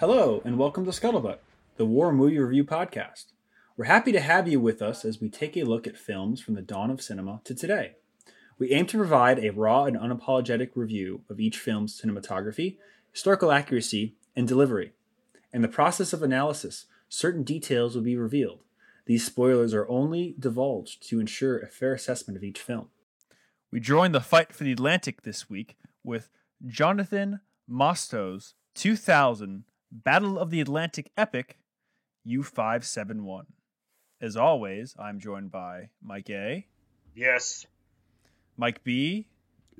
Hello, and welcome to Scuttlebutt, the War Movie Review Podcast. We're happy to have you with us as we take a look at films from the dawn of cinema to today. We aim to provide a raw and unapologetic review of each film's cinematography, historical accuracy, and delivery. In the process of analysis, certain details will be revealed. These spoilers are only divulged to ensure a fair assessment of each film. We join the fight for the Atlantic this week with Jonathan Mostow's 2000 Battle of the Atlantic epic U571. As always, I'm joined by Mike A, Yes. Mike B,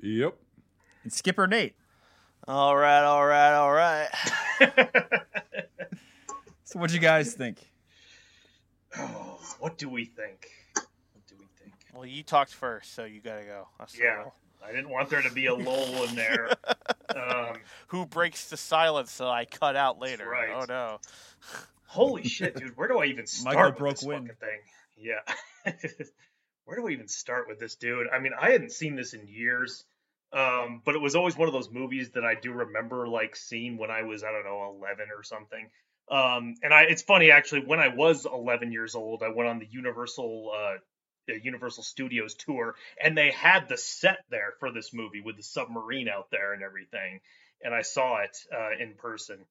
Yep. and Skipper Nate. All right, all right, all right. So, what do you guys think? oh, what do we think? What do we think? Well, you talked first, so you gotta go. That's Yeah. rule. I didn't want there to be a lull in there. Um, Who breaks the silence so I cut out later? right. Oh no. holy shit, dude! Where do I even start Michael with broke this wind. fucking thing? Yeah. Where do I even start with this dude? I mean, I hadn't seen this in years, um, but it was always one of those movies that I do remember like seeing when I was I don't know 11 or something. Um, and I, it's funny actually. When I was 11 years old, I went on the Universal uh, the Universal Studios tour, and they had the set there for this movie with the submarine out there and everything. And I saw it uh, in person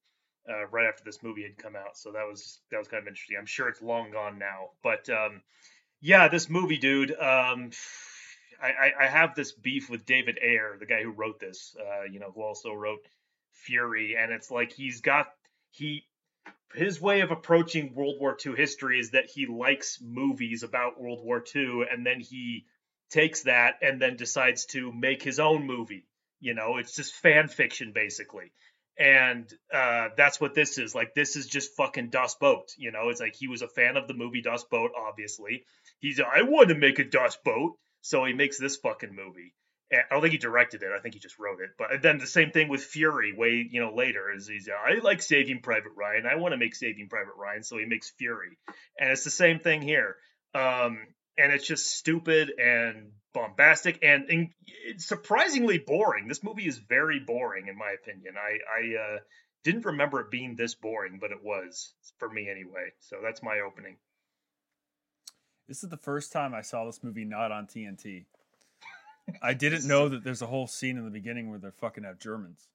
uh, right after this movie had come out, so that was that was kind of interesting. I'm sure it's long gone now, but um, yeah, this movie, dude. Um, I, I, have this beef with David Ayer, the guy who wrote this. Uh, you know, who also wrote Fury, and it's like he's got he his way of approaching World War II history is that he likes movies about World War II, and then he takes that and then decides to make his own movie. You know, it's just fan fiction basically. And uh, that's what this is. Like, this is just fucking Das Boot. You know, it's like he was a fan of the movie Das Boot, obviously. He's, I want to make a Das Boot. So he makes this fucking movie. I don't think he directed it. I think he just wrote it. But then the same thing with Fury, way you know later, is he's I like Saving Private Ryan. I want to make Saving Private Ryan, so he makes Fury, and it's the same thing here. Um, and it's just stupid and bombastic and, and surprisingly boring. This movie is very boring in my opinion. I I uh, didn't remember it being this boring, but it was for me anyway. So that's my opening. This is the first time I saw this movie not on TNT. I didn't know that there's a whole scene in the beginning where they're fucking out Germans.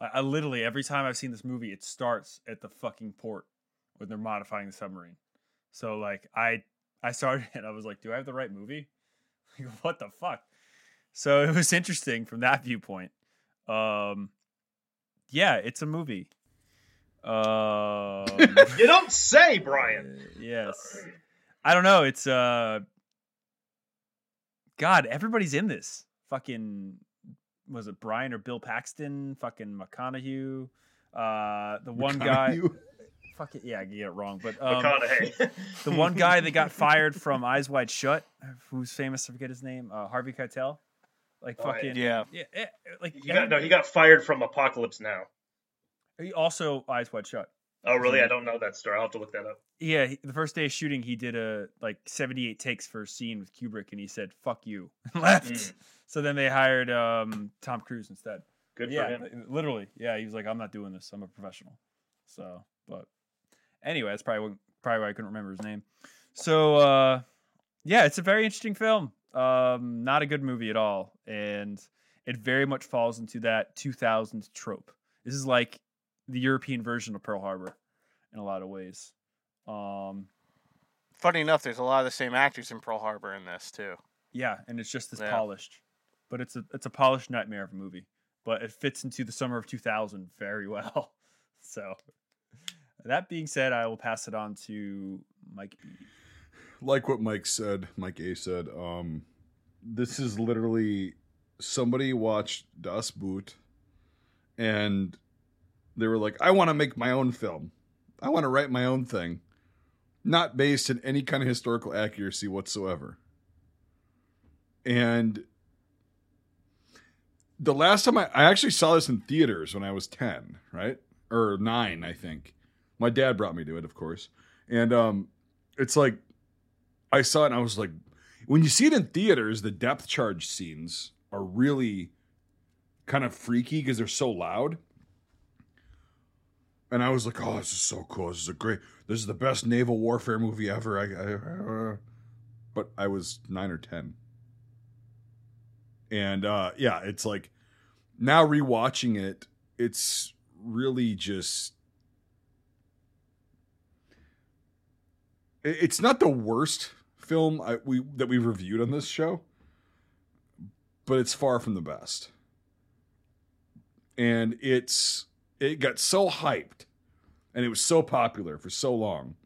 I, I literally every time I've seen this movie, it starts at the fucking port when they're modifying the submarine. So like I I started and I was like, do I have the right movie? Like, what the fuck? So it was interesting from that viewpoint. Um, yeah, it's a movie. Um, You don't say, Brian. yes, I don't know. It's uh, God, everybody's in this. Fucking was it Brian or Bill Paxton? Fucking McConaughey. Uh, the one guy. Fuck it, yeah, I get it wrong, but um, McConaughey. the one guy that got fired from Eyes Wide Shut, who's famous, I forget his name, uh, Harvey Keitel. Like Oh, fucking Yeah. yeah, eh, like he got no, he got fired from Apocalypse Now. he also Eyes Wide Shut. Oh, really? I don't know that story. I'll have to look that up. Yeah, he, the first day of shooting, he did a like seventy-eight takes for a scene with Kubrick, and he said "fuck you" and left. Mm. So then they hired um, Tom Cruise instead. Good for yeah, him. literally. Yeah, he was like, "I'm not doing this. I'm a professional." So, but anyway, that's probably what, probably why I couldn't remember his name. So, uh, yeah, it's a very interesting film. Um, not a good movie at all, and it very much falls into that 2000s trope. This is like the European version of Pearl Harbor in a lot of ways. Um, Funny enough, there's a lot of the same actors in Pearl Harbor in this too. yeah, and it's just as Yeah. polished, but it's a it's a polished nightmare of a movie. But it fits into the summer of 2000 very well. So, that being said, I will pass it on to Mike B. like what Mike said, Mike A said, um, this is literally somebody watched Das Boot and they were like, I want to make my own film. I want to write my own thing. Not based in any kind of historical accuracy whatsoever. And the last time I, I actually saw this in theaters when I was 10, right? Or 9, I think. My dad brought me to it, of course. And um it's like I saw it and I was like, when you see it in theaters, the depth charge scenes are really kind of freaky because they're so loud. And I was like, "Oh, this is so cool! This is a great. This is the best naval warfare movie ever." I, I, uh, but I was nine or ten, and uh, yeah, it's like now rewatching it, it's really just. It's not the worst film I, we that we reviewed on this show, but it's far from the best. And it's it got so hyped and it was so popular for so long.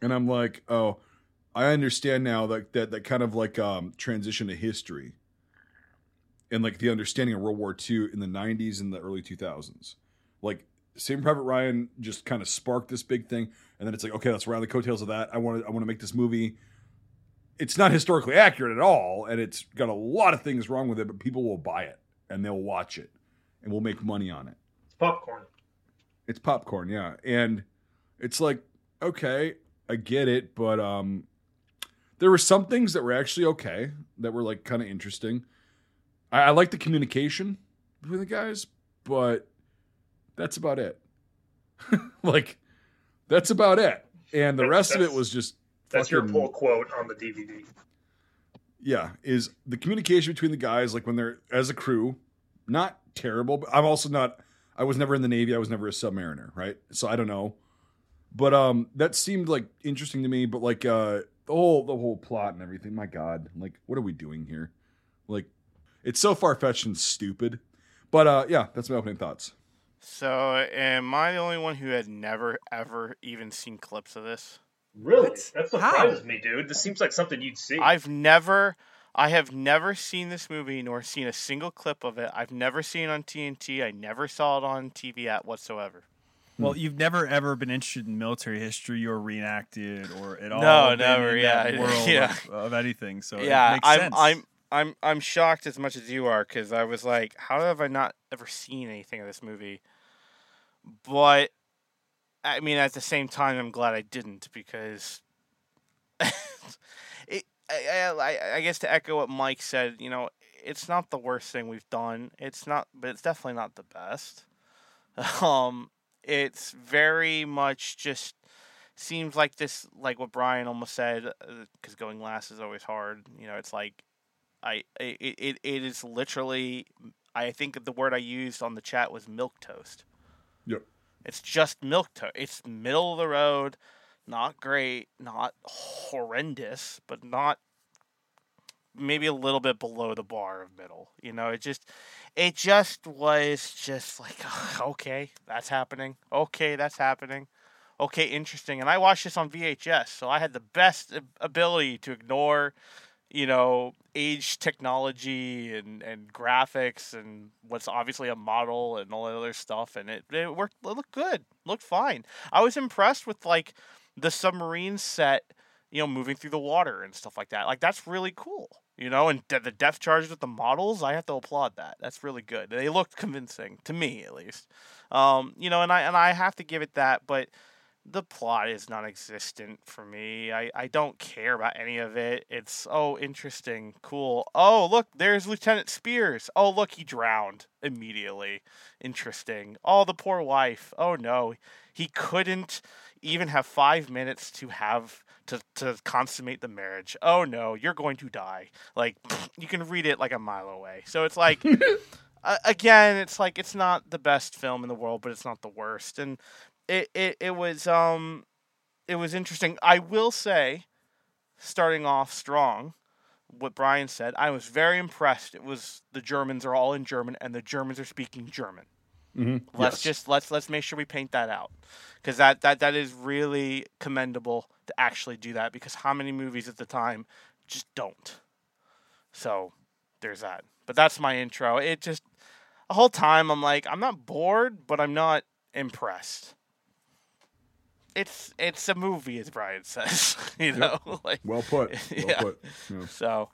And I'm like, oh, I understand now that that that kind of like um transition to history and like the understanding of World War II in the 90s and the early 2000s. Like Saving Private Ryan just kind of sparked this big thing, and then it's like, okay, let's ride the coattails of that. I want to I want to make this movie. It's not historically accurate at all, and it's got a lot of things wrong with it, but people will buy it and they'll watch it, and we'll make money on it. Popcorn. It's popcorn, yeah. And it's like, okay, I get it, but um there were some things that were actually okay, that were like kind of interesting. I, I like the communication between the guys, but that's about it. like that's about it. And the That's- rest of it was just That's your pull quote on the DVD. yeah, is the communication between the guys, like when they're as a crew, not terrible. But I'm also not. I was never in the Navy. I was never a submariner, right? So I don't know. But um, that seemed like interesting to me. But like uh, the whole the whole plot and everything. My God, like what are we doing here? Like, it's so far fetched and stupid. But uh, yeah, that's my opening thoughts. So, am I the only one who had never ever even seen clips of this? Really? What? That How? me, dude. This seems like something you'd see. I've never, I have never seen this movie nor seen a single clip of it. I've never seen it on TNT. I never saw it on TV at whatsoever. Hmm. Well, you've never ever been interested in military history or reenacted or at all. No, never, in that yeah, world yeah. Of, of anything. So it yeah, makes I'm, sense. I'm, I'm, I'm shocked as much as you are because I was like, how have I not ever seen anything of this movie? But I mean, at the same time, I'm glad I didn't because it. I, I, I guess to echo what Mike said, you know, it's not the worst thing we've done. It's not, but it's definitely not the best. Um, it's very much just seems like this, like what Brian almost said, because going last is always hard. You know, it's like I it, it it is literally. I think the word I used on the chat was milk toast. Yep. It's just milk toast. It's middle of the road, not great, not horrendous, but not maybe a little bit below the bar of middle. You know, it just it just was just like okay, that's happening. Okay, that's happening. Okay, interesting. And I watched this on VHS, so I had the best ability to ignore, you know, age technology and, and graphics and what's obviously a model and all that other stuff. And it, it worked, it looked good, looked fine. I was impressed with like the submarine set, you know, moving through the water and stuff like that. Like, that's really cool, you know, and de- the depth charges with the models, I have to applaud that. That's really good. They looked convincing, to me at least. Um, you know, and I, and I have to give it that, but the plot is non-existent for me. I, I don't care about any of it. It's oh interesting, cool. Oh look, there's Lieutenant Spears. Oh look, he drowned immediately. Interesting. Oh the poor wife. Oh no, he couldn't even have five minutes to have to to consummate the marriage. Oh no, you're going to die. Like you can read it like a mile away. So it's like. uh, again, it's like it's not the best film in the world, but it's not the worst. And it, it, it was um it was interesting. I will say, starting off strong, what Brian said, I was very impressed. It was the Germans are all in German and the Germans are speaking German. Mm-hmm. Let's just let's let's make sure we paint that out because that, that that is really commendable to actually do that because how many movies at the time just don't. So there's that. But that's my intro. It just the whole time I'm like I'm not bored, but I'm not impressed. It's it's a movie, as Brian says. You know, like Well put. Well Yeah. put. Yeah. so.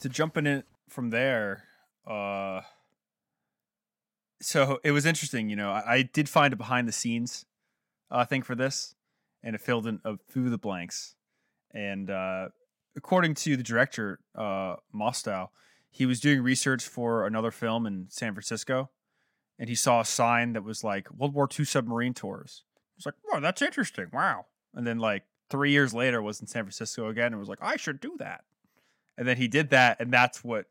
to jumping in from there, uh, so it was interesting. You know, I, I did find a behind the scenes uh, thing for this, and it filled in a few the blanks. And uh, according to the director, uh, Mostow, he was doing research for another film in San Francisco, and he saw a sign that was like World War II submarine tours. It's like, oh, that's interesting. Wow. And then like three years later was in San Francisco again and was like, I should do that. And then he did that, and that's what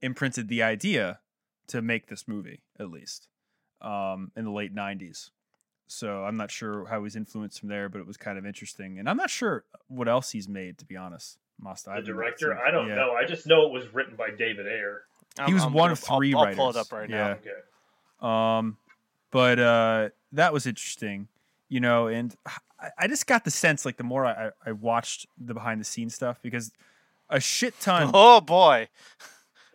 imprinted the idea to make this movie, at least, um, in the late '90s. So I'm not sure how he's influenced from there, but it was kind of interesting. And I'm not sure what else he's made, to be honest. Mostow the director? I don't yeah. know. I just know it was written by David Ayer. He was I'm one of 3 I'll, writers. I'll pull it up right yeah. now. Okay. Um, but uh, that was interesting, you know. And I, I just got the sense, like, the more I, I watched the behind the scenes stuff, because a shit ton. Oh boy!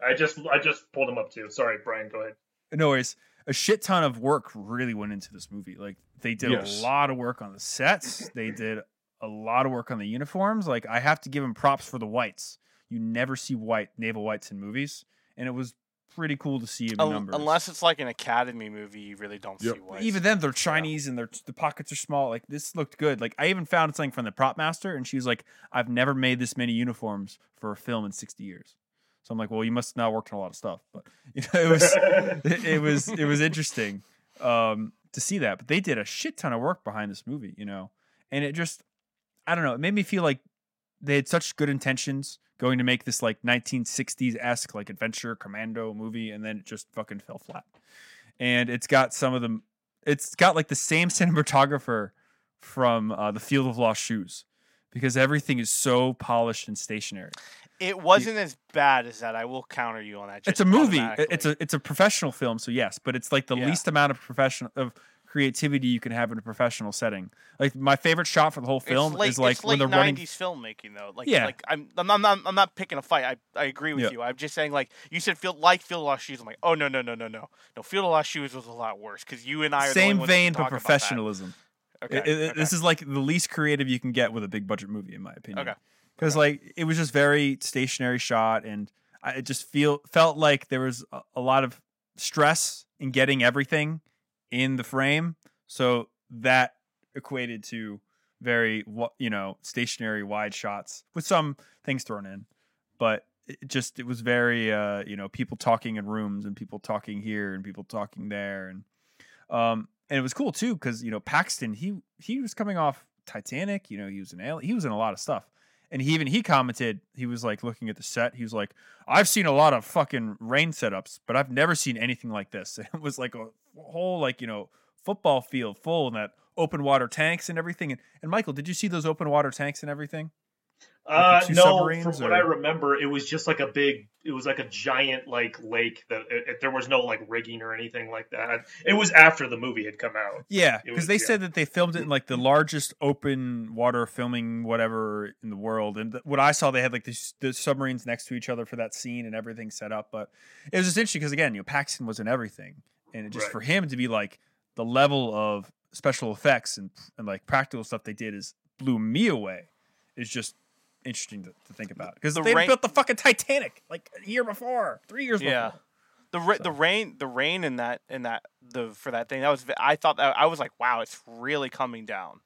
I just I just pulled them up too. Sorry, Brian. Go ahead. No worries. A shit ton of work really went into this movie. Like they did Yes. a lot of work on the sets. They did a lot of work on the uniforms. Like I have to give them props for the whites. You never see white naval whites in movies, and it was pretty cool to see in Un- numbers. unless it's like an academy movie, you really don't Yep. see whites. even then they're Chinese and their the pockets are small. Like this looked good. Like I even found something from the prop master, and she was like, "I've never made this many uniforms for a film in sixty years." So I'm like, "Well, you must not worked on a lot of stuff." But you know, it was it, was it was interesting um, to see that. But they did a shit ton of work behind this movie, you know, and it just I don't know. It made me feel like they had such good intentions going to make this like 1960s esque like adventure commando movie, and then it just fucking fell flat. And it's got some of them. It's got like the same cinematographer from uh, the Field of Lost Shoes because everything is so polished and stationary. it wasn't as bad as that. I will counter you on that. it's a movie. It's a it's a professional film, so yes, but it's like the Yeah. least amount of professional of creativity you can have in a professional setting. Like my favorite shot for the whole film late, is like when they're running. 90s filmmaking though. Like, Yeah. like I'm, I'm, I'm not, I'm not picking a fight. I, I agree with Yeah. you. I'm just saying, like you said, feel like Field of Lost Shoes. I'm like, oh no, no, no, no, no, no. Field of Lost Shoes was a lot worse because you and I are the Same only ones that vein, but talk about that. professionalism. Okay, It- it- okay. This is like the least creative you can get with a big budget movie, in my opinion. Okay. Because like it was just very stationary shot, and I it just feel felt like there was a, a lot of stress in getting everything in the frame. So that equated to very you know stationary wide shots with some things thrown in, but it just it was very uh you know people talking in rooms and people talking here and people talking there and um and it was cool too because you know Paxton he he was coming off Titanic you know he was an alien he was in a lot of stuff. And he even he commented he was like looking at the set he was like I've seen a lot of fucking rain setups but I've never seen anything like this. It was like a whole like you know football field full and that open water tanks and everything. And, and Michael did you see those open water tanks and everything Uh, no, from submarines, what I remember, it was just like a big. It was like a giant like lake that it, it- there was no like rigging or anything like that. It was after the movie had come out. Yeah, because they yeah. said that they filmed it in like the largest open water filming whatever in the world. And th- what I saw, they had like these the submarines next to each other for that scene and everything set up. But it was just interesting because again, you know, Paxton was in everything, and it just Right. for him to be like the level of special effects and and like practical stuff they did is blew me away. Is just interesting to, to think about because The they rain- built the fucking Titanic like a year before, three years Yeah. before. The ra- So- the rain the rain in that in that the for that thing that was I thought that I was like wow it's really coming down.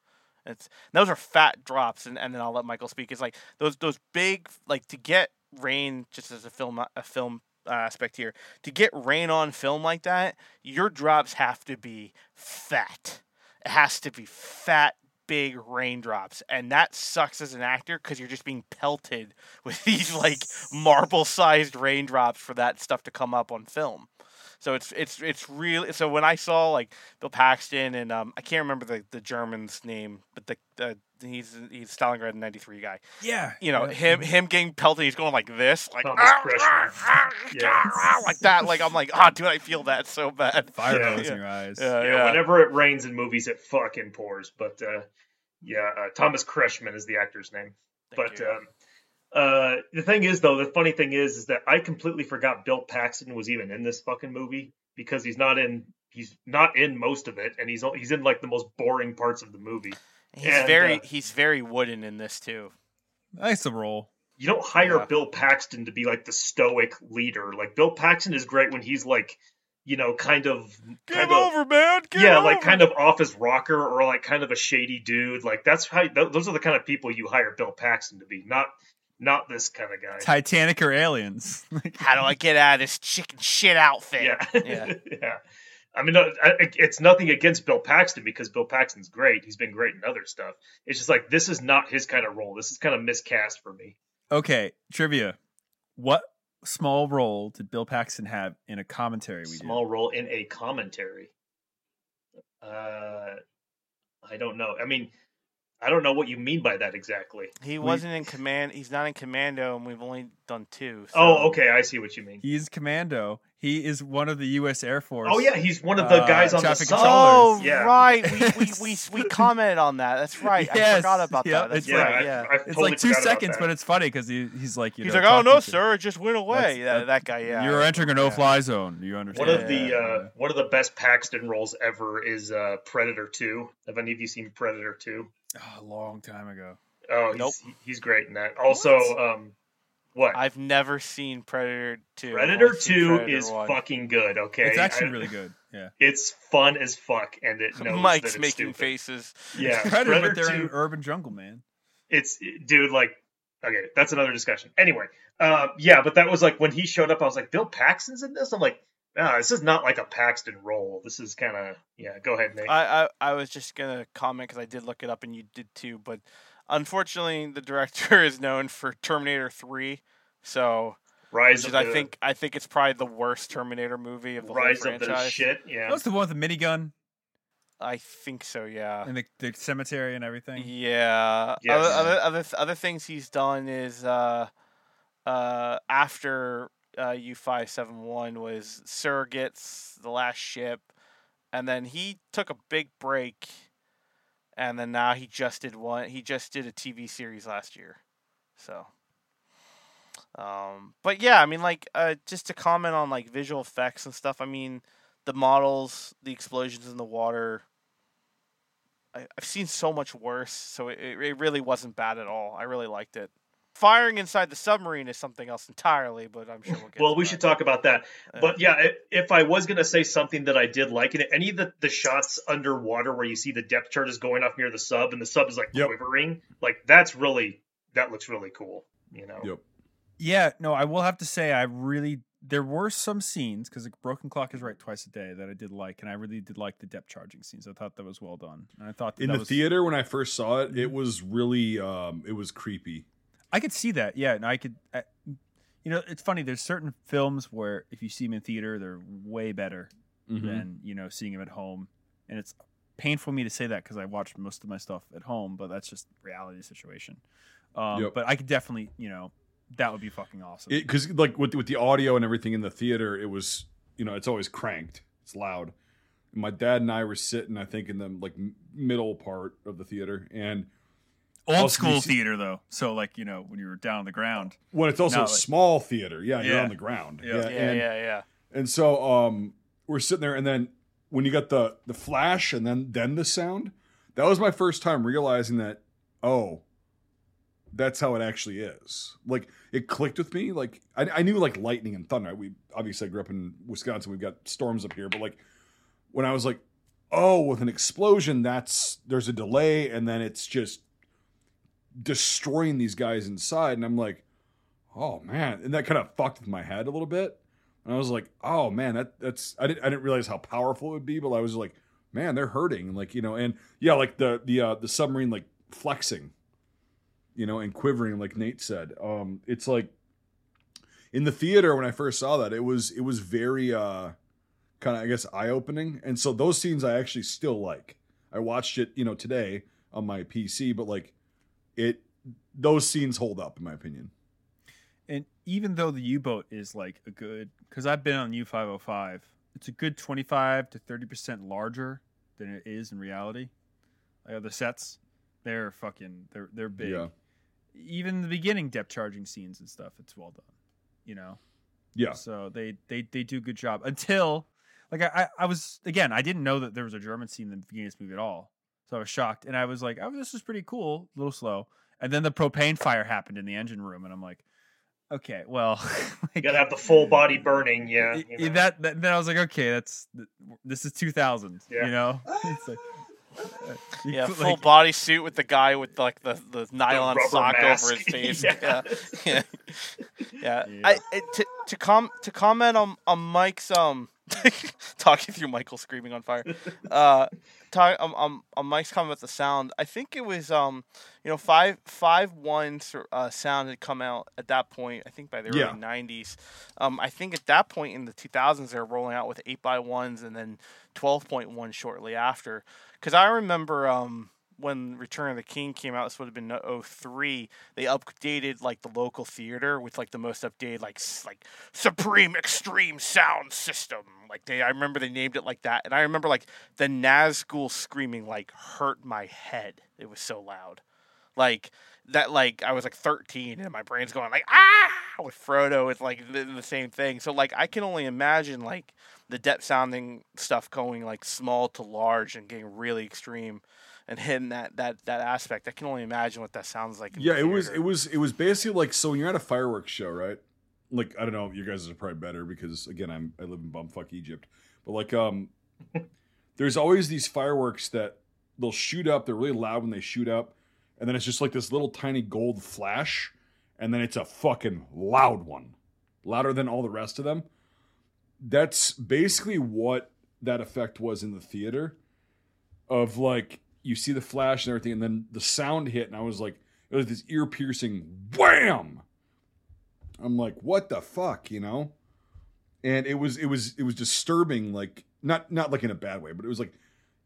It's those are fat drops and, and then I'll let Michael speak. It's like those those big like to get rain just as a film a film uh, aspect here to get rain on film like that your drops have to be fat. It has to be fat big raindrops and that sucks as an actor because you're just being pelted with these like marble sized raindrops for that stuff to come up on film. So it's it's it's really so when i saw like bill paxton and um i can't remember the, the german's name but the, the he's he's stalingrad 93 guy Yeah, you know yeah. him him getting pelted he's going like this like Thomas "Ah, ah, ah, Yeah. ah," like that like i'm like oh dude i feel that so bad fire Yeah. in your eyes. yeah, yeah, yeah. whenever it rains in movies, it fucking pours. But uh, yeah, uh, Thomas Kretschmann is the actor's name. Thank but you. um, uh, the thing is, though, the funny thing is, is that I completely forgot Bill Paxton was even in this fucking movie because he's not in. He's not in most of it, and he's he's in like the most boring parts of the movie. He's and, very uh, he's very wooden in this too Nice to roll. You don't hire Yeah. Bill Paxton to be like the stoic leader. Like Bill Paxton is great when he's like, you know, kind of, kind of man yeah, like kind of office rocker or like kind of a shady dude. Like that's how th- those are the kind of people you hire Bill Paxton to be, not not this kind of guy. Titanic or aliens? How do i get out of this chicken shit outfit Yeah, yeah yeah. I mean, it's nothing against Bill Paxton because Bill Paxton's great. He's been great in other stuff. It's just like this is not his kind of role. This is kind of miscast for me. Okay, trivia. What small role did Bill Paxton have in a commentary we Small role in a commentary. Uh, I don't know. I mean, I don't know what you mean by that exactly. He wasn't in command. He's not in commando, and we've only done two. So. Oh, okay, I see what you mean. He's commando. He is one of the U.S. Air Force. Oh yeah, he's one of the uh, guys on the traffic sub. controllers. Oh, Yeah. right. We, we, we, we commented on that. That's right. I forgot about yep, that. That's it's Yeah, right. I, yeah. I It's totally like two seconds, but it's funny because he, he's like, you He's know, like, oh no, to- sir, it just went away. That's- that, that- that guy, yeah. You're entering a no-fly zone. You understand? One of the uh, one of the best Paxton roles ever is uh, Predator Two. Have any of you seen Predator Two? Oh, a long time ago. Oh, he's, Nope. he's great in that. Also, um, what I've never seen Predator 2. Predator Two Predator is 1. fucking good. Okay, It's actually I- really good. Yeah. It's fun as fuck, and it knows Mike's that it's making stupid. faces. Yeah, Predator, Predator but they're in Two. an urban jungle, man. it's dude like okay that's another discussion anyway uh, yeah but that was like when he showed up i was like bill paxton's in this i'm like ah, this is not like a paxton role this is kind of yeah go ahead nate I, I, I was just going to comment because I did look it up and you did too, but unfortunately, the director is known for Terminator 3. So, rise which of is, the, I think I think it's probably the worst Terminator movie of the rise whole of the franchise. shit yeah That's the one with the minigun I think so, yeah. and the, the cemetery and everything. Yeah. Yes. Other, other other other things he's done is uh, uh, after uh, U five seven one was Surrogates, The Last Ship, and then he took a big break, and then now he just did one. He just did a TV series last year, so. Um, but yeah, I mean, like, uh, just to comment on like visual effects and stuff. I mean, the models, the explosions in the water. I, I've seen so much worse, so it it really wasn't bad at all. I really liked it. Firing inside the submarine is something else entirely, but I'm sure we'll get. well to we that. should talk about that Uh, but yeah if i was going to say something that i did like in any of the, the shots underwater where you see the depth chart is going off near the sub and the sub is like Yep. quivering like that's really that looks really cool you know Yep. Yeah, no, I will have to say I really there were some scenes because Broken Clock is right twice a day that I did like, and I really did like the depth charging scenes. I thought that was well done, and I thought that In that the was, theater when I first saw it, it was really um it was creepy. I could see that. Yeah, and I could. I, you know, it's funny. There's certain films where if you see them in theater, they're way better Mhm. than you know seeing them at home, and it's painful for me to say that because I watched most of my stuff at home, but that's just reality situation. Um, Yep. But I could definitely, you know, that would be fucking awesome. because like with with the audio and everything in the theater, it was you know it's always cranked, it's loud. My dad and I were sitting, I think, in the like middle part of the theater, and Old also school see- theater though, so like you know when you were down on the ground. when it's also a like- small theater, yeah, you're Yeah. on the ground, Yeah. Yeah, and, yeah, yeah. and so um we're sitting there, and then when you got the the flash and then then the sound, that was my first time realizing that oh, that's how it actually is. Like it clicked with me. Like I, I knew like lightning and thunder. We obviously I grew up in Wisconsin. We've got storms up here, but like when I was like, oh, with an explosion, that's there's a delay, and then it's just destroying these guys inside, and I'm like, oh man, and that kind of fucked with my head a little bit. And I was like, oh man, that that's I didn't I didn't realize how powerful it would be, but I was like, man, they're hurting, like you know, and yeah, like the the uh, the submarine like flexing, you know, and quivering, like Nate said. Um, it's like in the theater when I first saw that, it was it was very uh kind of I guess eye opening, and so those scenes I actually still like. I watched it, you know, today on my PC, but like it, those scenes hold up in my opinion. And even though the U boat is like a good, because I've been on U five hundred five, it's a good twenty five to thirty percent larger than it is in reality. Like the sets, they're fucking, they're they're big. Yeah. Even the beginning depth charging scenes and stuff, it's well done. You know. Yeah, So they they they do a good job until like I, I I was again I didn't know that there was a German scene in the beginning of this movie at all. So I was shocked and I was like, oh, this is pretty cool, a little slow. And then the propane fire happened in the engine room, and I'm like, okay, well, You gotta have the full body burning, yeah. you know. that, that then I was like, okay, that's this is 2000, Yeah. you know. It's like, uh, you Yeah, put, full like- body suit with the guy with like the, the nylon rubber sock mask. over his face. Yeah. yeah. yeah, yeah. Yeah. I, I to to com to comment on on Mike's um talking through Michael screaming on fire. Uh, talk, um, um, um, Mike's comment about the sound. I think it was um, you know, five five one uh, sound had come out at that point. I think by the Yeah. early nineties. Um, I think at that point in the two thousands, they were rolling out with eight by ones and then twelve point one shortly after. Because I remember um when Return of the King came out, this would have been 03, they updated like the local theater with like the most updated like like Supreme Extreme Sound System. Like they I remember they named it like that. And I remember like the Nazgul screaming like hurt my head. It was so loud. Like that like I was like 13 and my brain's going like ah with Frodo it's like the, the same thing. So like I can only imagine like the depth sounding stuff going like small to large and getting really extreme and hitting that that that aspect. I can only imagine what that sounds like. in the Yeah, it was it was it was basically like so when you're at a fireworks show, right? Like I don't know, you guys are probably better because again, I'm I live in bumfuck Egypt, but like um, there's always these fireworks that they'll shoot up. They're really loud when they shoot up, and then it's just like this little tiny gold flash, and then it's a fucking loud one, louder than all the rest of them. That's basically what that effect was in the theater, of like you see the flash and everything, and then the sound hit, and I was like, it was this ear piercing wham. I'm like, what the fuck, you know? And it was it was it was disturbing, like not not like in a bad way, but it was like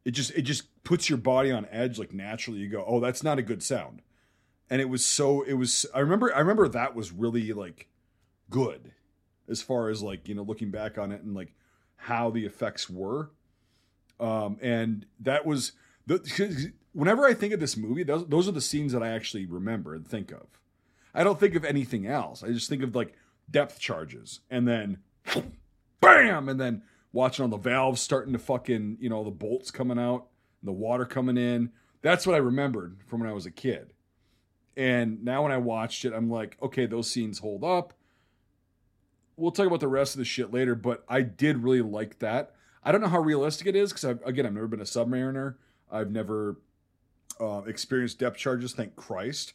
it just it just puts your body on edge, like naturally. You go, oh, that's not a good sound. And it was so it was. I remember I remember that was really like good, as far as like you know looking back on it and like how the effects were. Um, and that was whenever I think of this movie, those, those are the scenes that I actually remember and think of. I don't think of anything else. I just think of like depth charges and then bam, and then watching all the valves starting to fucking, you know, the bolts coming out, the water coming in. That's what I remembered from when I was a kid. And now when I watched it, I'm like, okay, those scenes hold up. We'll talk about the rest of the shit later, but I did really like that. I don't know how realistic it is because, again, I've never been a submariner. I've never uh, experienced depth charges. Thank Christ.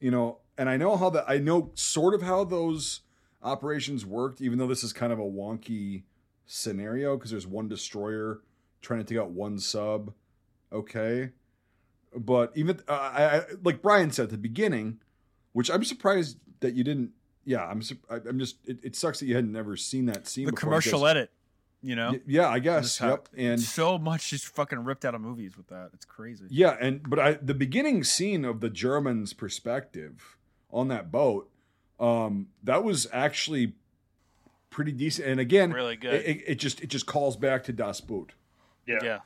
You know, and I know how that. I know sort of how those operations worked, even though this is kind of a wonky scenario because there's one destroyer trying to take out one sub. Okay, but even uh, I, I like Brian said at the beginning, which I'm surprised that you didn't. Yeah, I'm. I'm just. It, it sucks that you had never seen that scene. the commercial edit, you know, Yeah, I guess. Just Yep. And so much just fucking ripped out of movies with that. It's crazy. Yeah, and but I the beginning scene of the Germans' perspective on that boat, um, that was actually pretty decent. And again, Really good. It, it, it just it just calls back to Das Boot. Yeah, yeah.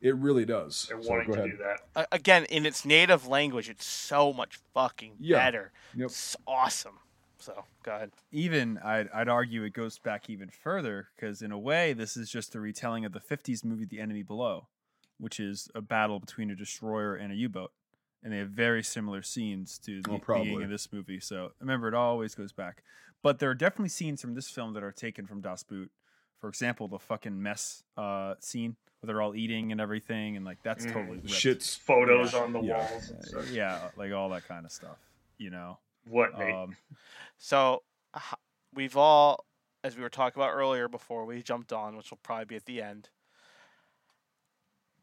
It really does. they're So wanting go to ahead. do that. A- Again, in its native language, it's so much fucking Yeah. better. Yep. It's awesome. So go ahead. even I'd, I'd argue it goes back even further because in a way this is just a retelling of the 50s movie the enemy below which is a battle between a destroyer and a u-boat and they have very similar scenes to the Oh, beginning probably. of this movie so remember it always goes back but there are definitely scenes from this film that are taken from das boot for example the fucking mess uh, scene where they're all eating and everything and like that's Mm. totally ripped. shit's Photos Yeah. on the Yeah. walls. And stuff. yeah like all that kind of stuff you know What, Nate? um, So we've all, as we were talking about earlier before we jumped on, which will probably be at the end.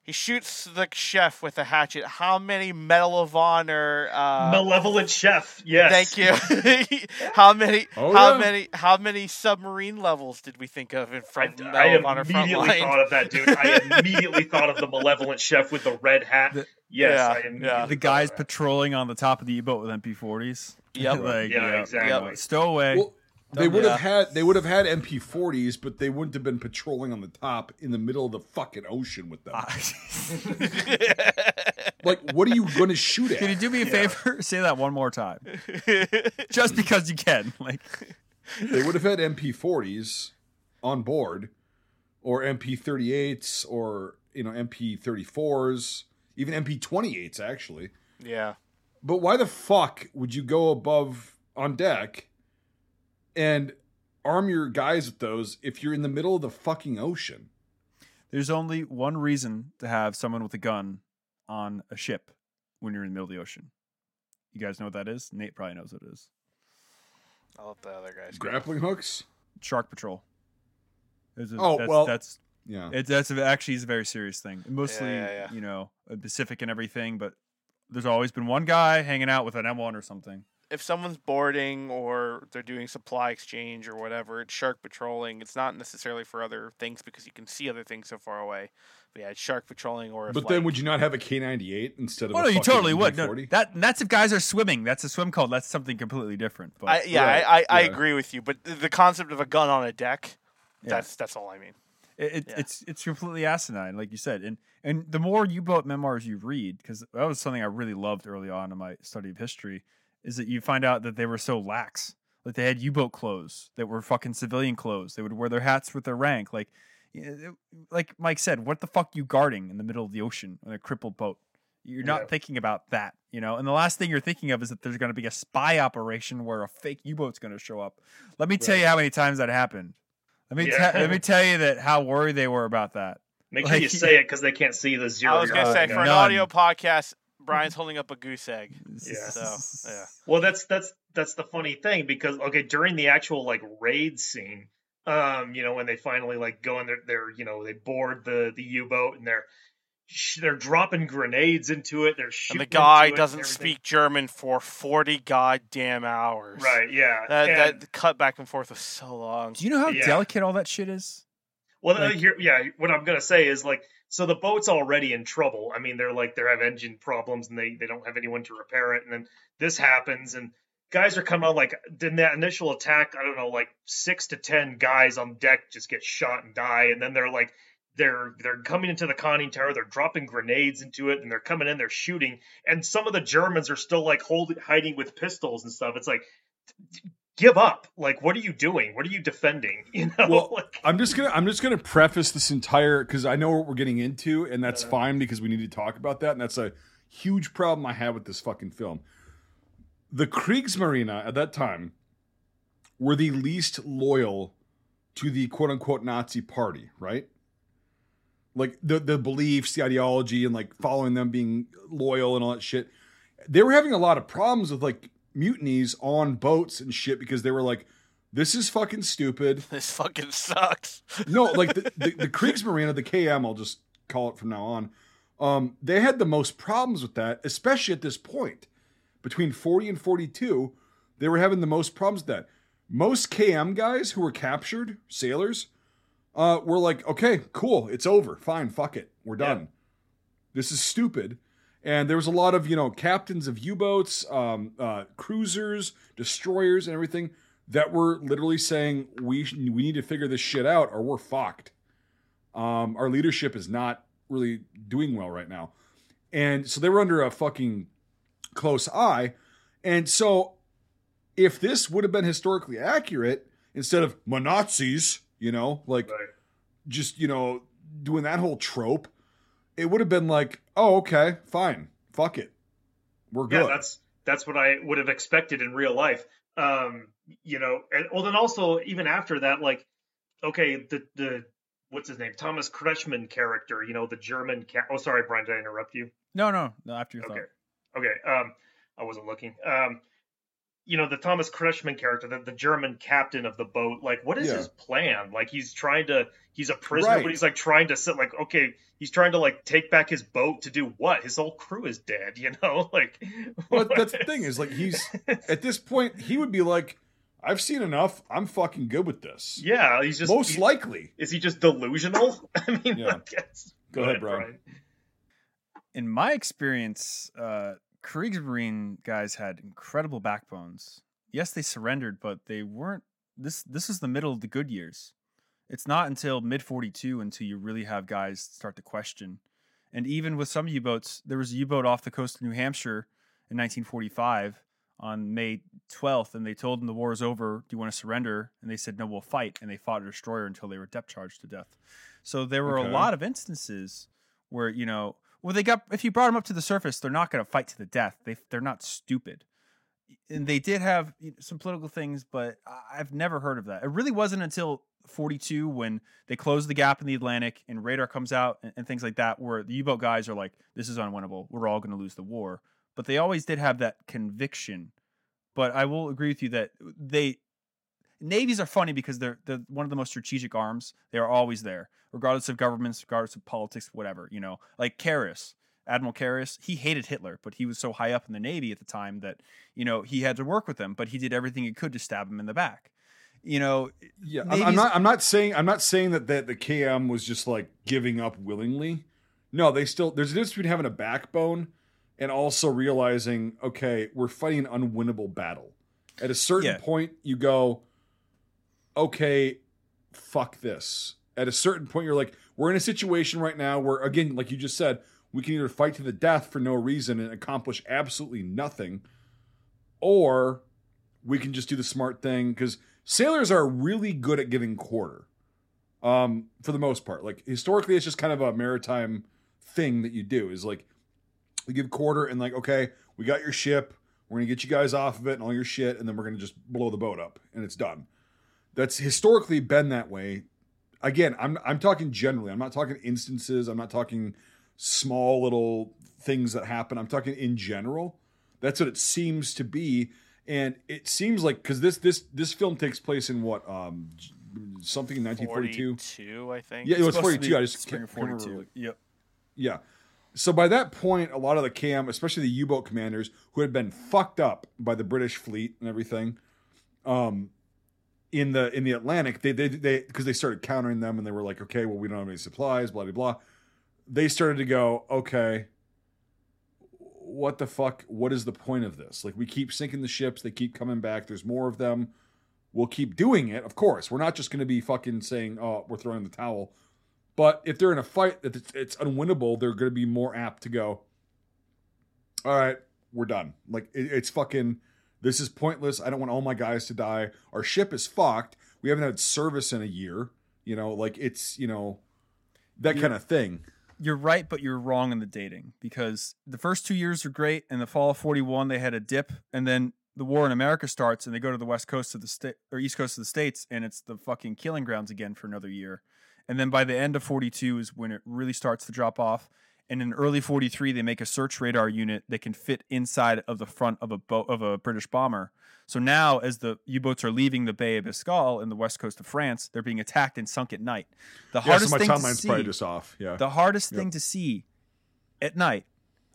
He shoots the chef with a hatchet. How many Medal of Honor? Uh, Malevolent chef. Yes. Thank you. how many? Oh, how yeah. many? How many submarine levels did we think of in I, front? Medal I of Honor immediately Frontline? thought of that dude. I immediately thought of the malevolent chef with the red hat. The- yes, Yeah, I immediately yeah. the guys of that. patrolling on the top of the U-boat with MP40s. Yep. like, Yeah, yeah, exactly. Stowaway. Well, they would yeah. have had they would have had MP40s, but they wouldn't have been patrolling on the top in the middle of the fucking ocean with them. Ah. like, what are you going to shoot at? Can you do me a Yeah. favor? Say that one more time, just because you can. Like, they would have had MP40s on board, or MP38s, or you know MP34s, even MP28s actually. yeah. But why the fuck would you go above on deck and arm your guys with those if you're in the middle of the fucking ocean? there's only one reason to have someone with a gun on a ship when you're in the middle of the ocean. You guys know what that is? Nate probably knows what it is. I'll let the other guys. go. Grappling hooks? Shark Patrol. A, Oh, that's, well- that's Yeah. it, that's a, actually is a very serious thing. Mostly, yeah, yeah. you know, uh, Pacific and everything, but there's always been one guy hanging out with an M1 or something. if someone's boarding or they're doing supply exchange or whatever, it's shark patrolling. It's not necessarily for other things because you can see other things so far away. But yeah, it's shark patrolling or if But like, then would you not have a K98 instead of Oh a no, you totally would. No, that that's if guys are swimming. That's a swim code. That's something completely different. But I, yeah, Right, I, I, I agree with you. But the, the concept of a gun on a deck, Yeah. that's that's all I mean. It, it, Yeah. It's it's completely asinine, like you said, and and the more U-boat memoirs you read, because that was something I really loved early on in my study of history, is that you find out that they were so lax. Like they had U-boat clothes that were fucking civilian clothes. They would wear their hats with their rank. Like, like Mike said, what the fuck you guarding in the middle of the ocean on a crippled boat? You're not Yeah. thinking about that, you know. And the last thing you're thinking of is that there's going to be a spy operation where a fake U-boat's going to show up. Let me tell you how many times that happened. Let me Yeah. te- let me tell you that how worried they were about that. Make Like- sure you say it because they can't see the zero. I was gonna say putting for up. an audio podcast, Brian's holding up a goose egg. Yeah. So, yeah. Well, that's that's that's the funny thing because okay, during the actual like raid scene, um, you know, when they finally like go in there, they're you know they board the the U boat and they're sh- they're dropping grenades into it. They're And shooting. the guy into doesn't speak German for forty goddamn hours. Right. Yeah. That, and, that cut back and forth was so long. Do you know how Yeah. delicate all that shit is? well, uh, like- here, yeah. What I'm gonna say is like, so the boat's already in trouble. I mean, they're like they have engine problems and they they don't have anyone to repair it, and then this happens and. Guys are coming on like in that initial attack. I don't know, like six to ten guys on deck just get shot and die, and then they're like they're they're coming into the conning tower. They're dropping grenades into it, and they're coming in. They're shooting, and some of the Germans are still like holding hiding with pistols and stuff. It's like, give up! Like, what are you doing? What are you defending? You know, Well, like, I'm just gonna I'm just gonna preface this entire because I know what we're getting into, and that's Uh. fine because we need to talk about that, and that's a huge problem I have with this fucking film. The Kriegsmarine at that time were the least loyal to the quote unquote Nazi party, right? Like the the beliefs, the ideology, and like following them being loyal and all that shit. They were having a lot of problems with like mutinies on boats and shit because they were like, this is fucking stupid This fucking sucks. no, like the, the, the Kriegsmarine, the KM, I'll just call it from now on. Um, they had the most problems with that, especially at this point. Between 40 and 42, they were having the most problems with that. Most KM guys who were captured, sailors, uh, were like, okay, cool, it's over. Fine, fuck it. We're done. This is stupid. And there was a lot of, you know, captains of U boats, um, uh, cruisers, destroyers, and everything that were literally saying, we, we need to figure this shit out or we're fucked. Um, our leadership is not really doing well right now. And so they were under a fucking close eye. And so if this would have been historically accurate, instead of Nazis, you know, like right. just, you know, doing that whole trope, it would have been like, oh, okay, fine, fuck it. We're good. yeah, good. that's that's what I would have expected in real life. Um, you know, and well, then also even after that, like, okay, the the what's his name, Thomas Kretschmann character, you know, the German. Ca- oh, sorry, Brian, did I interrupt you? No, no, no. After your Okay. thought. Okay. Um, I wasn't looking. Um, you know, the Thomas Kretschmann character, the, the German captain of the boat, like, what is Yeah. his plan? Like, he's trying to, he's a prisoner, Right. but he's like trying to sit, like, okay, he's trying to like take back his boat to do what? His whole crew is dead, you know? Like, Well, that's the thing is like he's at this point he would be like, I've seen enough. I'm fucking good with this. yeah, he's just Most he- likely. Is he just delusional? I mean, Yeah. like, it's- Go ahead, Brian. In my experience, uh, Kriegsmarine guys had incredible backbones. Yes, they surrendered, but they weren't. This this is the middle of the good years. It's not until mid forty two until you really have guys start to question. And even with some U boats, there was a U boat off the coast of New Hampshire in 1945 on May 12th, and they told them the war is over. Do you want to surrender? And they said, no, we'll fight. And they fought a destroyer until they were depth charged to death. So there were Okay. a lot of instances where, you know, well, they got, if you brought them up to the surface, they're not going to fight to the death. They, they're not stupid. And they did have some political things, but I've never heard of that. It really wasn't until 42 when they closed the gap in the Atlantic and radar comes out and, and things like that, where the U boat guys are like, this is unwinnable. We're all going to lose the war. But they always did have that conviction. But I will agree with you that they navies are funny because they're they're one of the most strategic arms. They are always there, regardless of governments, regardless of politics, whatever. You know, like Canaris, Admiral Canaris, he hated Hitler, but he was so high up in the navy at the time that you know he had to work with him, but he did everything he could to stab him in the back. You know, Yeah, I'm, I'm not. I'm not saying. I'm not saying that that the KM was just like giving up willingly. No, they still. There's a difference between having a backbone and also realizing, okay, we're fighting an unwinnable battle. At a certain Yeah. point, you go, okay, fuck this. At a certain point, you're like, we're in a situation right now where, again, like you just said, we can either fight to the death for no reason and accomplish absolutely nothing, or we can just do the smart thing because sailors are really good at giving quarter um for the most part like historically it's just kind of a maritime thing that you do is like you give quarter and like okay we got your ship we're gonna get you guys off of it and all your shit and then we're gonna just blow the boat up and it's done that's historically been that way. Again i'm i'm talking generally. I'm not talking instances. I'm not talking small little things that happen. I'm talking in general. That's what it seems to be. And it seems like because this this this film takes place in what um something in 1942 42, I think. yeah it was 42 be i just can't remember 42. really. Yep. yeah. So by that point a lot of the cam especially the u-boat commanders who had been fucked up by the british fleet and everything um in the in the atlantic they they they because they started countering them and they were like okay well we don't have any supplies blah blah blah. They started to go okay what the fuck what is the point of this? Like we keep sinking the ships they keep coming back there's more of them. We'll keep doing it of course. We're not just going to be fucking saying oh we're throwing the towel. But if they're in a fight that it's, it's unwinnable they're going to be more apt to go all right we're done. Like it, it's fucking this is pointless i don't want all my guys to die our ship is fucked we haven't had service in a year you know like it's you know that Yeah. kind of thing you're right, but you're wrong in the dating because the first two years are great. In the fall of 41, they had a dip, and then the war in America starts, and they go to the west coast of the state or east coast of the states, and it's the fucking killing grounds again for another year. And then by the end of 42 is when it really starts to drop off. And in early 43, they make a search radar unit that can fit inside of the front of a boat of a British bomber. So now, as the U-boats are leaving the Bay of Biscay in the west coast of France, they're being attacked and sunk at night. The yeah so hardest my thing to see, probably just off yeah the hardest Yep. thing to see at night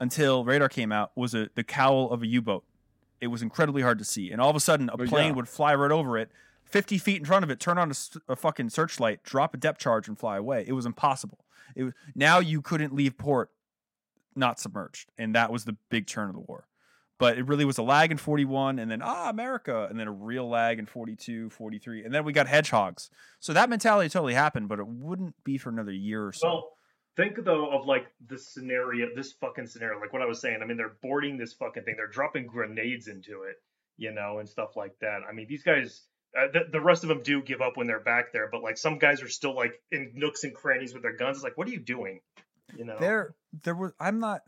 until radar came out was a, the cowl of a U-boat. It was incredibly hard to see, and all of a sudden, a oh, But plane yeah. would fly right over it, fifty feet in front of it, turn on a fucking searchlight, drop a depth charge, and fly away. It was impossible. It now you couldn't leave port not submerged, and that was the big turn of the war. But it really was a lag in 41, and then, ah, America, and then a real lag in 42, 43, and then we got hedgehogs. So that mentality totally happened, but it wouldn't be for another year or so. Well, think though of like this scenario, this fucking scenario, like what I was saying. I mean, they're boarding this fucking thing. They're dropping grenades into it, you know, and stuff like that. I mean, these guys. Uh, the, the rest of them do give up when they're back there, but like some guys are still like in nooks and crannies with their guns. It's like, what are you doing? You know, There, there were. I'm not.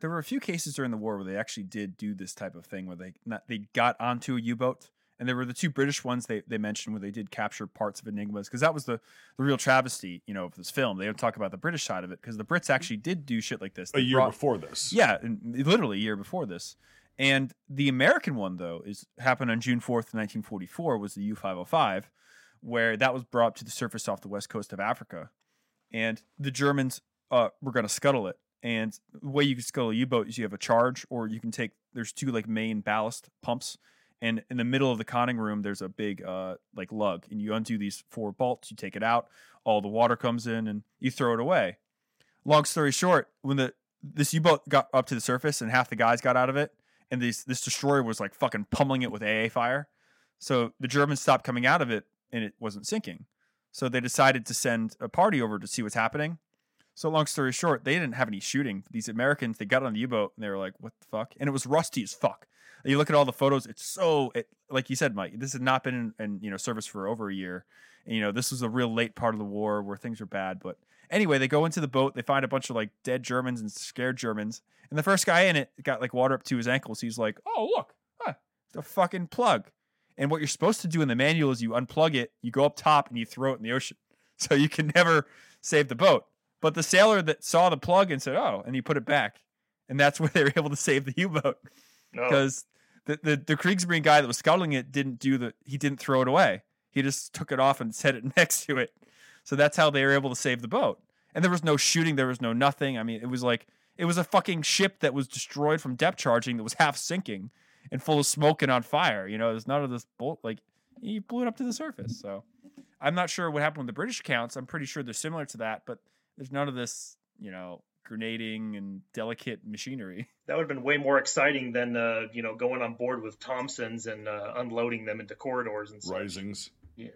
There were a few cases during the war where they actually did do this type of thing, where they not they got onto a U-boat, and there were the two British ones they, they mentioned where they did capture parts of Enigmas, because that was the the real travesty, you know, of this film. They don't talk about the British side of it because the Brits actually did do shit like this. a year brought- before this Yeah, and literally a year before this. And the American one though is happened on June fourth, nineteen forty four, was the U five hundred five, where that was brought to the surface off the west coast of Africa, and the Germans uh, were going to scuttle it. And the way you can scuttle a U boat is you have a charge, or you can take. There's two like main ballast pumps, and in the middle of the conning room there's a big uh like lug, and you undo these four bolts. You take it out, all the water comes in, and you throw it away. Long story short, when the this U-boat got up to the surface and half the guys got out of it, and this this destroyer was like fucking pummeling it with AA fire. So the Germans stopped coming out of it, and it wasn't sinking. So they decided to send a party over to see what's happening. So long story short, they didn't have any shooting. These Americans, they got on the U-boat and they were like, "What the fuck?" And it was rusty as fuck. And you look at all the photos; it's so, it, like you said, Mike. This has not been in, in you know service for over a year. And, you know, this was a real late part of the war where things were bad. But anyway, they go into the boat. They find a bunch of like dead Germans and scared Germans. And the first guy in it got like water up to his ankles. He's like, "Oh look, huh, the fucking plug." And what you're supposed to do in the manual is you unplug it, you go up top, and you throw it in the ocean. So you can never save the boat. But the sailor that saw the plug and said, "Oh," and he put it back, and that's where they were able to save the U-boat oh. no. because the, the the Kriegsmarine guy that was scuttling it didn't do the he didn't throw it away. He just took it off and set it next to it. So that's how they were able to save the boat. And there was no shooting, there was no nothing. I mean, it was like it was a fucking ship that was destroyed from depth charging that was half sinking and full of smoke and on fire. You know, there's none of this bolt like he blew it up to the surface. So I'm not sure what happened with the British accounts. I'm pretty sure they're similar to that, but there's none of this, you know, grenading and delicate machinery. That would have been way more exciting than uh, you know going on board with Thompsons and uh, unloading them into corridors and stuff. Reisings. Yeah,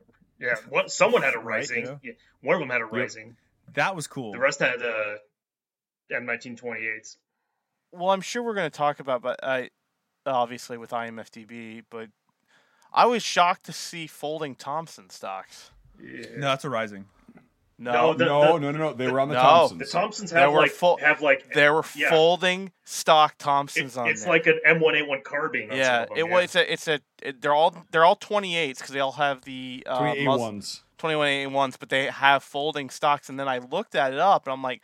what, someone had a Right, Reising. yeah. Yeah, one of them had a Reising. That was cool. The rest had uh, M1928s. Well, I'm sure we're going to talk about, but I obviously with IMFDB, but I was shocked to see folding Thompson stocks. Yeah. No, that's a Reising. No, No, the- no, no, no, no. They were on the No. Thompsons. The Thompsons have were like full- have like there were yeah. folding stock Thompsons It's, on it's there. like an M1A1 carbine. On yeah, some of them, it was. It's a. It's a. It, they're all. They're all 28s because they all have the uh, Twenty A mus- ones. 21 A1s, but they have folding stocks. And then I looked at it up, and I'm like,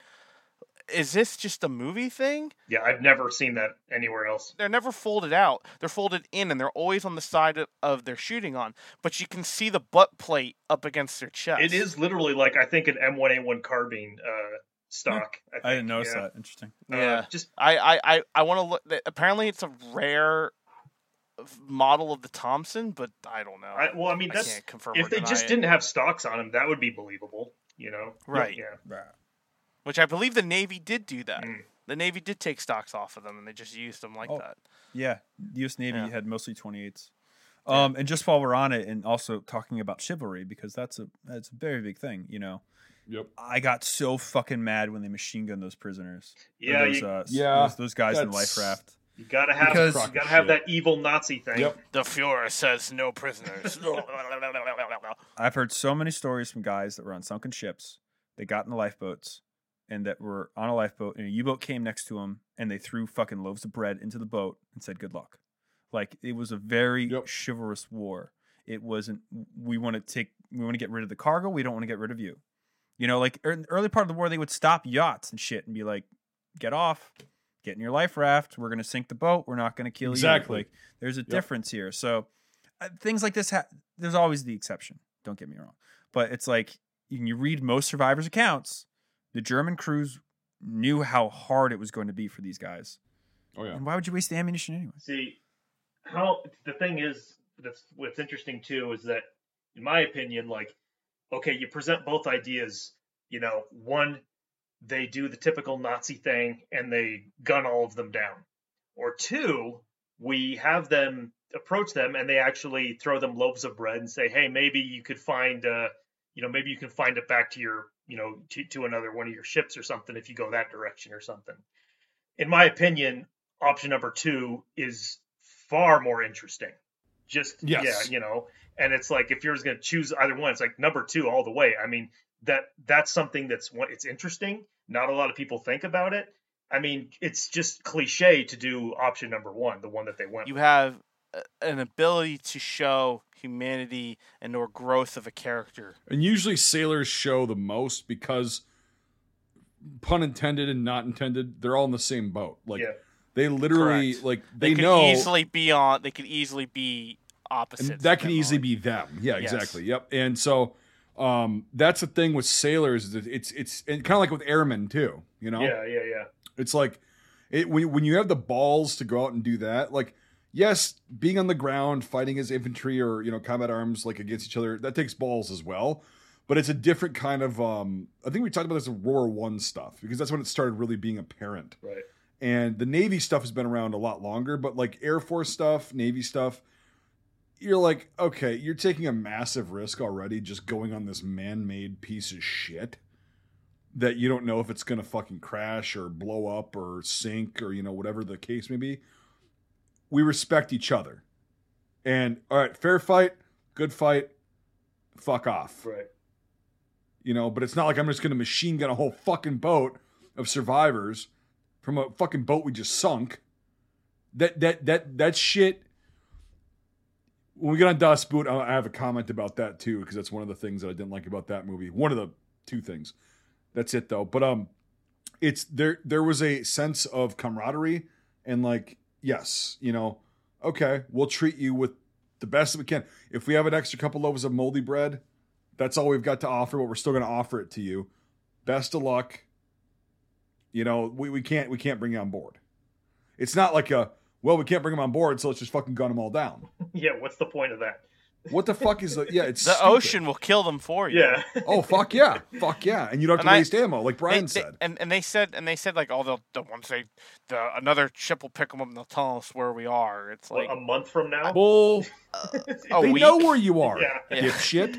is this just a movie thing? Yeah, I've never seen that anywhere else. They're never folded out. They're folded in, and they're always on the side of, of their shooting on. But you can see the butt plate up against their chest. It is literally like I think an M1A1 carbine uh, stock. I, think. I didn't notice yeah. that. Interesting. Uh, Yeah. just I I I, I want to look. th- Apparently, it's a rare model of the Thompson, but I don't know. I, well, I mean I that's can't confirm. if they just it. didn't have stocks on them, that would be believable. You know, Right. Yeah, which I believe the Navy did do that. Mm. The Navy did take stocks off of them, and they just used them like Oh. that. Yeah, the U.S. Navy Yeah. had mostly 28s. Um, and just while we're on it, and also talking about chivalry because that's a that's a very big thing. You know, Yep. I got so fucking mad when they machine gunned those prisoners. Yeah. those, you, uh, Yeah, those, those guys in the life raft. you gotta have because- you gotta have that evil Nazi thing. Yep. The Fuhrer says no prisoners. I've heard so many stories from guys that were on sunken ships. They got in the lifeboats and that were on a lifeboat, and a U boat came next to them, and they threw fucking loaves of bread into the boat and said, "Good luck." Like it was a very Yep. chivalrous war. It wasn't. We want to take. We want to get rid of the cargo. We don't want to get rid of you. You know, like in the early part of the war, they would stop yachts and shit and be like, "Get off, get in your life raft. We're gonna sink the boat. We're not gonna kill Exactly. you." Like there's a difference here. So uh, things like this, ha- there's always the exception. Don't get me wrong, but it's like you read most survivors' accounts, the German crews knew how hard it was going to be for these guys. Oh yeah. And why would you waste the ammunition anyway? See, how the thing is that's what's interesting too is that, in my opinion, like, okay, you present both ideas. You know, one, they do the typical Nazi thing and they gun all of them down, or two, we have them approach them and they actually throw them loaves of bread and say, hey, maybe you could find, uh, you know, maybe you can find it back to your, you know, to, to another one of your ships or something if you go that direction or something. In my opinion, option number two is far more interesting. Just Yes. yeah, you know, and it's like if you're going to choose either one, it's like number two all the way. I mean that that's something that's what it's interesting. Not a lot of people think about it. I mean, it's just cliche to do option number one, the one that they went. you with. have a- an ability to show humanity and or growth of a character. And usually sailors show the most because, pun intended and not intended, they're all in the same boat. Like yeah, they literally Correct. like They, they, could know easily be on. They could easily be opposite. and that can easily like- be them. Yeah, Yes. exactly. Yep. And so um that's the thing with sailors. It's it's and kind of like with airmen too. You know, yeah, yeah, yeah. it's like it when when you have the balls to go out and do that. Like yes, being on the ground fighting as infantry or you know combat arms like against each other that takes balls as well. But it's a different kind of. um I think we talked about this Roar One stuff because that's when it started really being apparent Right. and the navy stuff has been around a lot longer but like air force stuff navy stuff you're like okay you're taking a massive risk already just going on this man-made piece of shit that you don't know if it's gonna fucking crash or blow up or sink or you know whatever the case may be we respect each other. And all right fair fight good fight fuck off. Right. you know but it's not like i'm just gonna machine gun a whole fucking boat of survivors from a fucking boat we just sunk. That that that that shit when we get on Das Boot i I have a comment about that too because that's one of the things that i didn't like about that movie. One of the two things. That's it though. But um it's there there was a sense of camaraderie and like yes you know okay we'll treat you with the best that we can. If we have an extra couple loaves of moldy bread, that's all we've got to offer, but we're still going to offer it to you. Best of luck. You know, we, we can't we can't bring you on board. It's not like a well, we can't bring them on board, so let's just fucking gun them all down. Yeah, what's the point of that? What the fuck is the yeah? It's The stupid. ocean will kill them for you. Yeah. Oh fuck yeah, fuck yeah, and you don't have to And I- waste ammo, like Brian they- said. and, and they said and they said like oh they'll, they'll once they the another ship will pick them up and they'll tell us where we are. It's What, like a month from now? Bull. a they week. know where you are. Yeah. Yeah. Dipshit.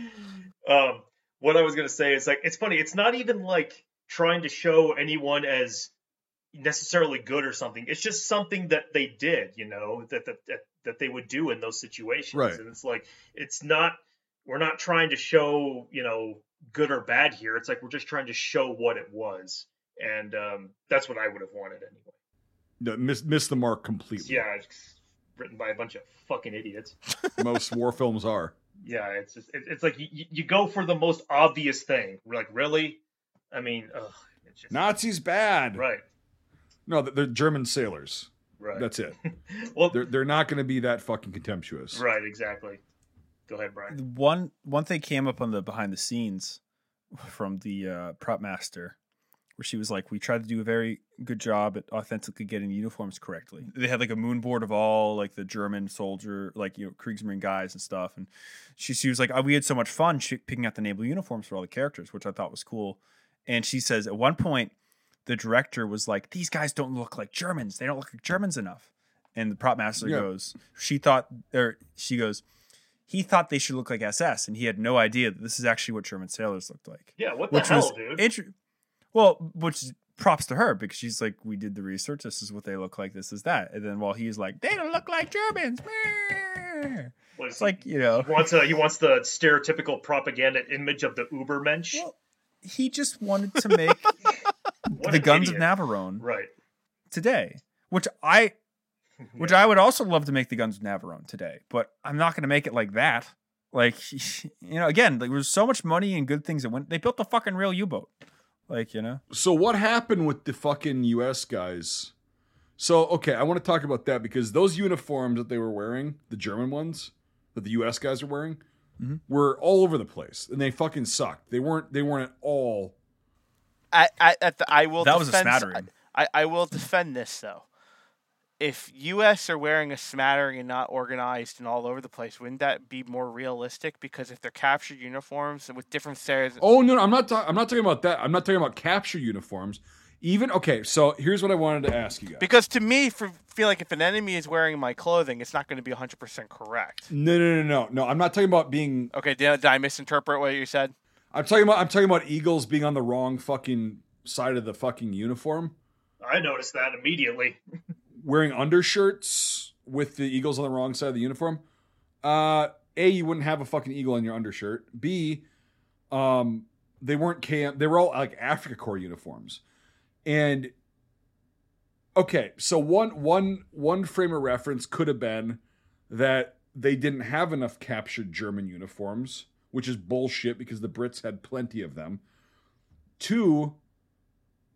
um, what I was gonna say is like it's funny. It's not even like trying to show anyone as necessarily good or something. It's just something that they did, you know, that that that, that they would do in those situations. Right. And it's like it's not. We're not trying to show you know good or bad here. It's like we're just trying to show what it was, and um, that's what I would have wanted anyway. No, miss miss the mark completely. Yeah, it's written by a bunch of fucking idiots. Most war films are. Yeah, it's just it, it's like you, you- go for the most obvious thing. We're like, really? I mean, ugh, it's just Nazis bad. right, No, they're German sailors. right. That's it. well, They're they're not going to be that fucking contemptuous. right, exactly. Go ahead, Brian. one one thing came up on the behind the scenes from the uh, prop master where she was like we tried to do a very good job at authentically getting uniforms correctly they had like a moon board of all like the german soldier like you know kriegsmarine guys and stuff and she, she was like oh, we had so much fun picking out the naval uniforms for all the characters which i thought was cool and she says at one point the director was like these guys don't look like germans they don't look like germans enough and the prop master Yeah. goes she thought or she goes he thought they should look like SS, and he had no idea that this is actually what German sailors looked like. Yeah, what the Which hell, was dude? inter- well, which props to her because she's like, we did the research. This is what they look like. This is that. And then while he's like, they don't look like Germans. meh." What is It's like you know, he wants a, he wants the stereotypical propaganda image of the Ubermensch. well, he just wanted to make What the guns idiot. of Navarone Right. today, which I, which I would also love to make the guns of Navarone today, but I'm not going to make it like that. Like, you know, again, like, there was so much money and good things that went. They built a fucking real U-boat. Like, you know, So what happened with the fucking U.S. guys? So okay, I want to talk about that because those uniforms that they were wearing, the German ones that the U.S. guys were wearing, Mhm. were all over the place, and they fucking sucked. They weren't. They weren't at all. I, I, at the, I will that was a defend, smattering. I, I will defend this though. If U.S. are wearing a smattering and not organized and all over the place, wouldn't that be more realistic? Because if they're captured uniforms with different stereotypes, Oh no, no I'm not. Ta- I'm not talking about that. I'm not talking about capture uniforms. Even okay. So here's what I wanted to ask you guys. because to me, for, feel like if an enemy is wearing my clothing, it's not going to be 100% correct. No, no, no, no, no. I'm not talking about being. Okay, did, did I misinterpret what you said? I'm talking about. I'm talking about eagles being on the wrong fucking side of the fucking uniform, I noticed that immediately. wearing undershirts with the eagles on the wrong side of the uniform. Uh, a, you wouldn't have a fucking eagle on your undershirt. B, um, they weren't cam. They were all like Afrika Korps uniforms, and okay, so one one one frame of reference could have been that they didn't have enough captured German uniforms, which is bullshit because the Brits had plenty of them. Two,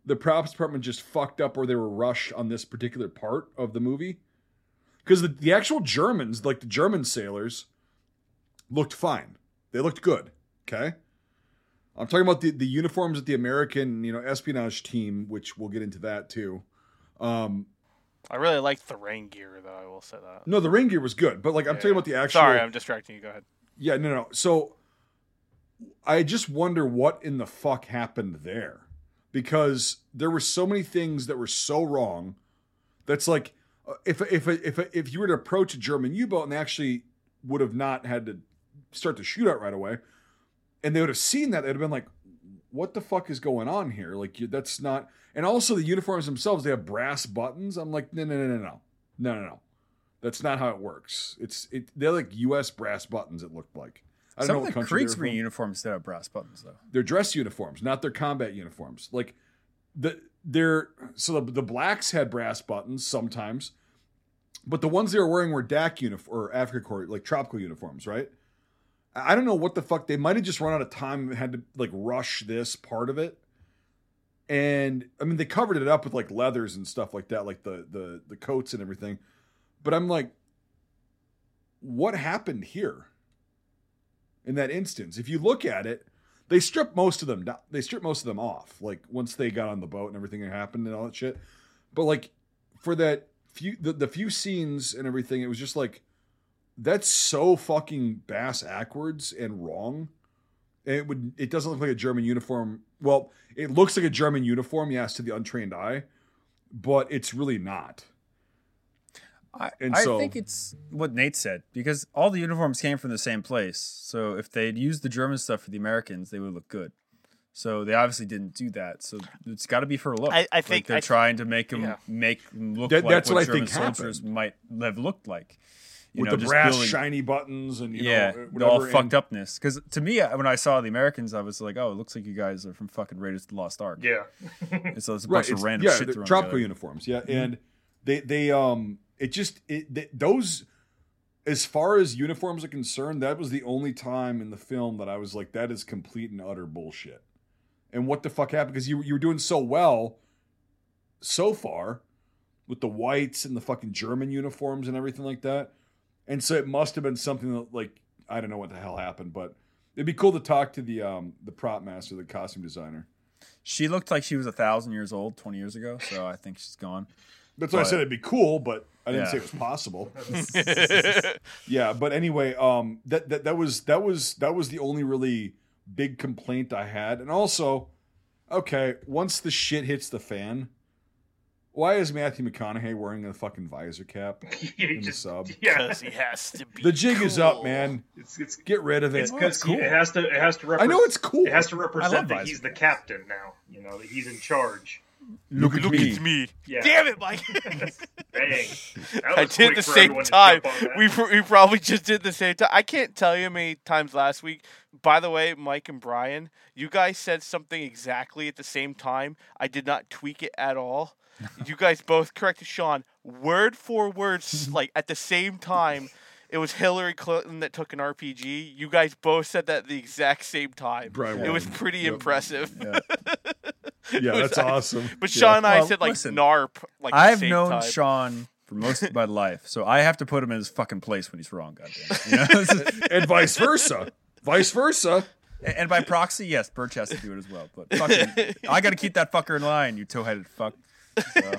the props department just fucked up or they were rushed on this particular part of the movie. Because the, the actual Germans, like the German sailors, looked fine. They looked good. Okay. I'm talking about the, the uniforms that the American, you know, espionage team, which we'll get into that too. Um, I really liked the rain gear, though. I will say that. no, the rain gear was good, but like I'm Yeah, talking about the actual. Sorry, I'm distracting you. Go ahead. Yeah, no, no. So I just wonder what in the fuck happened there. Because there were so many things that were so wrong. That's like uh, if if if if you were to approach a German U-boat and they actually would have not had to start the shootout right away, and they would have seen that, they'd have been like, "What the fuck is going on here? Like that's not." And also the uniforms themselves, they have brass buttons. I'm like, no, no, no, no, no, no, no, no. That's not how it works. It's it. They're like U.S. brass buttons. It looked like. I don't Some know of the Kriegsmarine from. uniforms did have brass buttons, though. They're dress uniforms, not their combat uniforms. Like the they're so the, the blacks had brass buttons sometimes, but the ones they were wearing were DAK uniform or Afrika Korps like tropical uniforms, right? I I don't know what the fuck they might have just run out of time and had to like rush this part of it. And I mean they covered it up with like leathers and stuff like that, like the the the coats and everything. But I'm like, what happened here in that instance? If you look at it, they strip most of them. They strip most of them off. Like once they got on the boat and everything that happened and all that shit. But like for that few the, the few scenes and everything, it was just like that's so fucking bass backwards and wrong. And it would it doesn't look like a German uniform. Well, it looks like a German uniform, yes, to the untrained eye, but it's really not. I, And I so- think it's what Nate said because all the uniforms came from the same place. So if they'd used the German stuff for the Americans, they would look good. So they obviously didn't do that. So it's got to be for a look. I- I Like, think- they're I- trying to make them yeah. make 'em look That- like that's what, what I German think soldiers happened. might have looked like. You With know, the just brass building- shiny buttons and you yeah, know the all whatever, fucked and- upness. Because to me, when I saw the Americans, I was like, "Oh, it looks like you guys are from fucking Raiders of the Lost Ark." Yeah. And so it's a right, bunch of random yeah, shit the tropical together. uniforms. Yeah, and they they um it just it they, those as far as uniforms are concerned, that was the only time in the film that I was like, that is complete and utter bullshit. And what the fuck happened? Because you you were doing so well so far with the whites and the fucking German uniforms and everything like that. And so it must have been something that like I don't know what the hell happened, but it'd be cool to talk to the um the prop master, the costume designer. She looked like she was a thousand years old twenty years ago, so I think she's gone. That's why I said it'd be cool, but I didn't Yeah. say it was possible. yeah, but anyway, um, that, that that was that was that was the only really big complaint I had, and also, okay, once the shit hits the fan, why is Matthew McConaughey wearing a fucking visor cap You in the just- sub? yeah. Because he has to be. The jig is up, man. It's it's Get rid of it. it's because that's cool. it has to it has to I know it's cool. it has to I love represent that visor he's the captain now. You know that he's in charge. Look at Look me. at me. Yeah. Damn it, Mike. Dang. That I did the same time. jump on that. We, we probably just did the same time. I can't tell you how many times last week. By the way, Mike and Brian, you guys said something exactly at the same time. I did not tweak it at all. You guys both corrected Sean word for word, like at the same time. It was Hillary Clinton that took an RPG. You guys both said that at the exact same time. Brian It was pretty Yep. impressive. Yeah. Yeah, It was that's awesome. But Yeah. Sean and I Well, said like listen, NARP. Like I've same known time. Sean for most of my life, so I have to put him in his fucking place when he's wrong. Goddamn. You know? And vice versa, vice versa. and by proxy, yes, Birch has to do it as well. But fucking, I got to keep that fucker in line. You toe-headed fuck. So.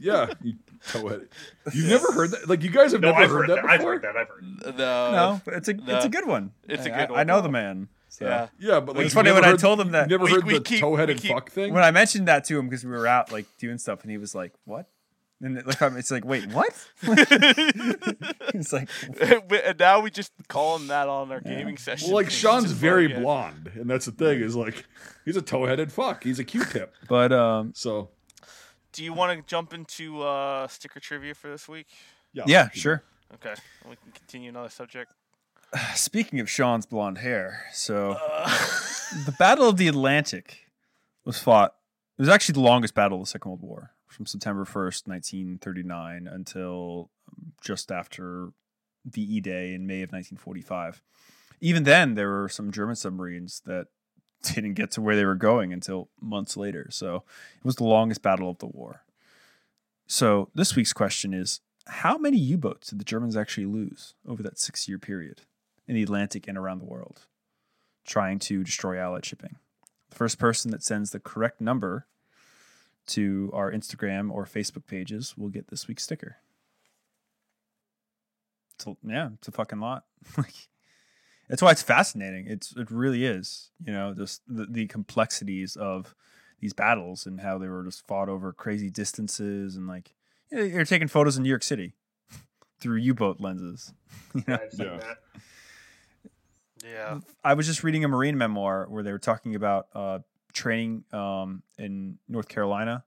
Yeah, you toe-headed. You've never heard that? Like you guys have no, never I've heard, heard that that. I've heard that. I've heard. That. no. no, it's a it's a good one. It's a I- good I, I know one. the man. So. Yeah. Yeah, but like It's funny never when I told him that- You've never We- heard we the keep- toe-headed keep- fuck thing. When I mentioned that to him because we were out like doing stuff, and he was like, "What?" And it, like, I'm- it's like, "Wait, what?" He's like, and now we just call him that on our gaming session. well, like Sean's very funny, yeah. blonde, and that's the thing is like he's a toe-headed fuck. He's a Q-tip. but um, So Do you want to jump into uh, sticker trivia for this week? yeah, yeah, sure. Okay, we can continue another subject. Speaking of Sean's blonde hair, so Uh, the Battle of the Atlantic was fought. It was actually the longest battle of the Second World War, from September 1st, 1939, until um, just after VE Day in May of 1945. Even then, there were some German submarines that didn't get to where they were going until months later. So it was the longest battle of the war. So this week's question is how many U boats did the Germans actually lose over that six year period in the Atlantic and around the world? trying to destroy Allied shipping. The first person that sends the correct number to our Instagram or Facebook pages will get this week's sticker. It's a, yeah, it's a fucking lot. Like that's why it's fascinating. It's it really is. You know, just the, the complexities of these battles and how they were just fought over crazy distances and like you know, you're taking photos in New York City through U-boat lenses. You know? I've seen Yeah. That. yeah. I was just reading a Marine memoir where they were talking about uh, training um, in North Carolina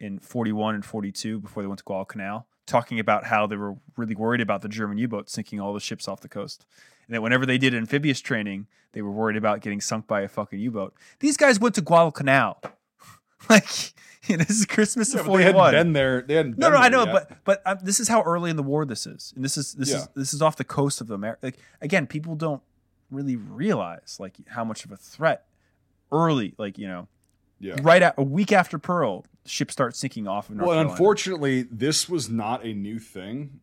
in 41 and 42 before they went to Guadalcanal, talking about how they were really worried about the German U boats sinking all the ships off the coast. And that whenever they did amphibious training, they were worried about getting sunk by a fucking U boat. These guys went to Guadalcanal. like, you know, this is Christmas Yeah, of but they 41. hadn't been there. They hadn't. No, been no, I know, yet. but but um, this is how early in the war this is, and this is this Yeah. is this is off the coast of America. Like again, people don't really realize like how much of a threat early, like you know, yeah. right at a week after Pearl, ships start sinking off of North Well, Carolina. unfortunately, this was not a new thing.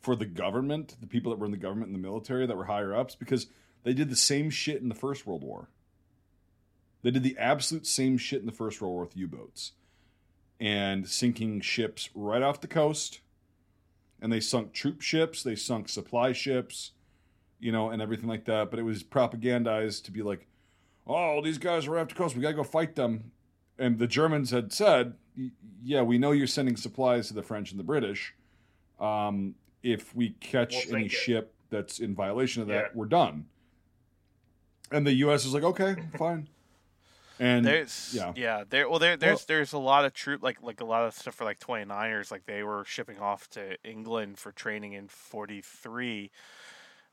for the government, the people that were in the government and the military that were higher ups, because they did the same shit in the First World War. They did the absolute same shit in the First World War with U boats and sinking ships right off the coast. And they sunk troop ships, they sunk supply ships, you know, and everything like that. But it was propagandized to be like, oh, these guys are after coast, we gotta go fight them. And the Germans had said, yeah, we know you're sending supplies to the French and the British. Um, if we catch We'll any it." ship that's in violation of that, Yeah. we're done. And the U.S. is like, okay, fine. And There's yeah, yeah, there well there there's Well- there's a lot of troop like like a lot of stuff for like 29ers like they were shipping off to England for training in 43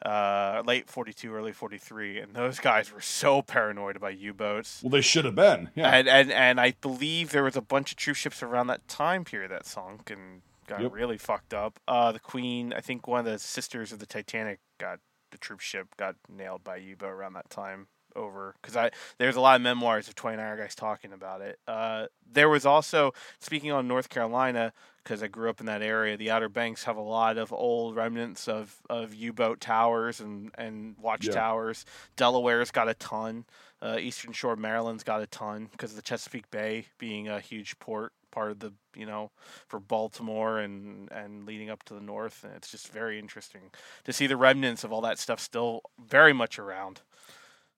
uh late 42 early 43 and those guys were so paranoid about U-boats. well, they should have been. Yeah, And and and I believe there was a bunch of troop ships around that time period that sunk and got Yep. really fucked up. Uh the Queen, I think one of the sisters of the Titanic got the troop ship got nailed by a U-boat around that time over because I there's a lot of memoirs of 29 guys talking about it. Uh, there was also speaking on North Carolina because I grew up in that area. The Outer Banks have a lot of old remnants of, of U-boat towers and and watchtowers. Delaware's got a ton. Uh, Eastern Shore of Maryland's got a ton because of the Chesapeake Bay being a huge port part of the you know for Baltimore and and leading up to the north and it's just very interesting to see the remnants of all that stuff still very much around.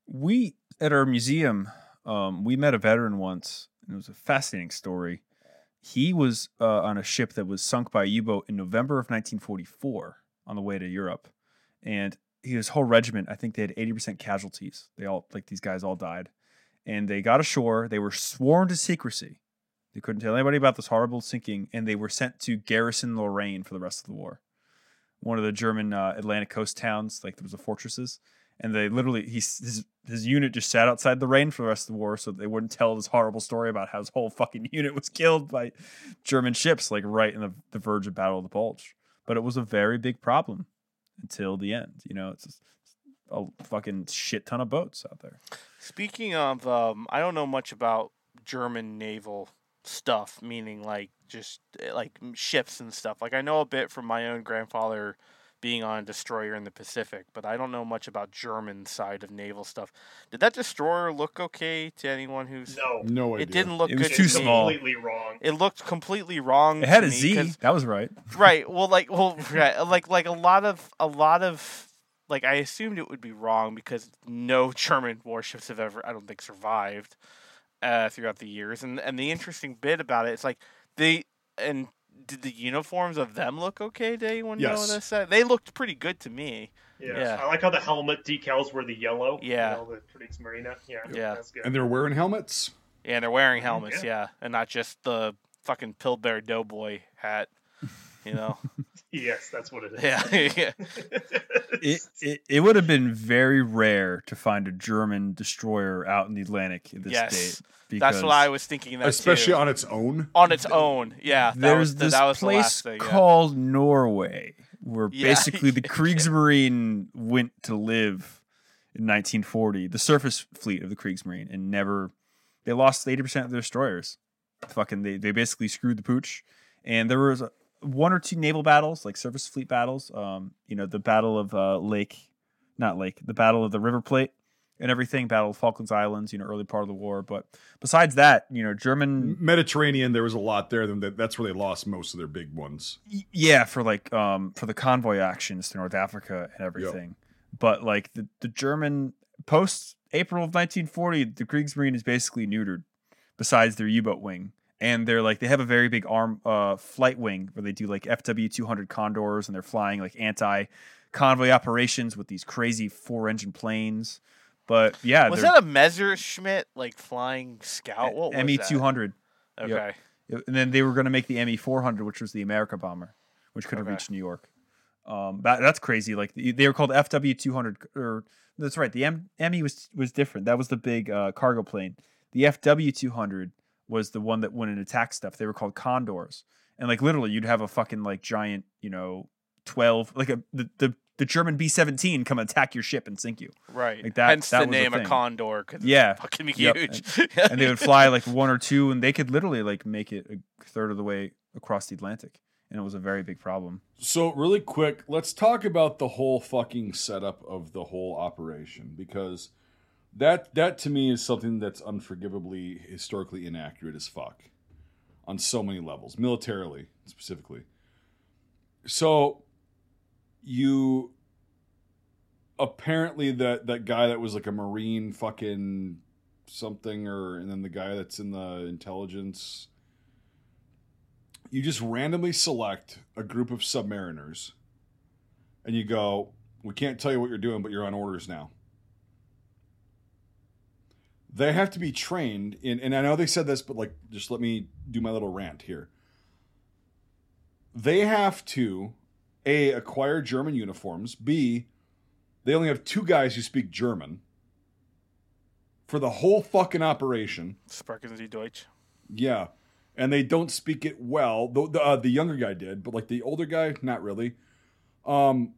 We at our museum um, we met a veteran once and it was a fascinating story. He was uh, on a ship that was sunk by a u-boat in november of 1944 on the way to europe and his whole regiment i think they had 80% casualties. They all like these guys all died and they got ashore. They were sworn to secrecy. They couldn't tell anybody about this horrible sinking and they were sent to garrison Lorient for the rest of the war. One of the german uh, atlantic coast towns like there was the fortresses and they literally he his his unit just sat outside the rain for the rest of the war so they wouldn't tell this horrible story about how his whole fucking unit was killed by German ships like right in the, the verge of Battle of the Bulge. But it was a very big problem until the end. You know, it's a fucking shit ton of boats out there. Speaking of, um, I don't know much about German naval stuff, meaning like just eh, like ships and stuff. Like I know a bit from my own grandfather being on a destroyer in the Pacific, but I don't know much about German side of naval stuff. Did that destroyer look okay to anyone who's? No, no idea. it didn't look It was too to it's me. small. completely wrong. It looked completely wrong. It had to a me Z. 'cause- That was right. right well like well right, like like a lot of a lot of like i assumed it would be wrong because no german warships have ever i don't think survived uh throughout the years and and the interesting bit about it it's like they and did the uniforms of them look okay did anyone Yes. notice that they looked pretty good to me Yeah. Yeah. I like how the helmet decals were the yellow. Yeah. You know, the Kriegsmarine. Yeah. Yeah. That's good. and they're wearing helmets. yeah and they're wearing helmets yeah. yeah. and not just the fucking pillbear doughboy hat you know yes, that's what it is. yeah yeah It, it it would have been very rare to find a German destroyer out in the Atlantic in this Yes. date. that's what i was thinking that especially too. on its own. on its own. Yeah, that There's was the, this that was the place last thing. yeah. called Norway, where Yeah. basically the Kriegsmarine went to live in 1940, the surface fleet of the Kriegsmarine, and never they lost 80% of their destroyers. Fucking, they, they basically screwed the pooch. And there was uh, one or two naval battles, like surface fleet battles. Um, you know, the Battle of uh, Lake, not Lake, the Battle of the River Plate and everything, Battle of Falklands Islands, you know, early part of the war. But besides that, you know, German Mediterranean, there was a lot there. Then that's where they lost most of their big ones. Yeah for like um for the convoy actions to north africa and everything but like the, the german post april of 1940 the kriegsmarine is basically neutered besides their u-boat wing and they're like they have a very big arm uh flight wing where they do like fw200 condors and they're flying like anti convoy operations with these crazy four engine planes but yeah Was that a Messerschmitt like flying scout? What was that? me 200 Okay. and then they were going to make the ME 400, which was the America bomber, which could have Okay. reached New York. Um, that, that's crazy. Like they were called FW 200, or that's right. The M, ME was was different. That was the big uh, cargo plane. The FW 200 was the one that went and attacked stuff. They were called Condors, and like literally, you'd have a fucking like giant, you know, 12 like a the the, the German B 17 come attack your ship and sink you. Right. Like that- Hence that the was a name of. Condor because Yeah. it's fucking Yep, huge. and they would fly like one or two, and they could literally like make it a third of the way across the Atlantic. and it was a very big problem. So really quick, let's talk about the whole fucking setup of the whole operation because that that to me is something that's unforgivably historically inaccurate as fuck on so many levels, militarily specifically. So you apparently that that guy that was like a marine fucking something or and then the guy that's in the intelligence you just randomly select a group of submariners and you go we can't tell you what you're doing but you're on orders now they have to be trained in and i know they said this but like just let me do my little rant here they have to a acquire german uniforms b they only have two guys who speak german for the whole fucking operation Sprechen Sie Deutsch? yeah, and they don't speak it well. The the, uh, the younger guy did, but like the older guy, not really. Um,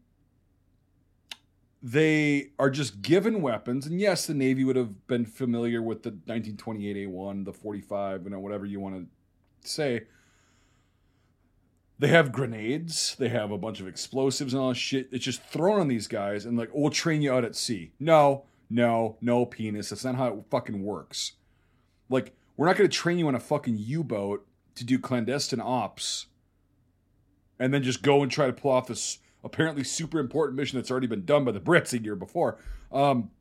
they are just given weapons, and yes, the Navy would have been familiar with the 1928 A1, the 45, you know, whatever you want to say. They have grenades. They have a bunch of explosives and all this shit. It's just thrown on these guys, and like, we'll train you out at sea. No, no, no, penis. That's not how it fucking works. Like, we're not going to train you on a fucking U boat to do clandestine ops and then just go and try to pull off this apparently super important mission that's already been done by the Brits a year before. Um,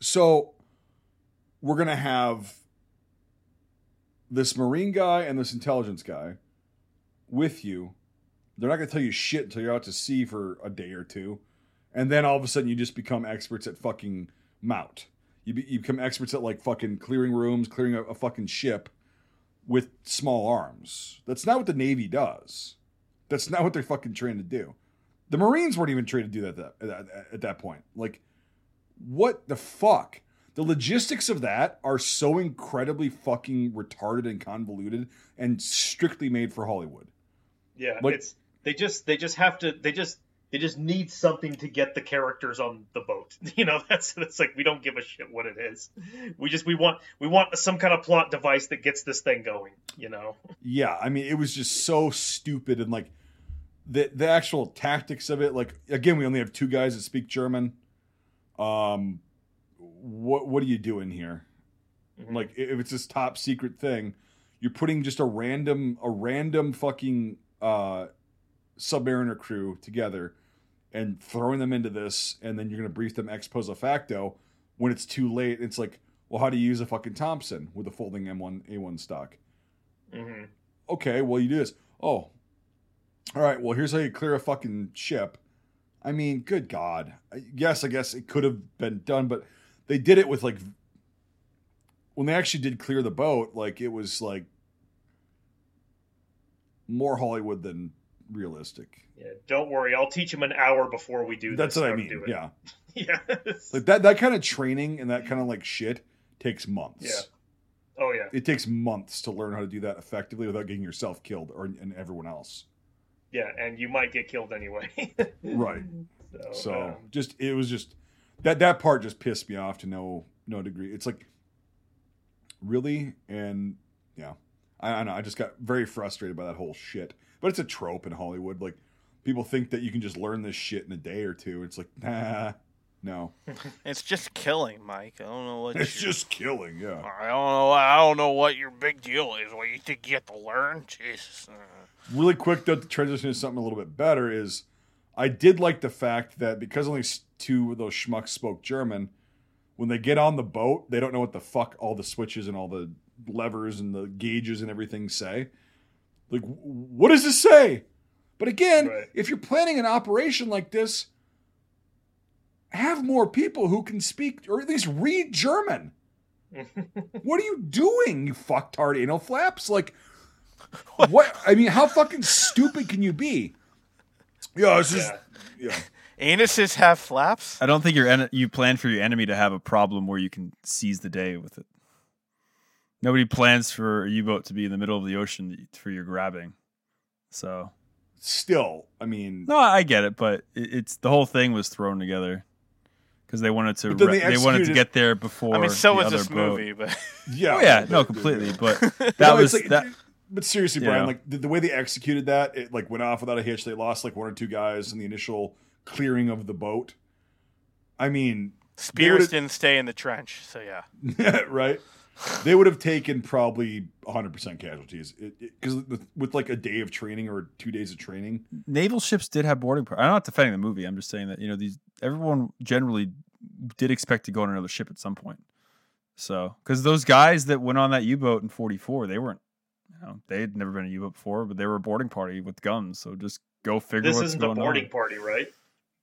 so we're to have this Marine guy and this intelligence guy with you. They're not to tell you shit until you're out to sea for a day or two. And then all of a sudden you just become experts at fucking mount. You, be, you become experts at like fucking clearing rooms, clearing a, a fucking ship with small arms. That's not what the Navy does. That's not what they're fucking trained to do. The Marines weren't even trained to do that, that at, at that point. Like, what the fuck? The logistics of that are so incredibly fucking retarded and convoluted and strictly made for Hollywood. Yeah, Like- it's they just they just have to they just they just need something to get the characters on the boat. You know, that's that's like we don't give a shit what it is. We just we want we want some kind of plot device that gets this thing going. You know. Yeah, I mean, it was just so stupid and like the the actual tactics of it. Like again, we only have two guys that speak German. Um, what what are you doing here? Mhm. Like if it's this top secret thing, you're putting just a random a random fucking uh submariner crew together and throwing them into this, and then you're gonna brief them ex post facto when it's too late. It's like, well, how do you use a fucking Thompson with a folding M1 A1 stock? hmm okay, well, you do this. Oh, all right, well, here's how you clear a fucking ship. I mean, good God. I- Yes, I guess it could have been done, but they did it with like, when they actually did clear the boat, like, it was like more Hollywood than realistic. Yeah. Don't worry, I'll teach them an hour before we do. That's this what I mean. Yeah. Yeah. Like that, that kind of training and that kind of like shit takes months. Yeah. oh yeah. It takes months to learn how to do that effectively without getting yourself killed or and everyone else. Yeah, and you might get killed anyway. Right. So, So um, just it was just that that part just pissed me off to no no degree. It's like really and yeah, I, I know I just got very frustrated by that whole shit. But it's a trope in Hollywood. Like people think that you can just learn this shit in a day or two. It's like nah, no, It's just killing, Mike. I don't know what. it's you- just killing. Yeah, I don't know. I don't know what your big deal is. What you think you have to learn? Jesus. Really quick though to transition to something a little bit better is I did like the fact that because only two of those schmucks spoke German, when they get on the boat, they don't know what the fuck all the switches and all the levers and the gauges and everything say. Like, what does this say? But again, Right. if you're planning an operation like this, have more people who can speak or at least read German. what are you doing, you fucktard anal flaps? Like, what? I mean, how fucking stupid can you be? Yeah, it's just yeah. yeah. anuses have flaps. I don't think your en- you plan for your enemy to have a problem where you can seize the day with it. Nobody plans for a U-boat to be in the middle of the ocean for your grabbing. So Still, I mean, no, I get it, but it, it's the whole thing was thrown together because they wanted to But re- they they, wanted to get there before. I mean, so the was other this boat. movie, but yeah, Oh yeah, no, completely. But that No, was like- that. but seriously, Yeah. Brian, like the, the way they executed that, it like went off without a hitch. They lost like one or two guys in the initial clearing of the boat. I mean, Spears didn't stay in the trench, so yeah. right? They would have taken probably 100% casualties because with like a day of training or two days of training, naval ships did have boarding. Par- I'm not defending the movie. I'm just saying that you know these everyone generally did expect to go on another ship at some point. So because those guys that went on that U-boat in '44, they weren't. You know, they had never been a U-boat before, but they were a boarding party with guns. So just go figure This what's isn't a boarding on. party, right?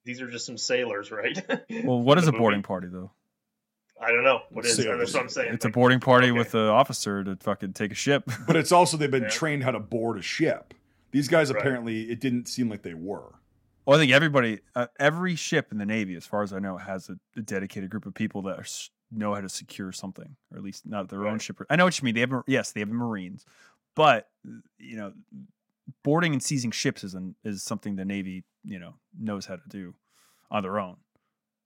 These are just some sailors, right? Well, what is a boarding movie. party though? I don't know. What is Sailors. That's what I'm saying. It's a boarding party okay. with an officer to fucking take a ship. but it's also they've been Yeah. trained how to board a ship. These guys Right. apparently it didn't seem like they were. Well, I think everybody, uh, every ship in the Navy, as far as I know, has a, a dedicated group of people that are, know how to secure something, or at least not their own ship. I know what you mean. They have, mar- yes, they have Marines, but you know, boarding and seizing ships is an, is something the Navy, you know, knows how to do on their own.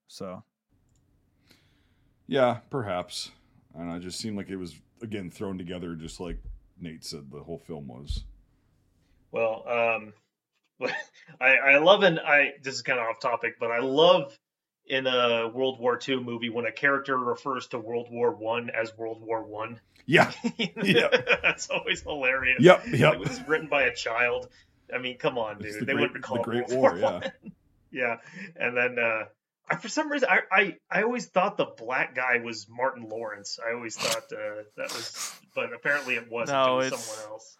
So Yeah, perhaps. And I don't know. It just seemed like it was again thrown together, just like Nate said the whole film was. Well, um, I I love and I this is kind of off topic, but I love in a World War II movie when a character refers to World War One as World War One. Yeah. Yeah. That's always hilarious. Yep. Like, Yep. this is written by a child. I mean, come on, dude. The they Great- wouldn't call the it Great World War, War yeah. Yeah. And then uh, I, for some reason, I, I I always thought the black guy was Martin Lawrence. I always thought uh, that was, but apparently it wasn't. No, it was it's- someone else.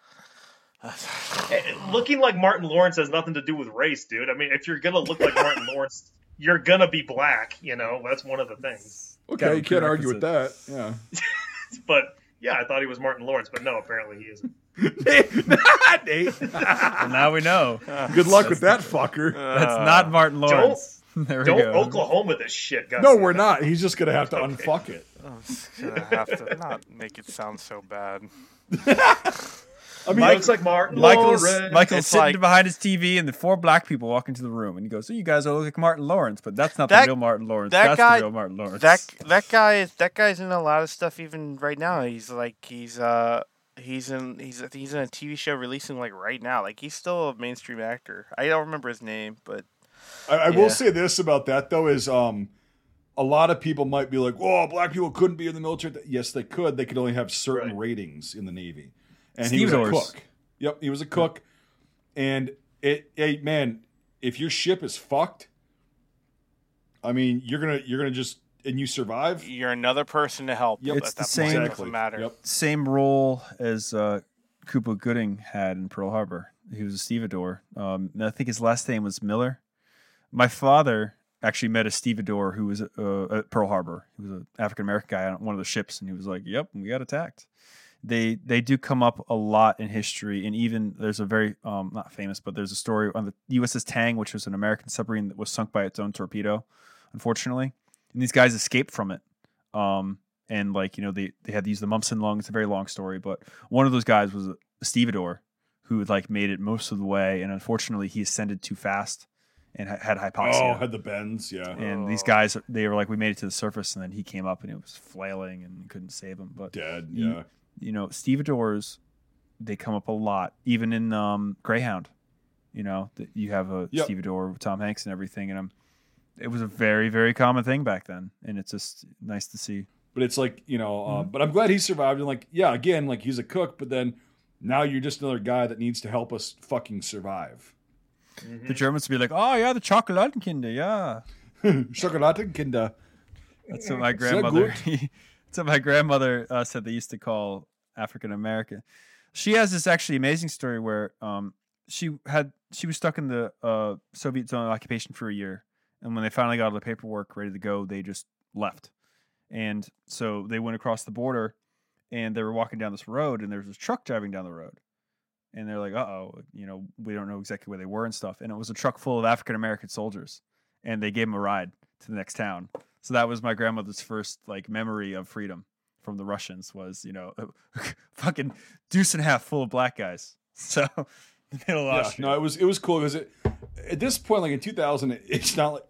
Eh, Looking like Martin Lawrence has nothing to do with race, dude. I mean, if you're gonna look like Martin Lawrence, you're gonna be black. You know, that's one of the things. Okay, you can't argue with that. Yeah. But yeah, I thought he was Martin Lawrence, but no, apparently he isn't. Nate. well, now we know Good luck with that fucker. that's not Martin Lawrence. there we Don't go. Oklahoma this shit, guys. No, we're not. He's just gonna have to Okay. unfuck it. I'm just gonna have to not make it sound so bad. I mean, He looks like Martin Michael's Lawrence. Michael's It's sitting like- behind his TV, and the four black people walk into the room, and he goes, "So you guys all look like Martin Lawrence, but that's not That- the real Martin Lawrence. that That's guy- the real Martin Lawrence." That that guy is that guy's in a lot of stuff even right now. He's like he's uh he's in he's he's in a TV show releasing like right now. Like he's still a mainstream actor. I don't remember his name, but I, I Yeah. will say this about that though is um, a lot of people might be like, "Oh, black people couldn't be in the military." Yes, they could. They could only have certain Right. ratings in the Navy, and he was a cook. Yep, he was a cook, and it, hey man, if your ship is fucked, I mean, you're gonna you're gonna just and you survive. you're another person to help. Yep. It's at the that same- point. Exactly. matter. Yep. same role as uh, Cuba Gooding had in Pearl Harbor. He was a stevedore. Um, I think his last name was Miller. My father actually met a stevedore who was uh, at Pearl Harbor. He was an African American guy on one of the ships, and he was like, "Yep, we got attacked." They they do come up a lot in history, and even there's a very um, not famous, but there's a story on the USS Tang, which was an American submarine that was sunk by its own torpedo, unfortunately. And these guys escaped from it. Um, and like you know they they had to use the Momsen lungs. It's a very long story, but one of those guys was a stevedore who like made it most of the way, and unfortunately he ascended too fast and ha- had Oh, hypoxia. had the bends, yeah. and these Oh. guys they were like we made it to the surface, and then he came up and it was flailing and couldn't save him. But Dead, You- yeah. you know stevedores they come up a lot, even in um, Greyhound. You know that you have a Yep. stevedore with Tom Hanks and everything, and um, it was a very very common thing back then, and it's just nice to see. But it's like you know, uh, Mm-hmm. but I'm glad he survived. And like, yeah, again, like he's a cook, but then now you're just another guy that needs to help us fucking survive. Mhm. The Germans would be like, "Oh yeah, the Schokoladenkinder, yeah." Schokoladenkinder. That's what my grandmother. that's what my grandmother uh, said. They used to call African American. She has this actually amazing story where um, she had she was stuck in the uh, Soviet zone of occupation for a year, and when they finally got all the paperwork ready to go, they just left. And so they went across the border, and they were walking down this road, and there was this truck driving down the road, and they're like, "Uh oh, you know, we don't know exactly where they were and stuff." And it was a truck full of African American soldiers, and they gave them a ride to the next town. So that was my grandmother's first like memory of freedom from the Russians was, you know, fucking deuce and a half full of black guys. So middle Yeah, Austria. no, it was it was cool because it at this point, like in 2000, it- it's not like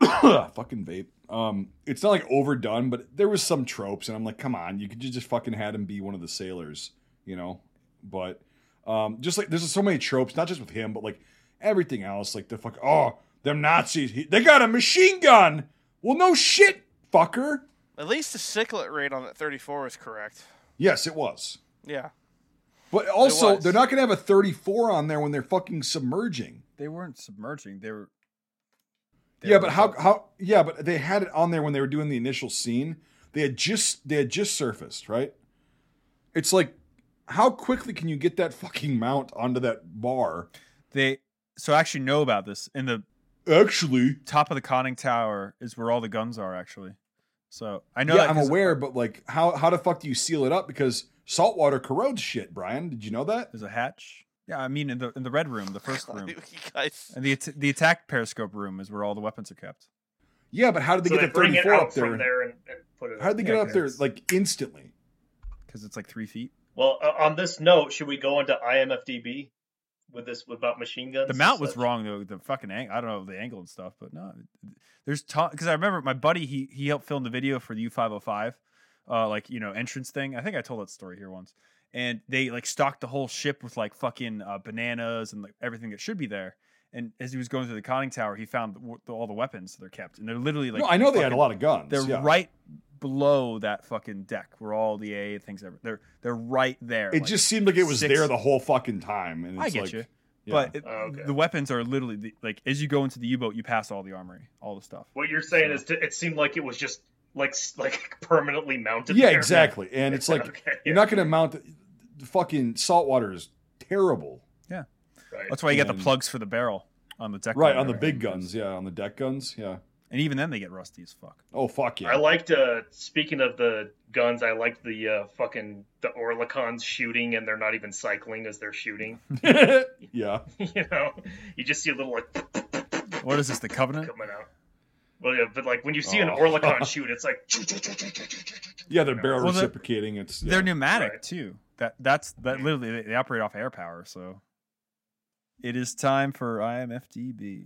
fucking vape. Um, it's not like overdone, but there was some tropes, and I'm like, come on, you could ju- just fucking had him be one of the sailors, you know, but um, just like there's so many tropes, not just with him, but like everything else. Like the fuck, oh, them Nazis, he- they got a machine gun. Well, no shit, fucker. At least the cyclic rate on that 34 is correct. Yes, it was. Yeah. But also, they're not gonna have a 34 on there when they're fucking submerging. They weren't submerging. They were. they yeah, were but how how yeah, but they had it on there when they were doing the initial scene. They had just they had just surfaced, right? It's like how quickly can you get that fucking mount onto that bar? they? So I actually know about this. In the Actually, top of the conning tower is where all the guns are. Actually, so I know. yeah, that I'm aware, but like how how the fuck do you seal it up because saltwater corrodes shit, Brian? Did you know that? There's a hatch. Yeah, I mean in the in the red room, the first room, you guys. and the at- the attack periscope room is where all the weapons are kept. Yeah, but how did they so get they the bring it 34 up there? from there and, and put it. How did they get Yeah, up there like instantly? because it's like three feet. Well, uh, on this note, should we go into IMFDB with this about machine guns? The mount was such? wrong though. The fucking ang- I don't know the angle and stuff, but no, there's because I remember my buddy he he helped film the video for the U five hundred five, uh, like you know entrance thing. I think I told that story here once, and they like stocked the whole ship with like fucking uh, bananas and like everything that should be there. And as he was going through the conning tower, he found the, the, all the weapons that are kept, and they're literally like no, I know they had a lot of guns. They're yeah. right below that fucking deck where all the A things are. They're they're right there. It like- just seemed like it was six- there the whole fucking time. And I get like, you. yeah. But it, Oh, okay. the weapons are literally the, like as you go into the U-boat, you pass all the armory, all the stuff. What you're saying So- is, t- it seemed like it was just like like permanently mounted. yeah, there. exactly. And it's like Okay, you're not going to mount the, the fucking saltwater is terrible. Yeah, right. That's why you get the plugs for the barrel on the deck. Right on the and big guns, yeah, on the deck guns, yeah. And even then they get rusty as fuck. Oh fuck yeah. I liked. Uh, speaking of the guns, I liked the uh, fucking the Oerlikons shooting, and they're not even cycling as they're shooting. yeah. you know, you just see a little like What is this? The Covenant? coming out. Well, yeah, but like when you see an Oh. Oerlikon shoot, it's like Yeah, they're barrel Well, reciprocating. It's yeah. They're pneumatic Right. too. That that's that literally they, they operate off air power. So it is time for IMFDB.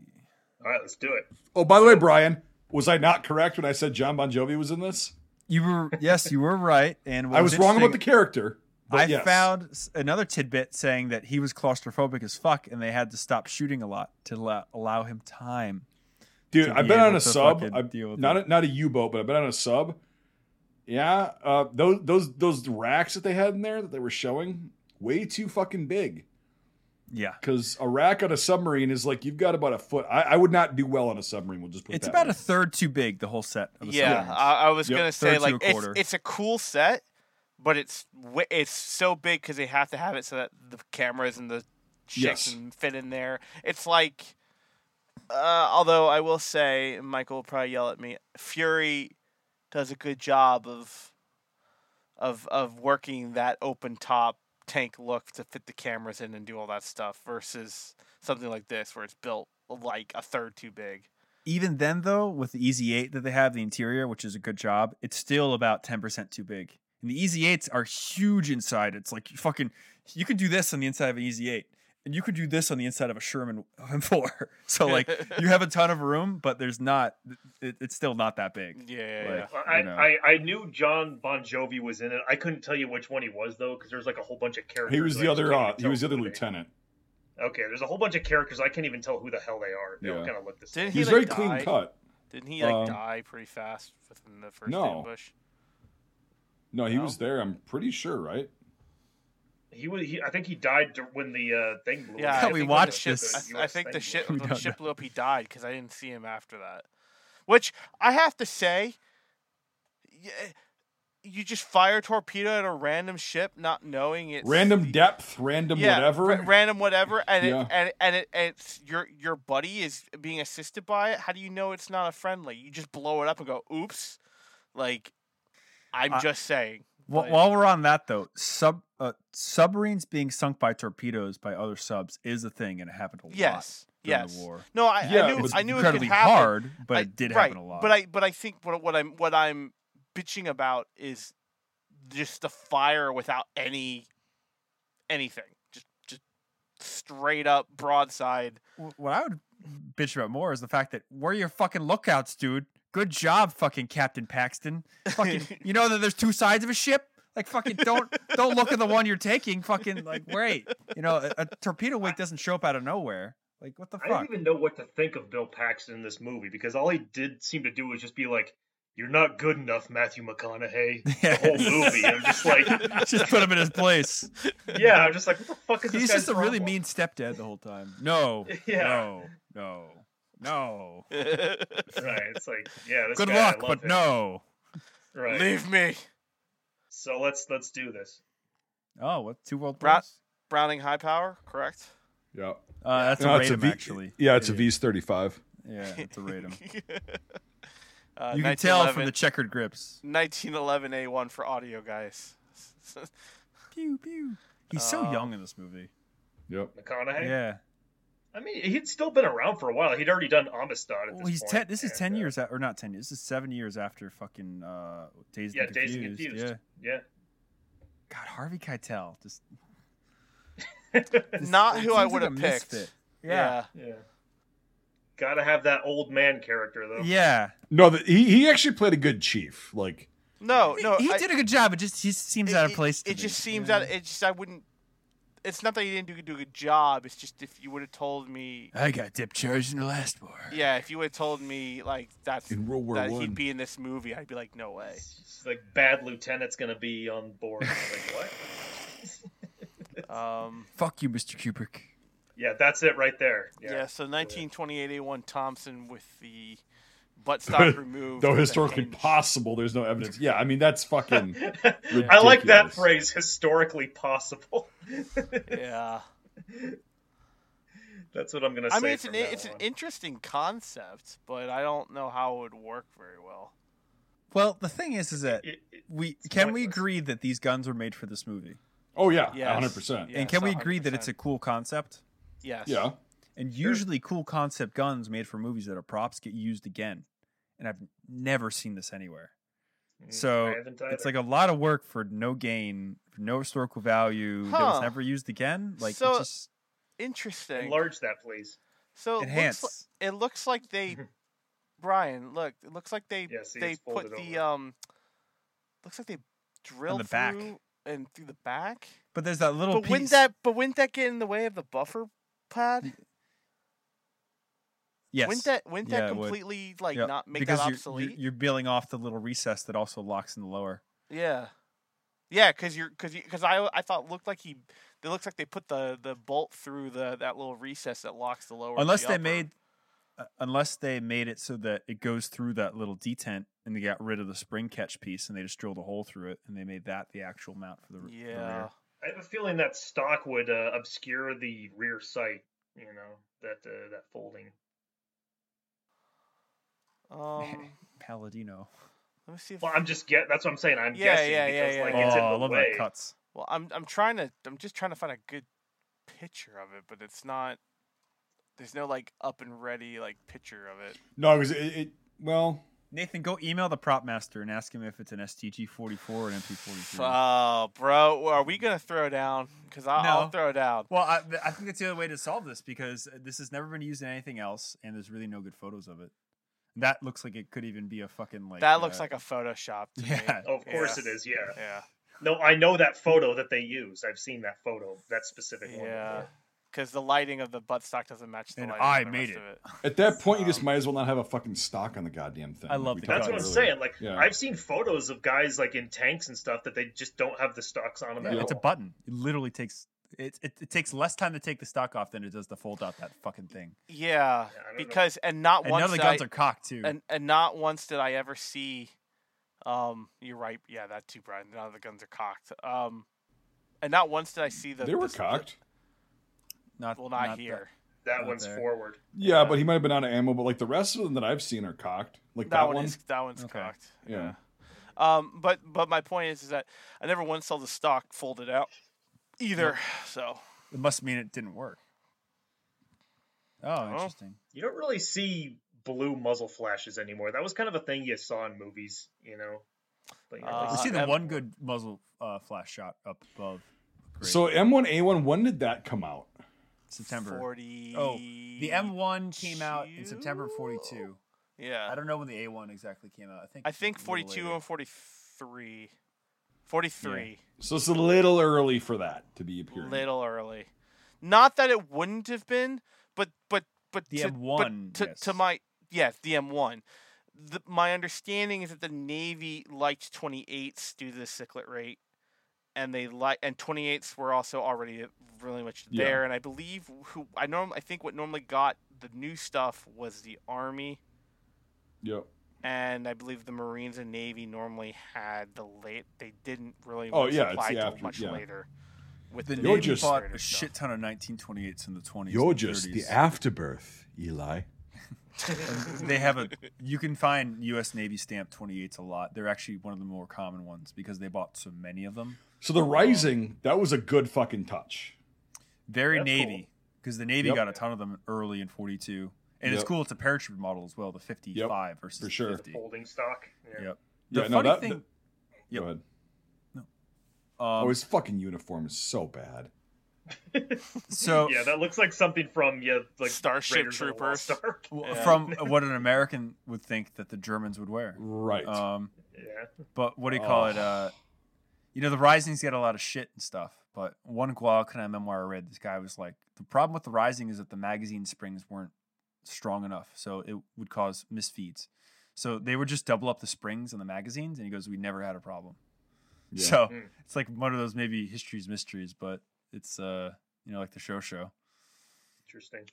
All right, let's do it. Oh, by the way, Brian, was I not correct when I said John Bon Jovi was in this? You were yes, you were right. And what I was wrong about the character. I yes. found another tidbit saying that he was claustrophobic as fuck, and they had to stop shooting a lot to allow, allow him time. Dude, to I've be been on a sub. I've, not a, not a U boat, but I've been on a sub. Yeah, uh, those those those racks that they had in there that they were showing way too fucking big. Yeah, Because a rack on a submarine is like you've got about a foot. I, I would not do well on a submarine. We'll just put it it's that about way. a third too big. The whole set. Of the Yeah, submarines. I, I was Yep. gonna say Third to like a it's it's a cool set, but it's it's so big because they have to have it so that the cameras and the shit Yes. can fit in there. It's like, uh, although I will say, Michael will probably yell at me. Fury does a good job of of of working that open top tank look to fit the cameras in and do all that stuff versus something like this where it's built like a third too big. Even then, though, with the Easy Eight that they have, the interior, which is a good job, it's still about ten percent too big. And the Easy Eights are huge inside. It's like you fucking you could do this on the inside of an Easy Eight, and you could do this on the inside of a Sherman M4. So like you have a ton of room, but there's not. It, it's still not that big. Yeah, yeah, Like, yeah. I, you know. I, I knew John Bon Jovi was in it. I couldn't tell you which one he was though, because there's like a whole bunch of characters. He was the I other. Uh, he was the other who they- lieutenant. Okay, there's a whole bunch of characters I can't even tell who the hell they are. They all Yeah. kind of look the same. Didn't He he, was like, very die? clean cut. Didn't he like Um, die pretty fast within the first no. ambush? No, he No? was there. I'm pretty sure, right? He was. He, I think he died when the uh, thing blew. Yeah, up. I I we think the watched ship- this- I, I think the ship blew up. the ship blew up, he died because I didn't see him after that. Which I have to say, y- you just fire a torpedo at a random ship, not knowing it's Random depth, random yeah, whatever. ra- random whatever, and Yeah. it, and and it, and it's your your buddy is being assisted by it. How do you know it's not a friendly? You just blow it up and go, "Oops!" Like, I'm I- just saying. While, while we're on that though, sub uh, submarines being sunk by torpedoes by other subs is a thing, and it happened a lot Yes, during yes. the war. No, I, Yeah, I it was I knew it could incredibly happen. hard, but I- it did right, happen a lot. But I but I think what what I'm what I'm bitching about is just the fire without any anything. Just just straight up broadside. What I would bitch about more is the fact that where are your fucking lookouts, dude? Good job, fucking Captain Paxton. Fucking, you know that there's two sides of a ship. Like fucking don't don't look at the one you're taking. Fucking like wait, you know, a, a torpedo wake doesn't show up out of nowhere. Like what the fuck? I don't even know what to think of Bill Paxton in this movie because all he did seem to do was just be like, "You're not good enough, Matthew McConaughey." The whole movie, I'm just like, just put him in his place. yeah, I'm just like, what the fuck is this? He's just a really mean stepdad the whole time. No, Yeah. no, no, no. Right? It's like, yeah, this Good guy, I luck, love but him. no. Right. Leave me. So let's let's do this. Oh, what? Two world Bra- Browning high power, correct? Yeah. Uh, that's No, a it's Radom, V- actually. Yeah, it's a Yeah. V's thirty five. Yeah, it's a Radom. uh, you can tell from the checkered grips. 1911 A1 for audio, guys. Pew pew. He's so Um, young in this movie. Yep. McConaughey. Yeah. I mean, he'd still been around for a while. He'd already done Amistad. At Well, this he's point, ten. This is and, ten uh, years, a- or not ten years. This is seven years after fucking uh, Dazed Yeah, and Dazed and Confused. Confused. Yeah. Yeah. God, Harvey Keitel just Not who I would like have picked. misfit. Yeah. yeah. Gotta have that old man character though. Yeah. No, the, he he actually played a good chief. Like No, He- no. he, I- did a good job. It just he seems out of place. It, to it me. just seems Yeah. that it just I wouldn't. It's not that he didn't do, do a good job. It's just if you would have told me, I got dip charged in the last war. yeah, if you would have told me like that's in World War that One. he'd be in this movie, I'd be like, no way. It's like bad lieutenant's gonna be on board. like what? Um, Fuck you, Mr. Kubrick. Yeah, that's it right there. yeah. Yeah. So 1928 A1 Thompson with the buttstock removed. Though with a historically hinge. possible, there's no evidence. Yeah, I mean that's fucking. I like that phrase, historically possible. Yeah. That's what I'm gonna say. I mean, it's an from now an interesting concept, but I don't know how it would work very well. Well, the thing is, is that It- it- we can we agree that these guns were made for this movie, Oh yeah, Yes. hundred percent. Yeah. and can Yes, we agree that it's a cool concept? Yes. Yeah. And Sure. usually, cool concept guns made for movies that are props get used again, and I've never seen this anywhere. Mm, So it's like a lot of work for no gain, for no historical value that was Huh. never used again. Like So- it's just Interesting. enlarge that, please. So it enhance. looks, li- it looks like they, Brian. Look, it looks like they Yeah, see, they put the over. um. Looks like they drilled the back. through and through the back. but there's that little But piece. wouldn't that but wouldn't that get in the way of the buffer pad? Yes, Wouldn't that wouldn't Yeah, that it would. completely like Yep, not make because that obsolete? You're, you're peeling off the little recess that also locks in the lower. Yeah, yeah, because you're because because I I thought it looked like he. It looks like they put the the bolt through the that little recess that locks the lower. unless the they upper. made uh, unless they made it so that it goes through that little detent and they got rid of the spring catch piece and they just drilled a hole through it and they made that the actual mount for the, r- the Yeah. rear. I have a feeling that stock would uh, obscure the rear sight. You know that uh, that folding. Um, Palladino. let me see if Well, I'm just get. That's what I'm saying. I'm Yeah, guessing yeah, yeah, because yeah, like Oh, it's in I the love way. that cuts. Well, I'm I'm trying to I'm just trying to find a good picture of it, but it's not. There's no like up and ready like picture of it. No, it was it, it. Well, Nathan, go email the prop master and ask him if it's an STG 44 or an MP 43. Oh, bro, are we gonna throw down? Because I'll, I'll No. throw down. Well, I, I think that's the other way to solve this because this has never been used in anything else, and there's really no good photos of it. That looks like it could even be a fucking like. that looks uh, like a Photoshop. To Yeah. Oh, of course Yeah. it is. Yeah. Yeah, No, I know that photo that they use. I've seen that photo, that specific one. yeah. Because the lighting of the buttstock doesn't match the And lighting. I of the made rest it. Of at that point, you just Um, might as well not have a fucking stock on the goddamn thing. I love we the That's what about I'm saying. Like Yeah. I've seen photos of guys like in tanks and stuff that they just don't have the stocks on them Yeah, at it's a button. It literally takes it, it. It takes less time to take the stock off than it does to fold out that fucking thing. Yeah, I don't know. because and not And once none of the guns I, are cocked too. and and not once did I ever see. Um, you're right. Yeah, that too, Brian. None of the guns are cocked. Um, and not once did I see the. They were the- cocked. not well, not, that- here. That Out one's there. forward. Yeah, but he might have been out of ammo. But like the rest of them that I've seen are cocked. Like that, that, one, is that one's Okay. cocked. Yeah. Um, but but my point is, is that I never once saw the stock folded out either. So It must mean it didn't work. Oh, interesting. You don't really see blue muzzle flashes anymore. That was kind of a thing you saw in movies, you know. But you Uh, We see the one good muzzle uh, flash shot up above. Great. So M1A1, when did that come out? September. forty. Oh, the M1 came out in September 42. Yeah, I don't know when the A1 exactly came out. I think I think forty-two later. and forty-three. 43. So it's a little early for that to be appearing. Little early. Not that it wouldn't have been, but but but The to, M1, but to, to my yes, the M1. The, my understanding is that the Navy liked 28s due to the cyclic rate, and they like and 28s were also already really much Yeah. there. And I believe who I norm I think what normally got the new stuff was the Army, Yep. And I believe the Marines and Navy normally had the late. They didn't really Oh, yeah, it's the after- much yeah. later. With The the You're Navy just- bought a stuff. shit ton of 1928s in the 20s. You're and just the afterbirth, Eli. they have a you can find US Navy stamp 28s a lot. They're actually one of the more common ones because they bought so many of them. So the Reising, that was a good fucking touch. Very That's Navy because the Navy Yep. got a ton of them early in 42. And it's cool it's a paratrooper model as well, the 55 versus for sure. 50. Folding stock. Yeah. Yep. The Yeah, no, funny that- thing Yep. Go ahead. um, oh, his fucking uniform is so bad. so Yeah, that looks like something from yeah, like Starship Raiders of the Troopers. Ark. Yeah. from what an American would think that the Germans would wear. Right. Um, Yeah. but what do you call it? Oh. Uh, you know, the Reisings got a lot of shit and stuff. But one Guadalcanal memoir I read, this guy was like, the problem with the Reising is that the magazine springs weren't strong enough, so it would cause misfeeds. So they would just double up the springs on the magazines, and he goes, "We never had a problem." Yeah. So Mm. it's like one of those maybe history's mysteries, but it's uh, you know, like the show show. Interesting.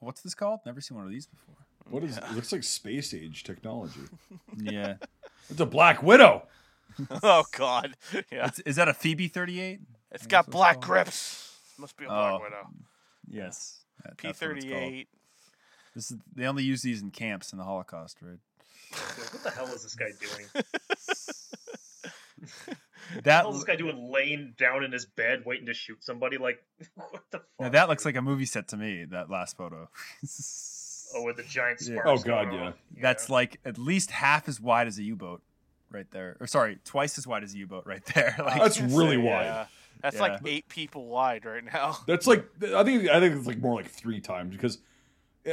What's this called? Never seen one of these before. what is it? looks like space age technology. Yeah, It's a Black Widow. oh God. Yeah. It's- is that a Phoebe thirty eight? It's That's got black grips. Must be a Black Oh, Widow. Yes, that- P that's what it's thirty This is they only use these in camps in the Holocaust, right? What the hell is this guy doing? What the That hell is this guy doing laying down in his bed waiting to shoot somebody? Like, what the fuck? now that looks like a movie set to me. That last photo. Oh, with the giant Yeah. sparks. Oh, God, going yeah. on. That's like at least half as wide as a U-boat, right there. Or sorry, twice as wide as a U-boat, right there. Like, That's really wide. Yeah. That's Yeah. like eight people wide right now. That's like I think I think it's like more like three times because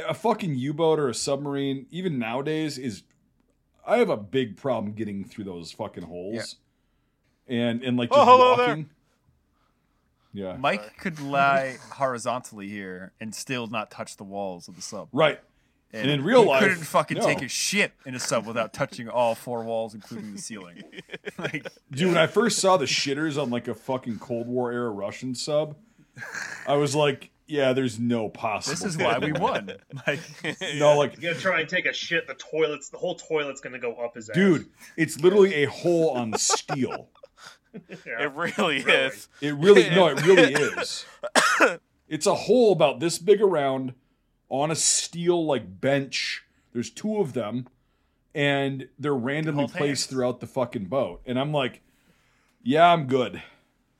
a fucking U-boat or a submarine, even nowadays, is I have a big problem getting through those fucking holes, and and like Oh, just hello there. walking. Yeah, Mike could lie horizontally here and still not touch the walls of the sub. right. And in real he life, couldn't fucking no. take a shit in a sub without touching all four walls, including the ceiling. like, Dude, when I first saw the shitters on like a fucking Cold War era Russian sub, I was like, yeah, there's no possible. this is why we won. Like, No, like, He's gonna try and take a shit. The toilet's the whole toilet's gonna go up his ass. dude, it's literally a hole on steel. Yeah. It really, Really? is. It really, no, it really is. It's a hole about this big around on a steel like bench. There's two of them, and they're randomly Hold placed hands. throughout the fucking boat. And I'm like, yeah, I'm good.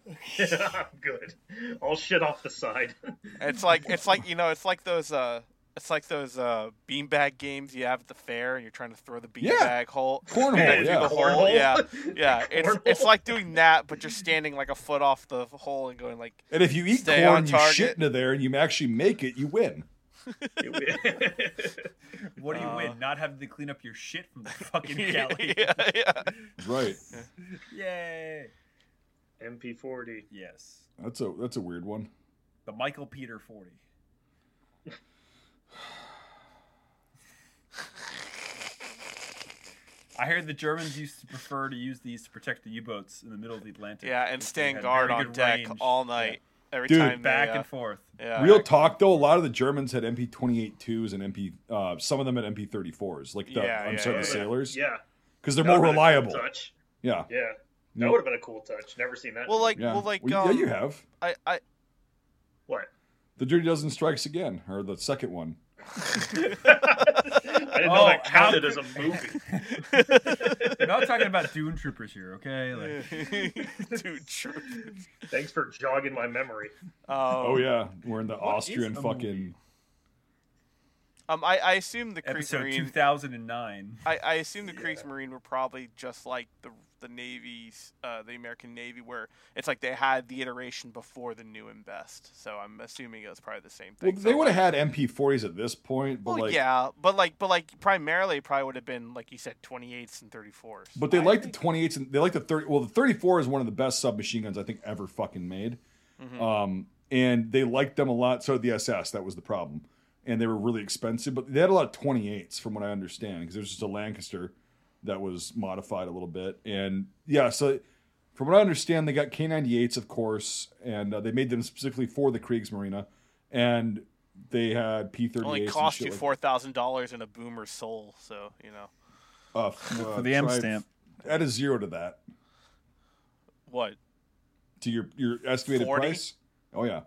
yeah, I'm good. All shit off the side. It's like it's like you know it's like those uh it's like those uh beanbag games you have at the fair and you're trying to throw the beanbag Yeah. hole. Cornhole, Yeah, yeah. the Cornhole? yeah, yeah. It's Cornhole? it's like doing that, but you're standing like a foot off the hole and going like, And if you eat Stay corn, you shit into there, and you actually make it, you win. what do you Uh, win? Not having to clean up your shit from the fucking galley. yeah. Right. Yay! MP40. Yes, That's a that's a weird one. the Michael Peter forty. I heard the Germans used to prefer to use these to protect the U-boats in the middle of the Atlantic. Yeah, and because stand guard on deck range. all night. Every Dude, time back they, uh, and forth. Yeah, Real talk though, a lot of the Germans had MP twenty eight twos and MP uh, some of them had MP thirty fours, like the Yeah, I'm yeah, sorry, yeah, the sailors, Yeah. because they're That more would've been a cool reliable. touch. Yeah. Yeah. That Yep. would have been a cool touch. Never seen that. Well, like, Yeah. well, like, Well, um, yeah, you have. I, I, what? The Dirty Dozen Strikes Again, or the second one. I didn't know Oh, that counted as a movie. We're not talking about Dune Troopers here, okay? Like, dude, true. Thanks for jogging my memory. Um, Oh yeah, we're in the Austrian fucking. Um, I, I assume the Episode Kriegsmarine. 2009. I, I assume the Yeah. Kriegsmarine were probably just like the the Navy's, uh, the American Navy, where it's like they had the iteration before the new and best. So I'm assuming it was probably the same Well, thing. they So, would have like- had MP40s at this point, but Well, like, yeah, but like, but like, primarily, probably would have been like you said, 28s and 34s. but they like the 28s and they like the 30. Well, the 34 is one of the best submachine guns I think ever fucking made. Mhm. Um, and they liked them a lot. So the SS, that was the problem, and they were really expensive. But they had a lot of 28s, from what I understand, because there's just a Lanchester that was modified a little bit. And yeah, so from what I understand, they got K98s, of course, and uh, they made them specifically for the Kriegsmarine, and they had P38s. only cost shit you like- four thousand dollars in a boomer soul. So you know uh, For the M stamp. Add a zero to that what? to your your estimated 40? price. Oh yeah.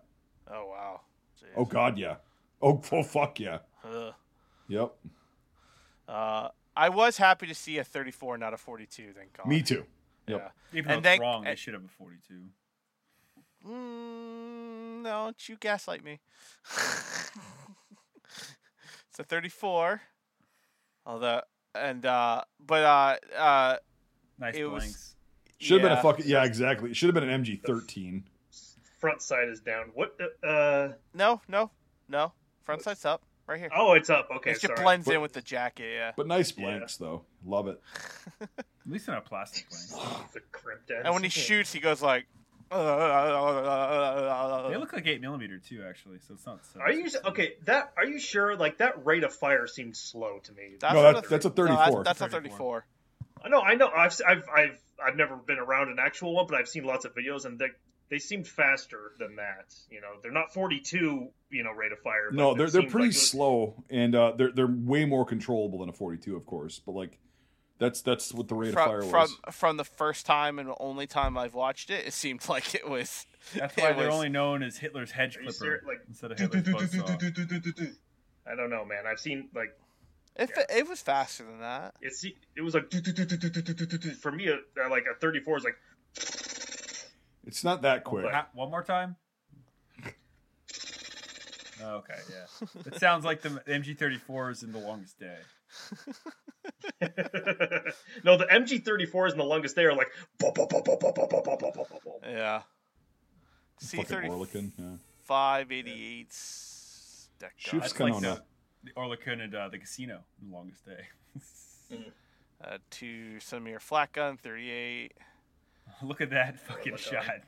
Oh wow. Jeez. Oh god, yeah. Oh, oh fuck yeah. Ugh. Yep. Uh, I was happy to see a 34, not a 42. Thank God. Me too. Yep. Even though And it's then- wrong, they should have a 42. Mm, no, don't you gaslight me. it's a 34. Although, and uh, but uh, uh, Nice It was- Should have been a fucking yeah, exactly. It should have been an MG13. Front side is down. What? Uh, No, no, no. Front side's up, right here. oh, it's up. Okay, it just sorry. blends But- in with the jacket. Yeah. But nice Yeah. blanks though. Love it. At least they're not plastic blanks. the crimped. And when he shoots, he goes like. They They look like 8 millimeter too, actually, so it's not so. Are you okay? That are you sure? Like that rate of fire seemed slow to me. That's No, not that- that's a no, 34. that's, that's a 34. 34. I know, I know. I've I've I've I've never been around an actual one, but I've seen lots of videos, and they they seemed faster than that. You know, they're not 42. You know, rate of fire. No, it they're they're pretty like was- slow and uh, they're they're way more controllable than a 42, of course. But like, that's that's what the rate of fire was. from from the first time and only time I've watched it, it seemed like it was. That's why it they're was- only known as Hitler's hedge clipper? Like, instead of Hitler's buzzsaw. I don't know, man. I've seen like It, Yeah. it was faster than that. it's it was like for me, uh, like a 34 is like It's not that quick. Ha- One more time. Okay, yeah. It sounds like the MG34 is in The Longest Day. no, the MG34s in the longest day are like bop, bop, bop, bop, bop, bop, bop, bop, bop, bop, bop. Yeah. C Fucking thirty Oerlikon. Yeah. five eighty eights. Deck Shoots That's Canona. like the, the Oerlikon and uh, the casino in The Longest Day. Uh, two centimeter flat gun, thirty eight. Look at that fucking look shot. at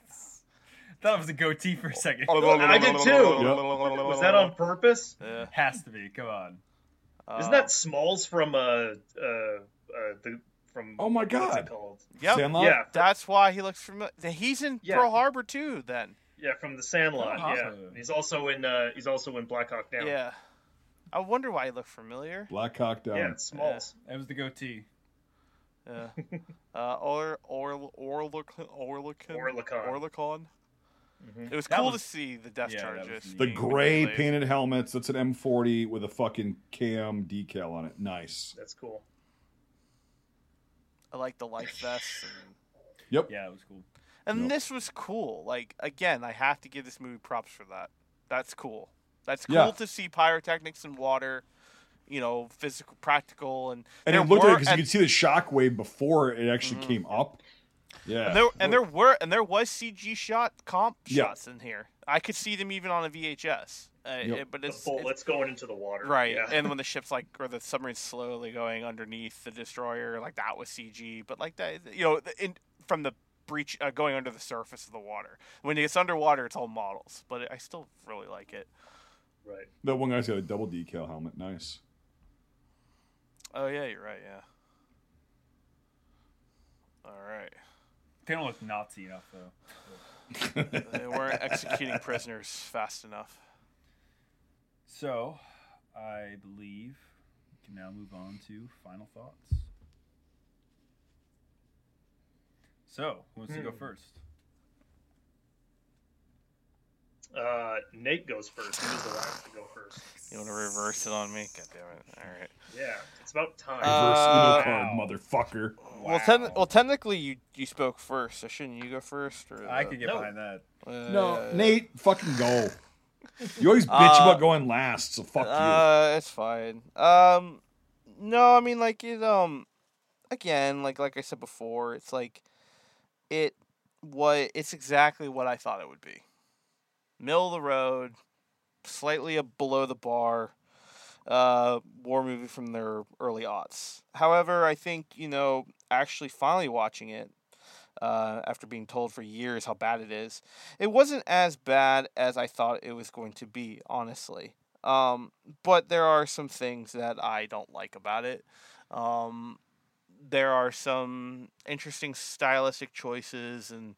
Thought it was a goatee for a second. I did too. Was that on purpose? Yeah. Has to be. Come on. Isn't Uh, that Smalls from uh uh, uh the from Oh my God. Yep. Sandlot? Yeah, That's why he looks familiar. He's in Yeah. Pearl Harbor too. Then. yeah, from the Sandlot. Oh, yeah, awesome. he's also in uh he's also in Black Hawk Down. Yeah. I wonder why he looked familiar. Black Hawk Down. yeah, it's Smalls. That was the goatee. Yeah. uh, or or Oerlikon Oerlikon Oerlikon. Oerlikon. Mhm. It was That cool was- to see the Death yeah, Charges. The gray manipulated. painted helmets. That's an M40 with a fucking KM decal on it. Nice. That's cool. I like the life vests. And, Yep. Yeah, it was cool. and Yep. this was cool. Like again, I have to give this movie props for that. That's cool. That's cool Yeah. to see pyrotechnics in water. You know, physical, practical, and And it looked were, like because you and- could see the shockwave before it actually Mhm. came up. Yeah. And there and there were and there was CG shot comp Yeah. shots in here. I could see them even on a VHS. Uh, Yep. it- but The it's, it's bullets going into the water. right. Yeah. And when the ship's like or the submarine's slowly going underneath the destroyer, like that was CG. But like that, you know, in, from the breach uh, going under the surface of the water. When it's underwater, it's all models. But I still really like it. right. That one guy's got a double decal helmet. Nice. Oh yeah, you're right. Yeah. All right. They don't look Nazi enough though. They weren't executing prisoners fast enough. So, I believe we can now move on to final thoughts. So, who wants to go Hmm. first? Uh, Nate goes first. He was the last to go first. You want to reverse it on me? God damn it! All right. Yeah, it's about time. Reverse Uh, Uno card, wow. motherfucker. Well, ten- well, technically, you you spoke first, so shouldn't you go first? Or I could get No. behind that. Uh, No, Nate, fucking go. You always bitch Uh, about going last, so fuck you. Uh, it's fine. Um, no, I mean like it. Um, again, like like I said before, it's like it. What it's exactly what I thought it would be. Middle of the road, slightly below the bar. Uh, war movie from their early aughts. However, I think you know actually finally watching it. Uh, after being told for years how bad it is, it wasn't as bad as I thought it was going to be. Honestly, um, but there are some things that I don't like about it. Um, there are some interesting stylistic choices and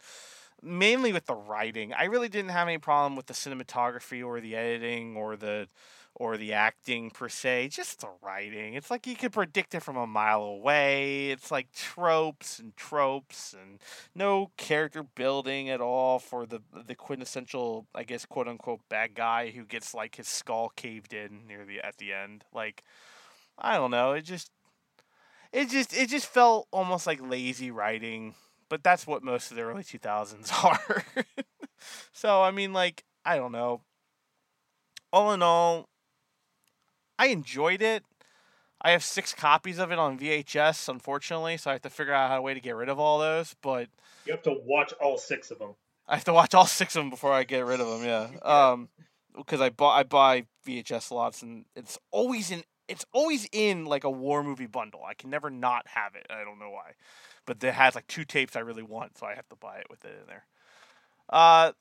mainly with the writing. I really didn't have any problem with the cinematography or the editing or the or the acting per se, just the writing. It's like you could predict it from a mile away. It's like tropes and tropes and no character building at all for the the quintessential, I guess, quote unquote bad guy who gets like his skull caved in near the at the end. Like I don't know, it just it just it just felt almost like lazy writing, but that's what most of the early 2000s are. so, I mean like I don't know. All in all, I enjoyed it. I have six copies of it on VHS, unfortunately, so I have to figure out how a way to get rid of all those. But You have to watch all six of them. I have to watch all six of them before I get rid of them. Yeah, um, because I buy I buy VHS lots, and it's always in it's always in like a war movie bundle. I can never not have it. I don't know why, but it has like two tapes I really want, so I have to buy it with it in there. Uh,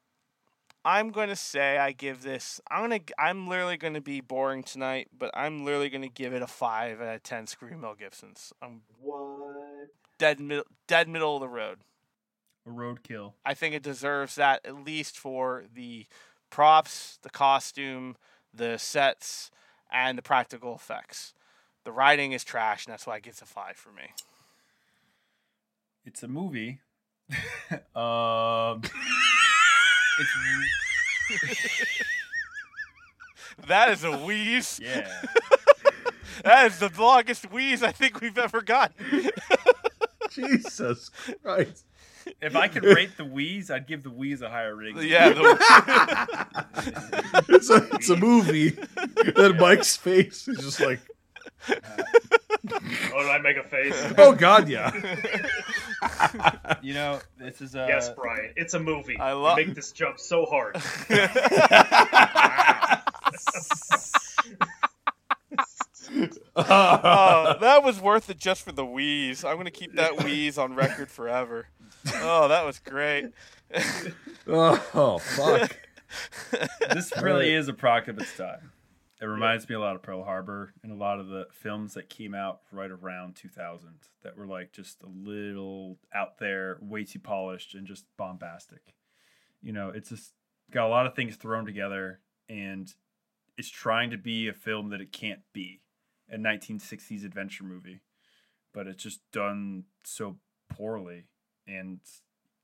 I'm going to say I give this. I'm gonna. I'm literally going to be boring tonight, but I'm literally going to give it a five out of ten. Scream Mel Gibson's. I'm What? dead middle. Dead middle of the road. A roadkill. I think it deserves that at least for the props, the costume, the sets, and the practical effects. The writing is trash, and that's why it gets a five for me. It's a movie. um, it's That is a wheeze. yeah. That is the longest wheeze I think we've ever gotten. Jesus Christ. If I could rate the Wheeze, I'd give the Wheeze a higher rating. yeah, the, It's a, it's a movie. That Mike's face is just like, Oh, did I make a face? oh God, yeah. You know, this is a yes, Brian. It's a movie. I You love- make this jump so hard. oh, that was worth it just for the wheeze. I'm gonna keep that wheeze on record forever. Oh, that was great. oh fuck. this really is a product of its time. It reminds me a lot of Pearl Harbor and a lot of the films that came out right around 2000 that were like just a little out there, way too polished and just bombastic. You know, it's just got a lot of things thrown together and it's trying to be a film that it can't be a 1960s adventure movie, but it's just done so poorly and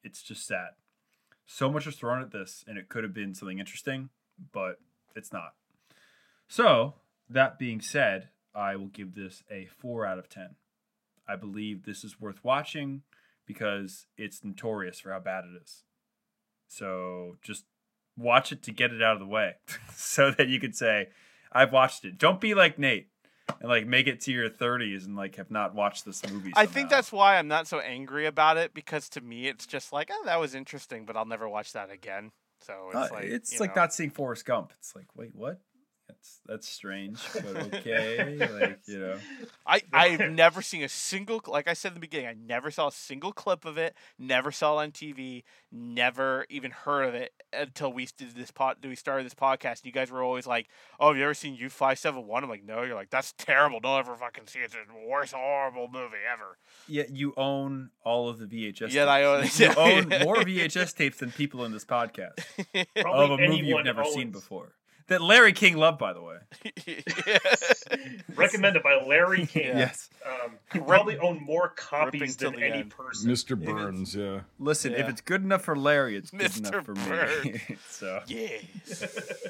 it's just sad. So much was thrown at this, and it could have been something interesting, but it's not. So, that being said, I will give this a 4 out of 10. I believe this is worth watching because it's notorious for how bad it is. So, just watch it to get it out of the way so that you could say, I've watched it. Don't be like Nate and like make it to your 30s and like have not watched this movie. I think that's why I'm not so angry about it because to me it's just like, oh, that was interesting, but I'll never watch that again. So it's Uh, like it's like know. not seeing Forrest Gump. It's like, wait, what? That's that's strange, but okay. like you know, I I've never seen a single like I said in the beginning. I never saw a single clip of it. Never saw it on TV. Never even heard of it until we did this pod. We started this podcast. and You guys were always like, "Oh, have you ever seen U five seven one?" I'm like, "No." You're like, "That's terrible. Don't ever fucking see it. It's the worst horrible movie ever." yet you own all of the VHS. Yet I own- You own more VHS tapes than people in this podcast Probably of a movie you've anyone never seen before. That Larry King loved, by the way. Recommended by Larry King. Yes. Um, you probably own more copies Ripping than any end. person. Mr. Burns, yeah. Listen, if it's good enough for Larry, it's good Mr. enough for me. So, yes,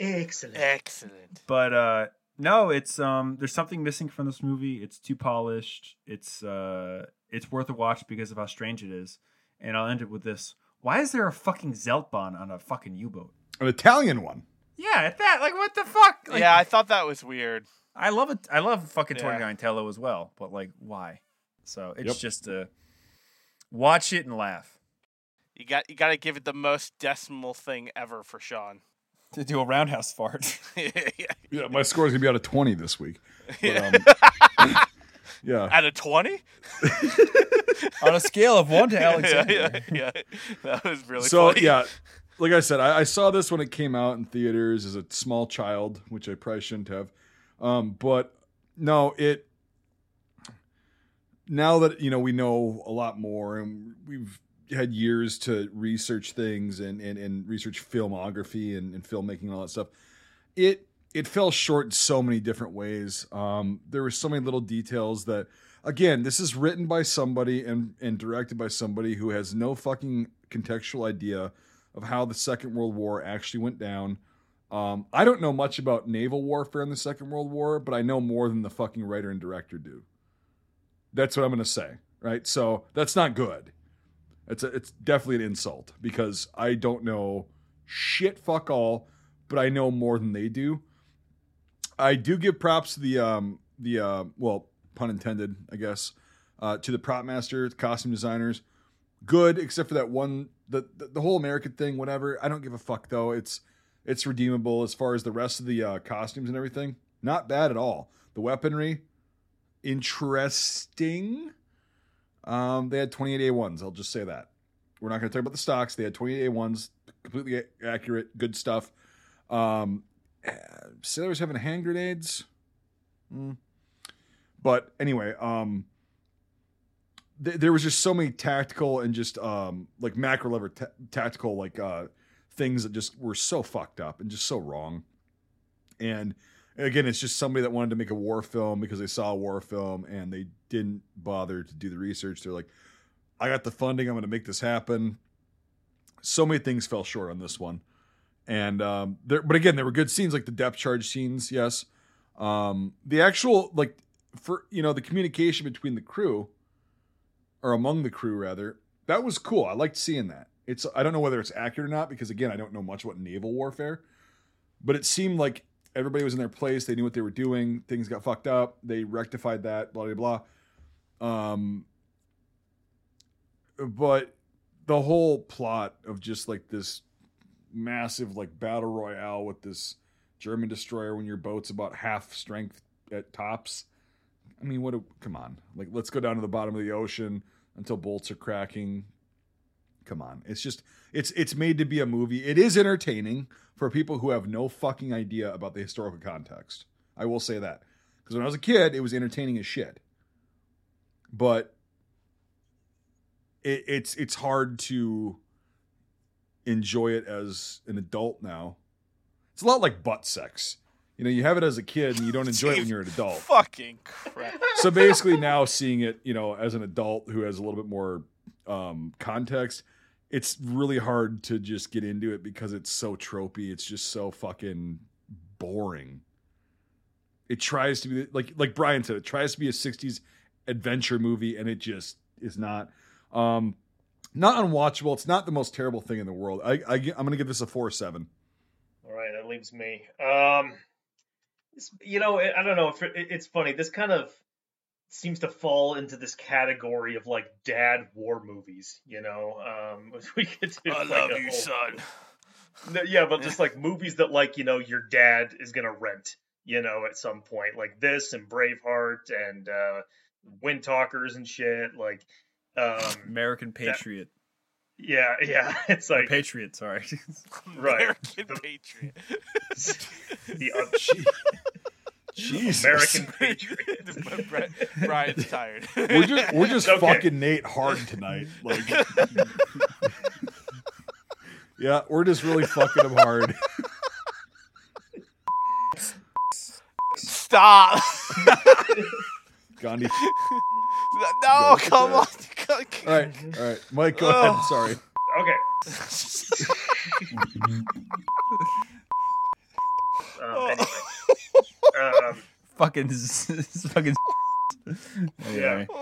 Excellent. excellent. but uh no, it's um there's something missing from this movie. It's too polished. It's uh it's worth a watch because of how strange it is. And I'll end it with this. Why is there a fucking Zeltbahn on a fucking U-boat? An Italian one. Yeah, at that like what the fuck? Like, yeah, I thought that was weird. I love it. I love fucking Yeah. Tony Donatello as well, but like, why? So it's Yep. just a watch it and laugh. You got you got to give it the most decimal thing ever for Sean. To do a roundhouse fart. yeah. Yeah, my score is gonna be out of twenty this week. But, um, yeah, Out of twenty? On a scale of one to yeah, Alexander. yeah, yeah. That was really so funny. yeah, like I said, I, I saw this when it came out in theaters as a small child, which I probably shouldn't have. Um, but no, it. Now that you know, we know a lot more, and we've had years to research things and and, and research filmography and, and filmmaking and all that stuff. It it fell short in so many different ways. Um, there were so many little details that again, this is written by somebody and, and directed by somebody who has no fucking contextual idea of how the Second World War actually went down. Um, I don't know much about naval warfare in the Second World War, but I know more than the fucking writer and director do. That's what I'm to say, right? So that's not good. It's a, it's definitely an insult because I don't know shit fuck all, but I know more than they do. I do give props to the um the uh well pun intended I guess uh to the prop master the costume designers good except for that one the, the the whole American thing whatever I don't give a fuck though. It's it's redeemable as far as the rest of the uh, costumes and everything. Not bad at all. The weaponry interesting. Um they had 28 A1s I'll just say that. We're not going to talk about the stocks. They had 28 A1s completely accurate good stuff. Um uh, sailors having hand grenades. Mm. But anyway, um, th- there was just so many tactical and just um, like macro level ta- tactical like uh, things that just were so fucked up and just so wrong. And again, it's just somebody that wanted to make a war film because they saw a war film and they didn't bother to do the research. They're like, I got the funding. I'm going to make this happen. So many things fell short on this one and um there but again there were good scenes like the depth charge scenes yes um the actual like for you know the communication between the crew or among the crew rather that was cool. I liked seeing that. It's i don't know whether it's accurate or not because again i don't know much about naval warfare but it seemed like everybody was in their place. They knew what they were doing. Things got fucked up. They rectified that blah blah blah. Um but the whole plot of just like this massive like battle royale with this German destroyer when your boat's about half strength at tops. I mean, what? A, come on, like let's go down to the bottom of the ocean until bolts are cracking. Come on, it's just it's it's made to be a movie. It is entertaining for people who have no fucking idea about the historical context. I will say that because when I was a kid, it was entertaining as shit. But it, it's it's hard to enjoy it as an adult now. It's a lot like butt sex. You know, you have it as a kid and you don't enjoy it when you're an adult. Fucking crap. So basically, now seeing it, you know, as an adult who has a little bit more um, context, it's really hard to just get into it because it's so tropey. It's just so fucking boring. It tries to be like like Brian said, it tries to be a '60s adventure movie, and it just is not. Um, not unwatchable. It's not the most terrible thing in the world. I, I I'm gonna give this a four seven. All right, that leaves me. Um, it's- you know, I I don't know. If it, it's funny. This kind of seems to fall into this category of like dad war movies. You know, um, we could do. I like love you, whole- son. No, yeah, but just like movies that like you know your dad is gonna rent. You know, at some point, like this and Braveheart and uh, Wind Talkers and shit. Like, um, American Patriot. yeah, yeah. It's Or like Patriot, sorry. Right. American The- Patriot. the uh, Jesus. American Patriot. Bri- Brian's tired. We're just we're just Okay. fucking Nate hard tonight. Like Yeah, we're just really fucking him hard. Stop. Gandhi. no, Go come on. All right, all right. Mike, go ahead. Sorry. Okay. Um, anyway. Um, fucking, fucking. Anyway.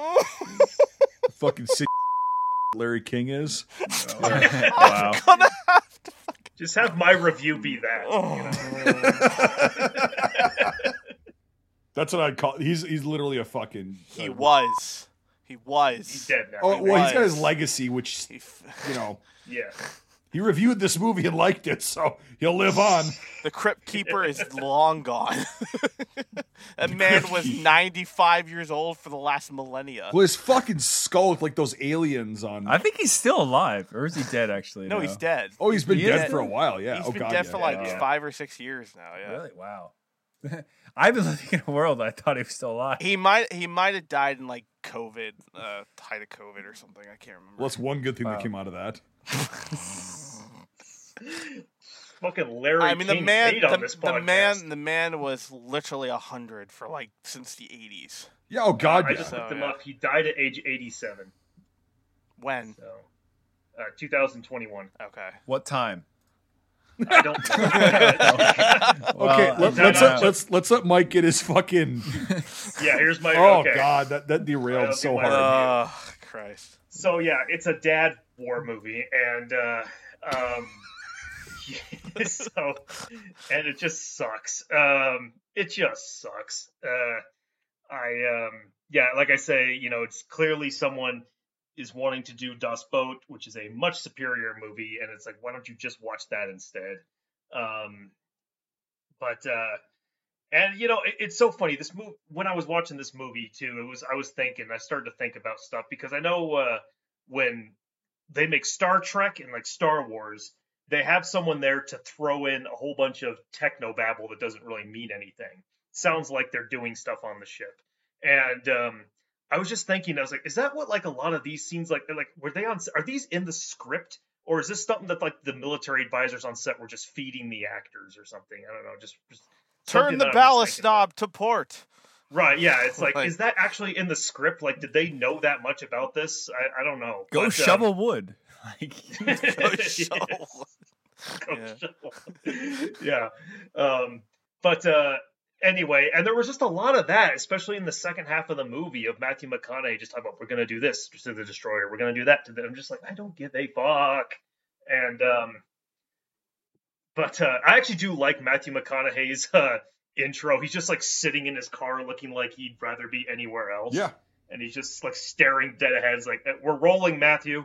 Fucking sick Larry King is. wow. gonna have to Just have my review be that. you know? That's what I'd call. He's he's literally a fucking. He uh, was. He was. He's dead now. Oh well, he's got his legacy, which He f- you know Yeah. He reviewed this movie and liked it, so he'll live on. the Crypt Keeper is long gone. that man was 95 years old for the last millennia. Well, his fucking skull looked like those aliens on. I think he's still alive, or is he dead? Actually, No, he's dead. oh, he's been He dead is? for a while. Yeah. He's oh been god. dead yeah. for like Yeah. five or six years now. Yeah. Really? Wow. I've been living in a world I thought he was still alive. He might he might have died in like COVID, uh, height of COVID or something. I can't remember. Well, that's one good thing Wow. that came out of that. Fucking Larry I mean, the man, the, the man, the man was literally a hundred for like since the eighties. Yeah. Oh god. I Yeah. just So, looked him yeah. up. He died at age 87. When? So, uh, 2021. Okay. What time? I don't know. Well, okay. Let, don't let's let, let's let's let Mike get his fucking. yeah, here's my. Oh okay. god, that that derailed so hard. Oh Christ. So yeah, it's a dad war movie, and uh, um, so and it just sucks. Um, it just sucks. Uh, I um, yeah, like I say, you know, it's clearly someone is wanting to do Das Boot, which is a much superior movie, and it's like, why don't you just watch that instead? Um, but uh, and you know, it, it's so funny. This movie, when I was watching this movie too, it was I was thinking, I started to think about stuff because I know uh, when they make Star Trek and like Star Wars, they have someone there to throw in a whole bunch of techno babble that doesn't really mean anything. Sounds like they're doing stuff on the ship, and um, I was just thinking, I was like, is that what like a lot of these scenes like? Like, were they on? Are these in the script? Or is this something that like the military advisors on set were just feeding the actors or something? I don't know. Just, just Turn the that I'm just ballast thinking about. knob to port. Right, yeah. It's like, Like- is that actually in the script? Like, did they know that much about this? I, I don't know. Go But, um, shovel wood. Like, Go Yeah. Yeah. yeah. Um, but uh, anyway, and there was just a lot of that, especially in the second half of the movie of Matthew McConaughey just talking about we're gonna do this to the destroyer, we're gonna do that to the. I'm just like, I don't give a fuck. And um, but uh, I actually do like Matthew McConaughey's uh, intro. He's just like sitting in his car, looking like he'd rather be anywhere else Yeah. and he's just like staring dead ahead. It's like we're rolling, Matthew.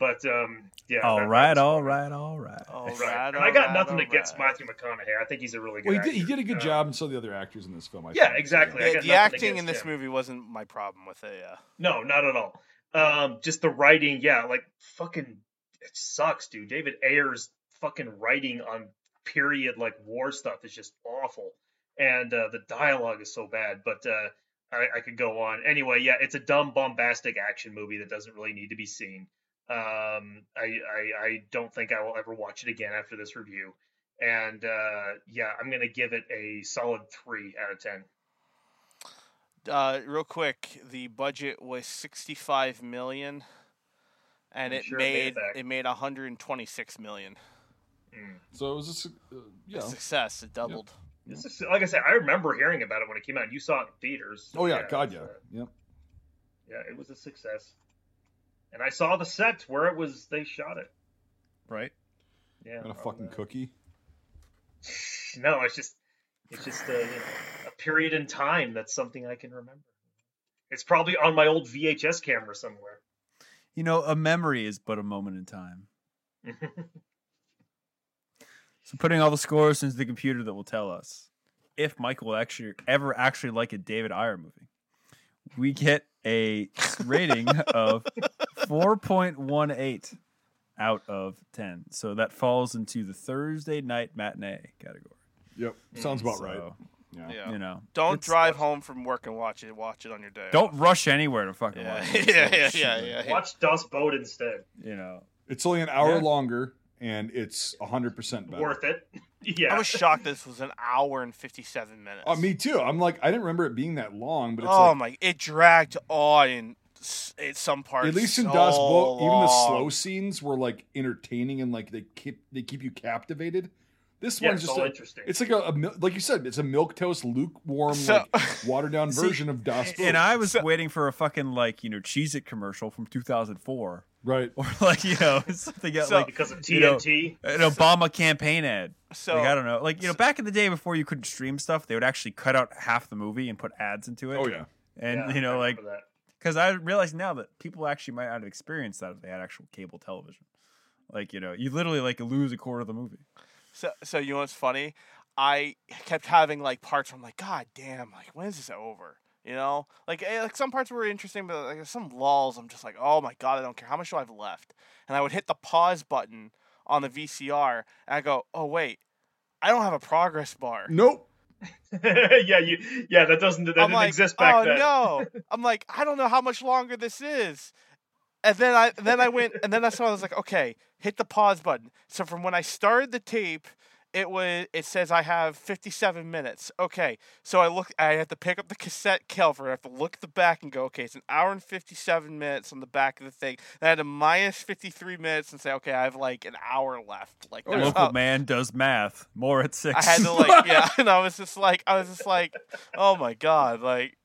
But um, yeah. all that- right, that's all funny. right, all right. All Right. right, and I got right, nothing all against right. Matthew McConaughey. I think he's a really good. Well, he did, he did a good Uh, job, and so the other actors in this film. I Yeah, think. exactly. I Yeah, got the acting in this him. movie wasn't my problem with it. Yeah. No, not at all. Um, just the writing, yeah, like fucking, it sucks, dude. David Ayer's fucking writing on period like war stuff is just awful, and uh, the dialogue is so bad. But uh, I, I could go on. Anyway, yeah, it's a dumb, bombastic action movie that doesn't really need to be seen. Um, I, I, I don't think I will ever watch it again after this review. And uh, yeah, I'm gonna give it a solid three out of ten. Uh, real quick, the budget was sixty-five million, and I'm it sure made made it back. it made one hundred and twenty-six million. Mm. So it was a su- uh, yeah. A success. It doubled. This is, like I said, I remember hearing about it when it came out. You saw it in theaters. Oh yeah, it God was, yeah, yep. yeah, it was a success. And I saw the set where it was. They shot it. Right? Yeah. And a fucking the- cookie. No, it's just, it's just a, you know, a period in time that's something I can remember. It's probably on my old VHS camera somewhere. You know, a memory is but a moment in time. So putting all the scores into the computer that will tell us if Michael will actually ever actually like a David Ayer movie. We get a rating of 4.18 out of 10. So that falls into the Thursday night matinee category. Yep, sounds about So, right. Yeah. Yeah. You know, Don't it's- drive home from work and watch it. Watch it on your day. Don't off. rush anywhere to fucking Yeah, watch yeah, it. yeah, So, yeah, yeah, yeah. Watch Das Boot instead. You know, It's only an hour Yeah. longer, and it's hundred percent better. Worth it. Yeah. I was shocked this was an hour and fifty-seven minutes. Uh, me too. I'm like, I didn't remember it being that long, but it's oh like my! It dragged on in s- in some parts. at least in so Das Boot, even the slow scenes were like entertaining and like they keep they keep you captivated. This Yeah, one's just all a, interesting. it's like a, a like you said, it's a milk toast, lukewarm, So- like watered down version of Das Boot. And I was So- waiting for a fucking like you know Cheez It commercial from 2004 right. or like you know something else So- like because of you know, TNT. an Obama campaign ad. So like I don't know, like you know, back in the day before you could stream stuff, they would actually cut out half the movie and put ads into it. Oh yeah. and Yeah, you know, like that. Because I realize now that people actually might not have experienced that if they had actual cable television. Like you know, you literally like lose a quarter of the movie. So, so you know what's funny? I kept having like parts where I'm like, God damn, like when is this over? You know, like eh, like some parts were interesting, but like some lulls, I'm just like, oh my god, I don't care. How much do I have left? And I would hit the pause button on the VCR, and I go, oh wait, I don't have a progress bar. Nope. yeah, you. Yeah, that doesn't. That I'm didn't like, exist back oh then. Oh no! I'm like, I don't know how much longer this is. And then I then I went and then I saw I was like, okay, hit the pause button. So from when I started the tape, it was it says I have 57 minutes. Okay, so I look, I have to pick up the cassette cover. I have to look at the back and go, okay, it's an hour and 57 minutes on the back of the thing. I had to minus 53 minutes and say, okay, I have like an hour left. Like A local how- man does math. More at six. I had to like yeah, and I was just like I was just like, oh my god, like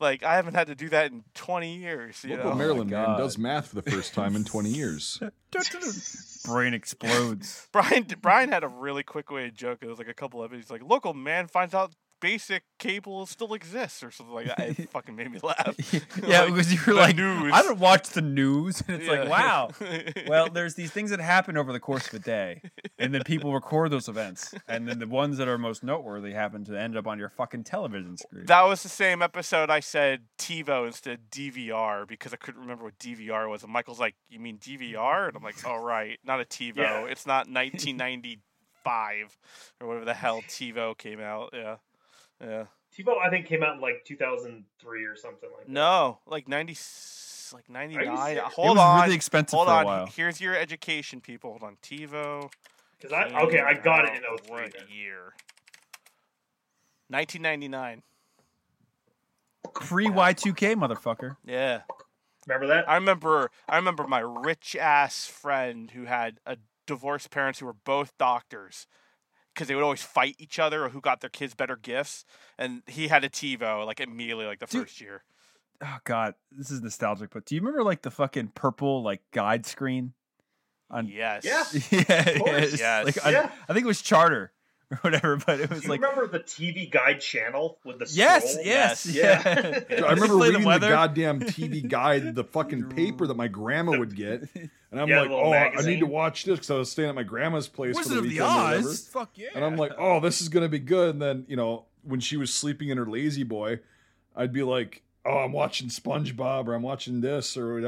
like I haven't had to do that in twenty years. You Local know, Maryland oh man does math for the first time in 20 years. Brain explodes. Brian Brian had a really quick way to joke. It was like a couple of it. He's like, local man finds out basic cable still exists or something like that. It fucking made me laugh. yeah, Like, because you were like, news. I don't watch the news, and it's like, wow. Well, there's these things that happen over the course of a day, and then people record those events, and then the ones that are most noteworthy happen to end up on your fucking television screen. That was the same episode I said TiVo instead of DVR because I couldn't remember what DVR was. And Michael's like, "You mean DVR?" And I'm like, "Oh right, not a TiVo. Yeah. It's not 1995 or whatever the hell TiVo came out." Yeah, yeah. TiVo, I think, came out in like 2003 or something like that. No, like 90, like 99. serious? it Hold was on, really expensive hold for a on. while. Here's your education, people. Hold on, TiVo. Because I okay, I got it in came 03 What then. year? 1999. Pre Y2K, motherfucker. Yeah. Remember that? I remember I remember my rich ass friend who had a divorced parents who were both doctors because they would always fight each other or who got their kids better gifts and he had a TiVo like immediately like the Dude. first year. Oh god, this is nostalgic. But do you remember like the fucking purple like guide screen? On Yes. Yeah. yeah, course. Yes. Like, I, Yeah. I think it was Charter or whatever, but it Do was you like remember the TV Guide channel with the yes, scroll? yes, Yes. yeah. Yeah. Did I remember reading the, weather? goddamn TV guide, the fucking paper that my grandma would get, and I'm Yeah, like, the little oh, I need to watch this because I was staying at my grandma's place Wizard for the the weekend or whatever. Oz. Fuck yeah. And I'm like, oh, this is gonna be good. And then you know, when she was sleeping in her lazy boy, I'd be like, oh, I'm watching SpongeBob or I'm watching this or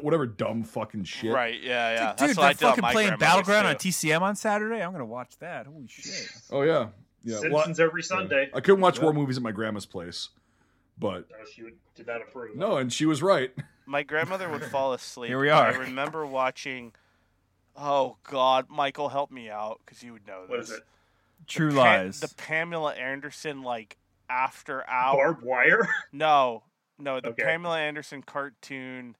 whatever dumb fucking shit. Right. Yeah. Yeah. Dude, That's what I they're fucking playing grandmother's, Battleground on. TCM on Saturday. I'm gonna watch that. Holy shit. Oh yeah, yeah. Well, Simpsons every Sunday. I couldn't watch Yeah. war movies at my grandma's place, but No, she would, did not approve. no, and she was right. My grandmother would fall asleep. Here we are. I remember watching. Oh God, Michael, help me out because you would know this. What is it? True Pa- lies. the Pamela Anderson like after hour. Barbed wire? No, no, the Okay. Pamela Anderson cartoon.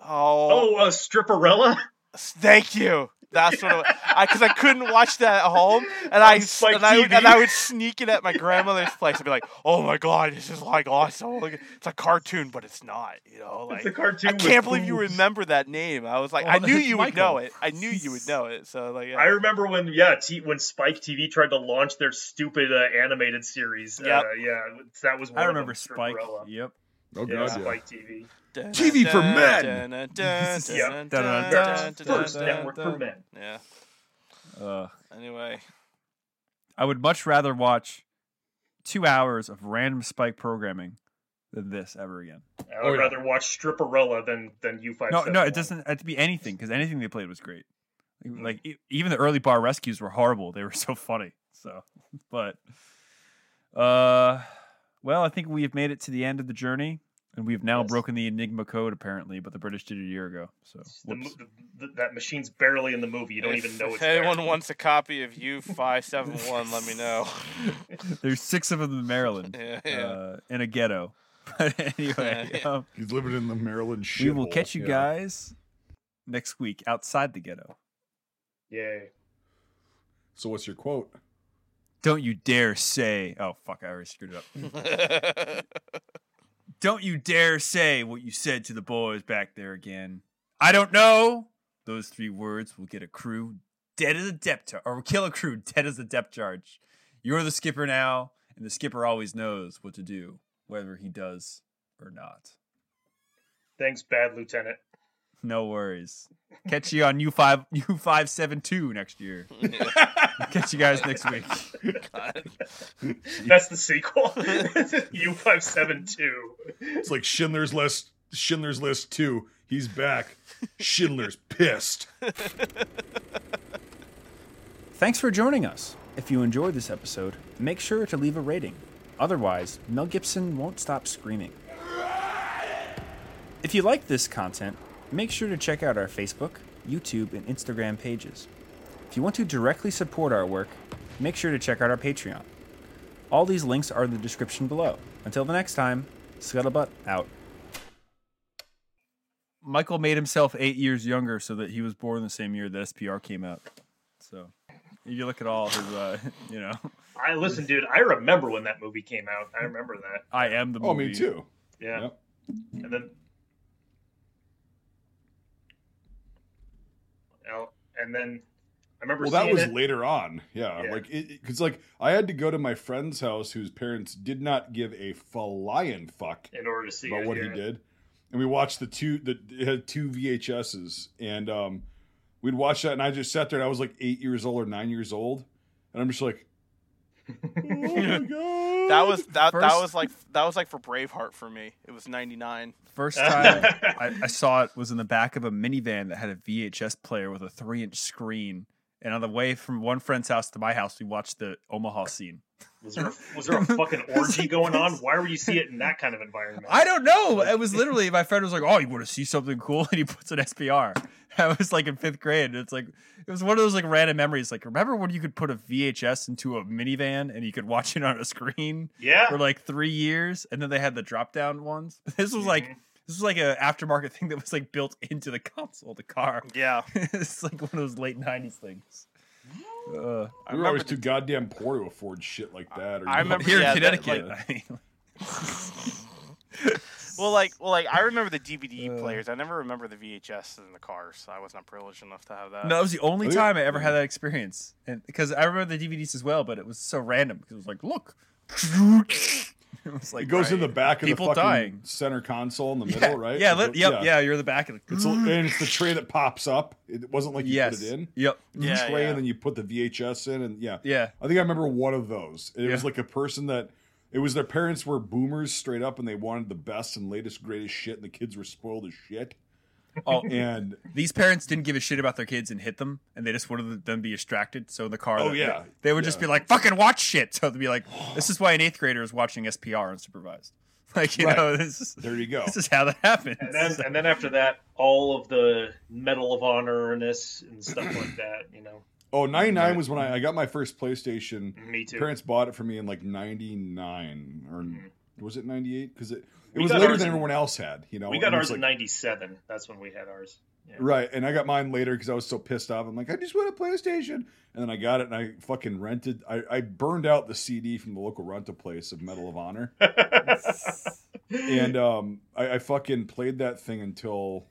Oh, Oh, uh, Stripperella? thank you. That's what it, I because I couldn't watch that at home, and I On s- and I would, and I would sneak it at my grandmother's place and be like, "Oh my god, this is like awesome! Look, it's a cartoon, but it's not." You know, like it's a cartoon. I can't believe you remember that name. I was like, Well, I knew it's you would Michael. know it. I knew you would know it. So like, yeah. I remember when, yeah, T- when Spike TV tried to launch their stupid uh, animated series. Yep. Uh, yeah, that was one I of remember them, Spike. Stripperella. Yep. Oh Yeah, god, yeah. Spike TV. TV for men. Yep. First network for men. Yeah. Uh, Anyway, I would much rather watch two hours of random Spike programming than this ever again. I Oh, would yeah. rather watch Stripperella than than U five. No, no, it doesn't have to be anything because anything they played was great. Like e- even the early bar rescues were horrible. They were so funny. So, but, uh, well, I think we have made it to the end of the journey, and we have now Yes. broken the Enigma code apparently. But the British did it a year ago. So, The, whoops. the, that machine's barely in the movie. You don't if, even know if it's anyone there. wants a copy of U five seven one, let me know. there's six of them in Maryland, Yeah, yeah. uh, in a ghetto. But anyway, Yeah. um, He's living in the Maryland shit. we will catch you guys next week outside the ghetto. Yay. So what's your quote? Don't you dare say. Oh fuck! I already screwed it up. Don't you dare say what you said to the boys back there again. I don't know. Those three words will get a crew dead as a depth char- or kill a crew dead as a depth charge. You're the skipper now, and the skipper always knows what to do, whether he does or not. Thanks, bad lieutenant. No worries. Catch you on U five U five seven two next year. Catch you guys next week. That's the sequel. U five seven two. It's like Schindler's List. Schindler's List two. He's back. Schindler's pissed. Thanks for joining us. If you enjoyed this episode, make sure to leave a rating. Otherwise, Mel Gibson won't stop screaming. If you like this content, make sure to check out our Facebook, YouTube, and Instagram pages. If you want to directly support our work, make sure to check out our Patreon. All these links are in the description below. Until the next time, Scuttlebutt out. Michael made himself eight years younger so that he was born the same year that SPR came out. So you look at all his, uh, you know, I listen, dude. I remember when that movie came out. I remember that. I am the movie. Oh, me too. Yeah. Yep. And then, And then I remember Well, that was it. later on. Yeah, Yeah. like because like I had to go to my friend's house whose parents did not give a flying fuck in order to see about it, what yeah. he did, and we watched the two. The it had two VHSs, and um, we'd watch that, and I just sat there, and I was like eight years old or nine years old, and I'm just like, oh my god, that was that that was like that was like for Braveheart for me. It was ninety nine. First time I, I saw it was in the back of a minivan that had a VHS player with a three inch screen. And on the way from one friend's house to my house, we watched the Omaha scene. Was there, was there a fucking orgy going on? Why would you see it in that kind of environment? I don't know. It was literally my friend was like, "Oh, you want to see something cool?" And he puts an SPR. I was like in fifth grade. It's like it was one of those like random memories. Like, remember when you could put a VHS into a minivan and you could watch it on a screen yeah. for like three years, and then they had the drop down ones. This was like Mhm. This is like a aftermarket thing that was like built into the console, the car. Yeah, it's like one of those late '90s things. Uh, I we were remember always the- too goddamn poor to afford shit like that. Or I remember- here yeah, in that, Connecticut, like- Well, like, well, like I remember the DVD Uh. players. I never remember the VHS in the cars. I was not privileged enough to have that. no, that was the only Oh, yeah. time I ever had that experience, and because I remember the DVDs as well, but it was so random because it was like, look, it was like it goes in the back of the fucking dying. center console in the Yeah, middle, right? Yeah, It let, yep, yeah. You're in the back of the. It's a, and it's the tray that pops up. It wasn't like you yes. put it in. Yep. Yeah, tray yeah. and then you put the VHS in and yeah. Yeah. I think I remember one of those. It was like a person that it was their parents were boomers straight up and they wanted the best and latest greatest shit and the kids were spoiled as shit. Oh, And these parents didn't give a shit about their kids and hit them, and they just wanted them to be distracted. So in the car, Oh, they- yeah. they would just be like, "Fucking watch shit." So they'd be like, "This is why an eighth grader is watching SPR unsupervised." Like you Right. know, this is there you go. this is how that happens. And then, and then after that, all of the Medal of Honor-ness and stuff like that, you know. Oh, 99 was when I, I got my first PlayStation. Me too. Parents bought it for me in like 99 or mm-hmm. was it 98 cuz it it. Was later than everyone else had, you know. we got and ours in like- '97. That's when we had ours. Yeah. Right, and I got mine later because I was so pissed off. I'm like, I just want a PlayStation, and then I got it, and I fucking rented. I, I burned out the CD from the local rental place of Medal of Honor, and um, I, I fucking played that thing until.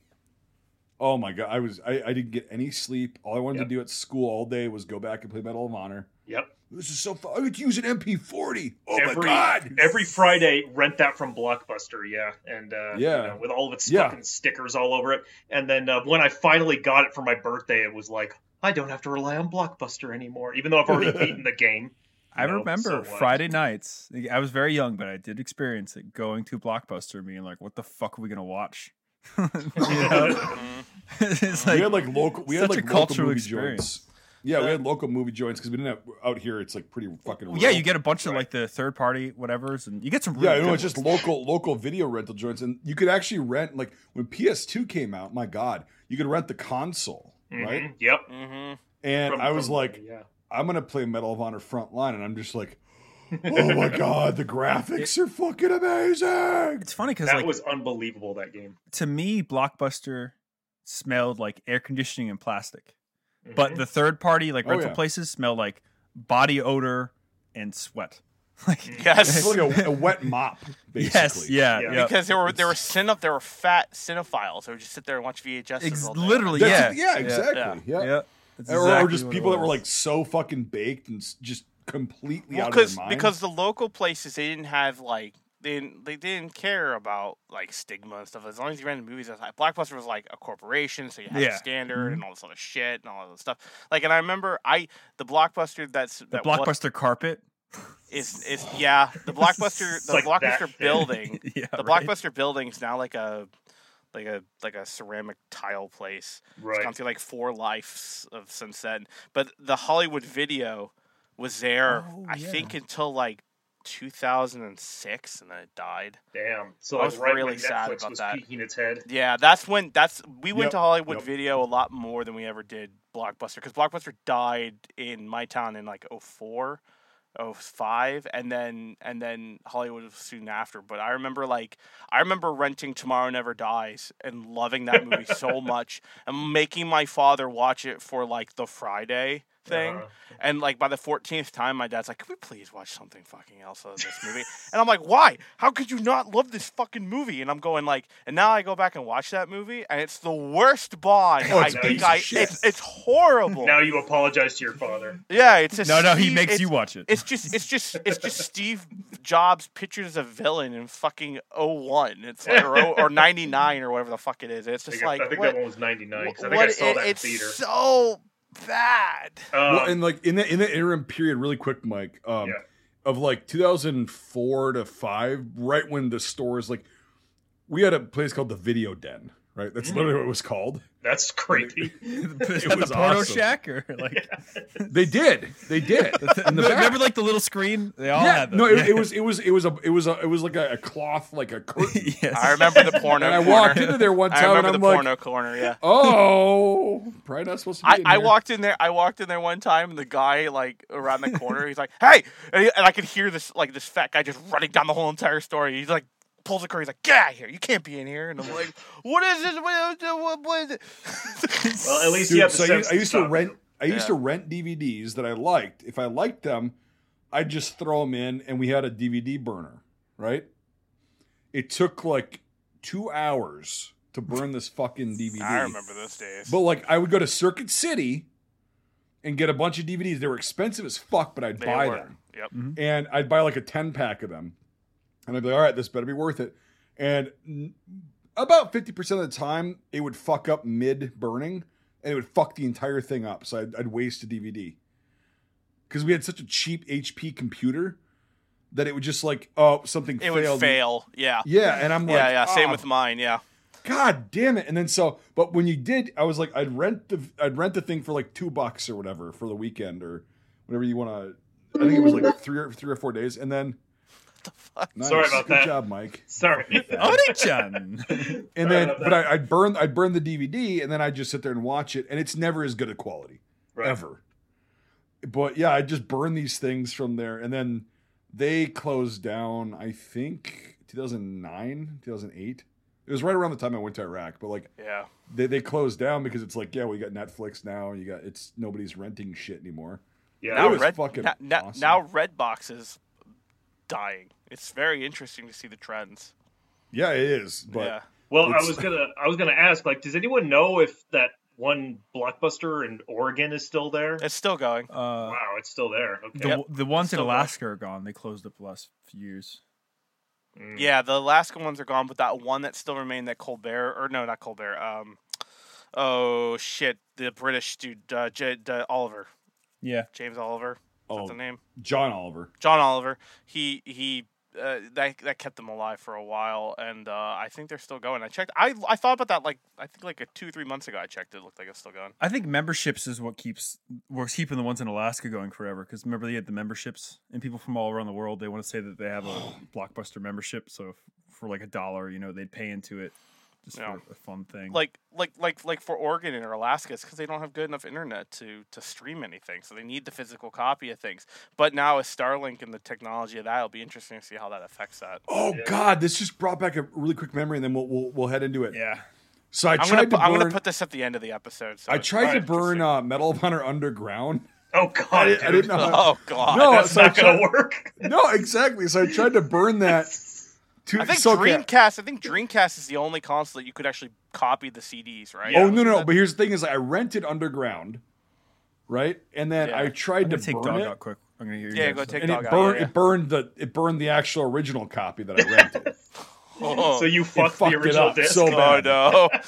Oh my god, I was I, I didn't get any sleep. All I wanted Yep. to do at school all day was go back and play Medal of Honor. yep. This is so fun. I get to use an MP40. Oh every my god! every Friday, rent that from Blockbuster. Yeah, and uh, Yeah. you know, with all of its Yeah. fucking stickers all over it. And then uh, when I finally got it for my birthday, it was like I don't have to rely on Blockbuster anymore, even though I've already beaten the game. I know, remember so? Friday nights. I was very young, but I did experience it going to Blockbuster, and being like, "What the fuck are we gonna watch?" you know, it's we had like local. We had like a local cultural movie experience. joints. Yeah, we Uh, had local movie joints because we didn't have out here. It's like pretty fucking. yeah, you get a bunch of like the third party whatevers, and you get some. Yeah, Really no, it's just local local video rental joints, and you could actually rent like when PS2 came out. My God, you could rent the console, right? Mhm, Yep. Mhm. And From- I was from- like, yeah. I'm gonna play Medal of Honor Frontline, and I'm just like, oh my God, the graphics are fucking amazing. It's funny because that like was unbelievable. That game. to me, Blockbuster smelled like air conditioning and plastic. But mm-hmm. the third party like Oh, rental yeah. places smell like body odor and sweat. Like mm. Yes. It's like a, a wet mop, basically. yes, yeah, Yeah. yeah. because there were there were cine there were fat cinephiles who would just sit there and watch VHS. Ex- all day. literally, That's- yeah, yeah, exactly. Yeah. yeah. That's Or, or just people that were like so fucking baked and just completely Well, out of their because mind. because the local places they didn't have like they didn't, they didn't care about like stigma and stuff. As long as you rented movies, that's like, Blockbuster was like a corporation, so you had Yeah. a standard mm-hmm. and all this other shit and all this stuff. Like, and I remember I the Blockbuster that's the that blockbuster carpet. is is yeah the Blockbuster the like Blockbuster building yeah, the right? Blockbuster building is now like a like a like a ceramic tile place. It's Right. gone through like four lives of since then. But the Hollywood Video was there, Oh, I yeah. think, until like 2006, and then it died. Damn. So I was right really sad about that. peeking its head. Yeah, that's when that's we went Yep, to Hollywood yep. Video a lot more than we ever did Blockbuster because Blockbuster died in my town in like 04, 05 and then and then Hollywood was soon after. But I remember like I remember renting Tomorrow Never Dies and loving that movie so much and making my father watch it for like the Friday thing. Uh-huh. And like by the fourteenth time, my dad's like, "Can we please watch something fucking else of this movie?" and I'm like, "Why? How could you not love this fucking movie?" And I'm going like, and now I go back and watch that movie, and it's the worst Bond. Oh, I it's a think I it's it's horrible. Now you apologize to your father. yeah, it's a No, no, he makes it's- you watch it. It's just it's just it's just Steve Jobs pictured as a villain in fucking 01. It's like or, oh- or 99 or whatever the fuck it is. It's I just think, like I think what, that one was 99 because I think what- I saw it- that in it's theater. so bad. Um, well, and like in the in the interim period, really quick, Mike, um, Yeah. of like 2004 to five, right when the stores like we had a place called the Video Den, right? That's literally what it was called. That's creepy. It that was the porno awesome. shack or like They did, they did. In the back. remember like the little screen? They all yeah, had them. no, it, Yeah. it was it was it was a it was a it was like a, a cloth like a curtain. yes. I remember the porno. and I corner. walked into there one I time and remember I'm the like, porno corner. Yeah. oh, probably not supposed to be. I, in I walked in there. I walked in there one time, and the guy like around the corner, he's like, "Hey!" and, he- and I could hear this like this fat guy just running down the whole entire story. He's like, pulls the curtain. He's like, "Get out of here! You can't be in here!" And I'm like, "What is this? What, what, what is it?" Well, at least Dude, you have the so I, used- I used to rent. I used Yeah. to rent DVDs that I liked. If I liked them, I'd just throw them in, and we had a DVD burner. Right. It took like two hours to burn this fucking DVD. I remember those days. But like, I would go to Circuit City and get a bunch of DVDs. They were expensive as fuck, but I'd They buy were. them Yep. and I'd buy like a 10 pack of them. And I'd be like, all right, this better be worth it. And about 50% of the time, it would fuck up mid burning and it would fuck the entire thing up. So I'd, I'd waste a DVD. Because we had such a cheap HP computer that it would just like, oh, something It failed. would fail. Yeah. Yeah. And I'm like, yeah, yeah. Same "Ah, with mine. Yeah. God damn it! And then so, but when you did, I was like, I'd rent the, I'd rent the thing for like two bucks or whatever for the weekend or whatever you want to. I think it was like three or three or four days, and then. Nice. Sorry about Good that. job, Mike. Sorry. Oni-chan. And Sorry then, but I, I'd burn, I'd burn the DVD, and then I'd just sit there and watch it, and it's never as good a quality Right. ever. But yeah, I just burn these things from there, and then they closed down. I think 2009, 2008. It was right around the time I went to Iraq, but like Yeah. they, they closed down because it's like, yeah, we got Netflix now. You got it's nobody's renting shit anymore. Yeah. now it was Red fucking now, now, awesome. now Redbox is dying. It's very interesting to see the trends. Yeah, it is. But yeah. Well, I was gonna I was gonna ask, like, does anyone know if that one blockbuster in Oregon is still there? It's still going. Uh, wow, it's still there. Okay. the Yep. the ones in Still Alaska are gone. They closed up the last few years. Mm. Yeah, the Alaska ones are gone, but that one that still remained, that Colbert, or no, not Colbert. Um, oh shit, the British dude, uh, J, uh, Oliver, Yeah. James Oliver. Is Oh. that the name? John Oliver. John Oliver. He he. Uh, that that kept them alive for a while, and uh, I think they're still going. I checked. I I thought about that like I think like a two three months ago. I checked. It looked like it's still going. I think memberships is what keeps was keeping the ones in Alaska going forever. Because remember they had the memberships, and people from all around the world they want to say that they have a blockbuster membership. So if, for like a dollar, you know, they'd pay into it just Yeah. for a fun thing. Like like like like for Oregon or Alaska, it's because they don't have good enough internet to to stream anything, so they need the physical copy of things. But now with Starlink and the technology of that, it'll be interesting to see how that affects that. Oh Yeah. God, this just brought back a really quick memory, and then we'll we'll, we'll head into it. yeah, So I I'm tried gonna to put, I'm gonna put this at the end of the episode. So I tried to burn uh, Medal of Honor Underground. Oh God, I. I didn't know. how- Oh god. No, That's so I not gonna work. No, exactly. So I tried to burn that. To, I think so, okay. Dreamcast. I think Dreamcast is the only console that you could actually copy the CDs, right? Oh no, no. That- But here's the thing: is I rented Underground, right? And then Yeah. I I'm tried to take burn dog it, out quick. I'm gonna hear you. Yeah, guys go say. take and dog it out. burned. yeah, It burned the. It burned the actual original copy that I rented. Oh, So you it fucked fucked the it original up disc. so oh bad. no.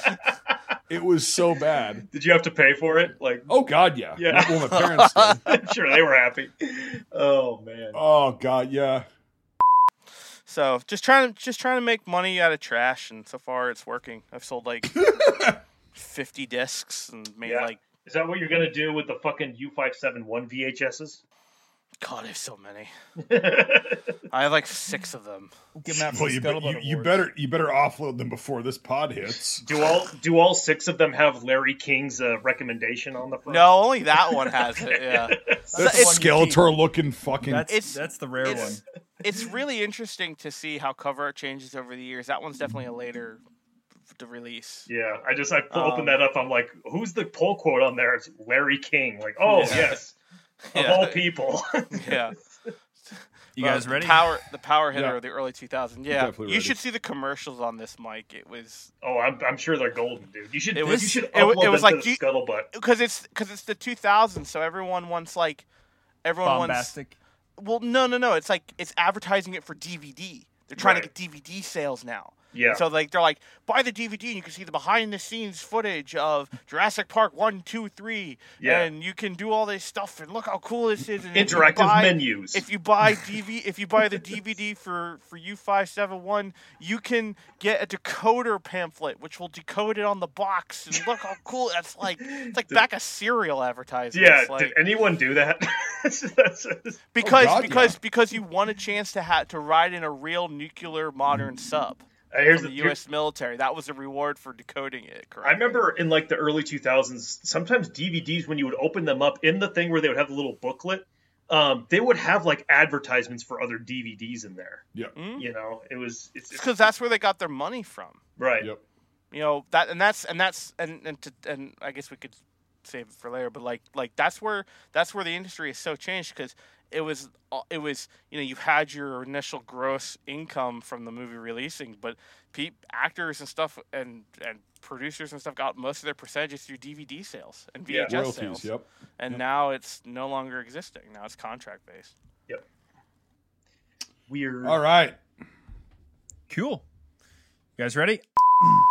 It was so bad. Did you have to pay for it? Like, Oh God, yeah. Yeah. Well, my parents did. Sure they were happy. Oh man. Oh God, yeah. So just trying to just trying to make money out of trash, and so far it's working. I've sold like fifty discs and made Yeah. like Is that what you're gonna do with the fucking U571 VHSs? God, I have so many. I have like six of them. Give Matt Well, you, scuttlebutt you, you better you better offload them before this pod hits. do all do all six of them have Larry King's uh, recommendation on the front? No, only that one has it. Yeah, That's That the one you keep. Skeletor looking fucking. That's It's- that's the rare one. It's it's really interesting to see how cover art changes over the years. That one's definitely a later to release. Yeah, I just I Um, opened that up. I'm like, who's the pull quote on there? It's Larry King. Like, oh Yeah. yes, of all people. Yeah. You Uh, guys the ready? Power, the power hitter Yeah. of the early 2000s. Yeah, you should see the commercials on this, Mike. It was oh, I'm, I'm sure they're golden, dude. You should It you was- should it upload it was like to the you- scuttlebutt. because it's because it's the 2000s, so everyone wants like everyone wants. Well, no, no, no. It's like it's advertising it for DVD. They're trying Right. to get DVD sales now. Yeah, So like they're like buy the DVD and you can see the behind the scenes footage of Jurassic Park one, two, three, Yeah. and you can do all this stuff and look how cool this is. And if interactive buy- menus. If you buy DV, if you buy the DVD for for U five seven one, you can get a decoder pamphlet which will decode it on the box. And look how cool that's like. It's like back a cereal advertisement. yeah, like, did anyone do that? That's- because oh, God, because yeah. because you want a chance to have to ride in a real nuclear modern sub here's from the, the U.S. military. That was a reward for decoding it. Correct. I remember in like the early 2000s, sometimes DVDs when you would open them up in the thing where they would have the little booklet, um, they would have like advertisements for other DVDs in there. Mm? You know, it was it's, It's it's because that's where they got their money from. right. Yep. You know that, and that's and that's and and to, and I guess we could save it for later. But like like that's where that's where the industry is so changed because it was uh, it was you know you've had your initial gross income from the movie releasing, but pe- actors and stuff and and producers and stuff got most of their percentages through DVD sales and Yeah. VHS Royalties. sales. Yep. And Yep. now it's no longer existing. Now it's contract based. Yep. Weird. All right. Cool. You guys ready?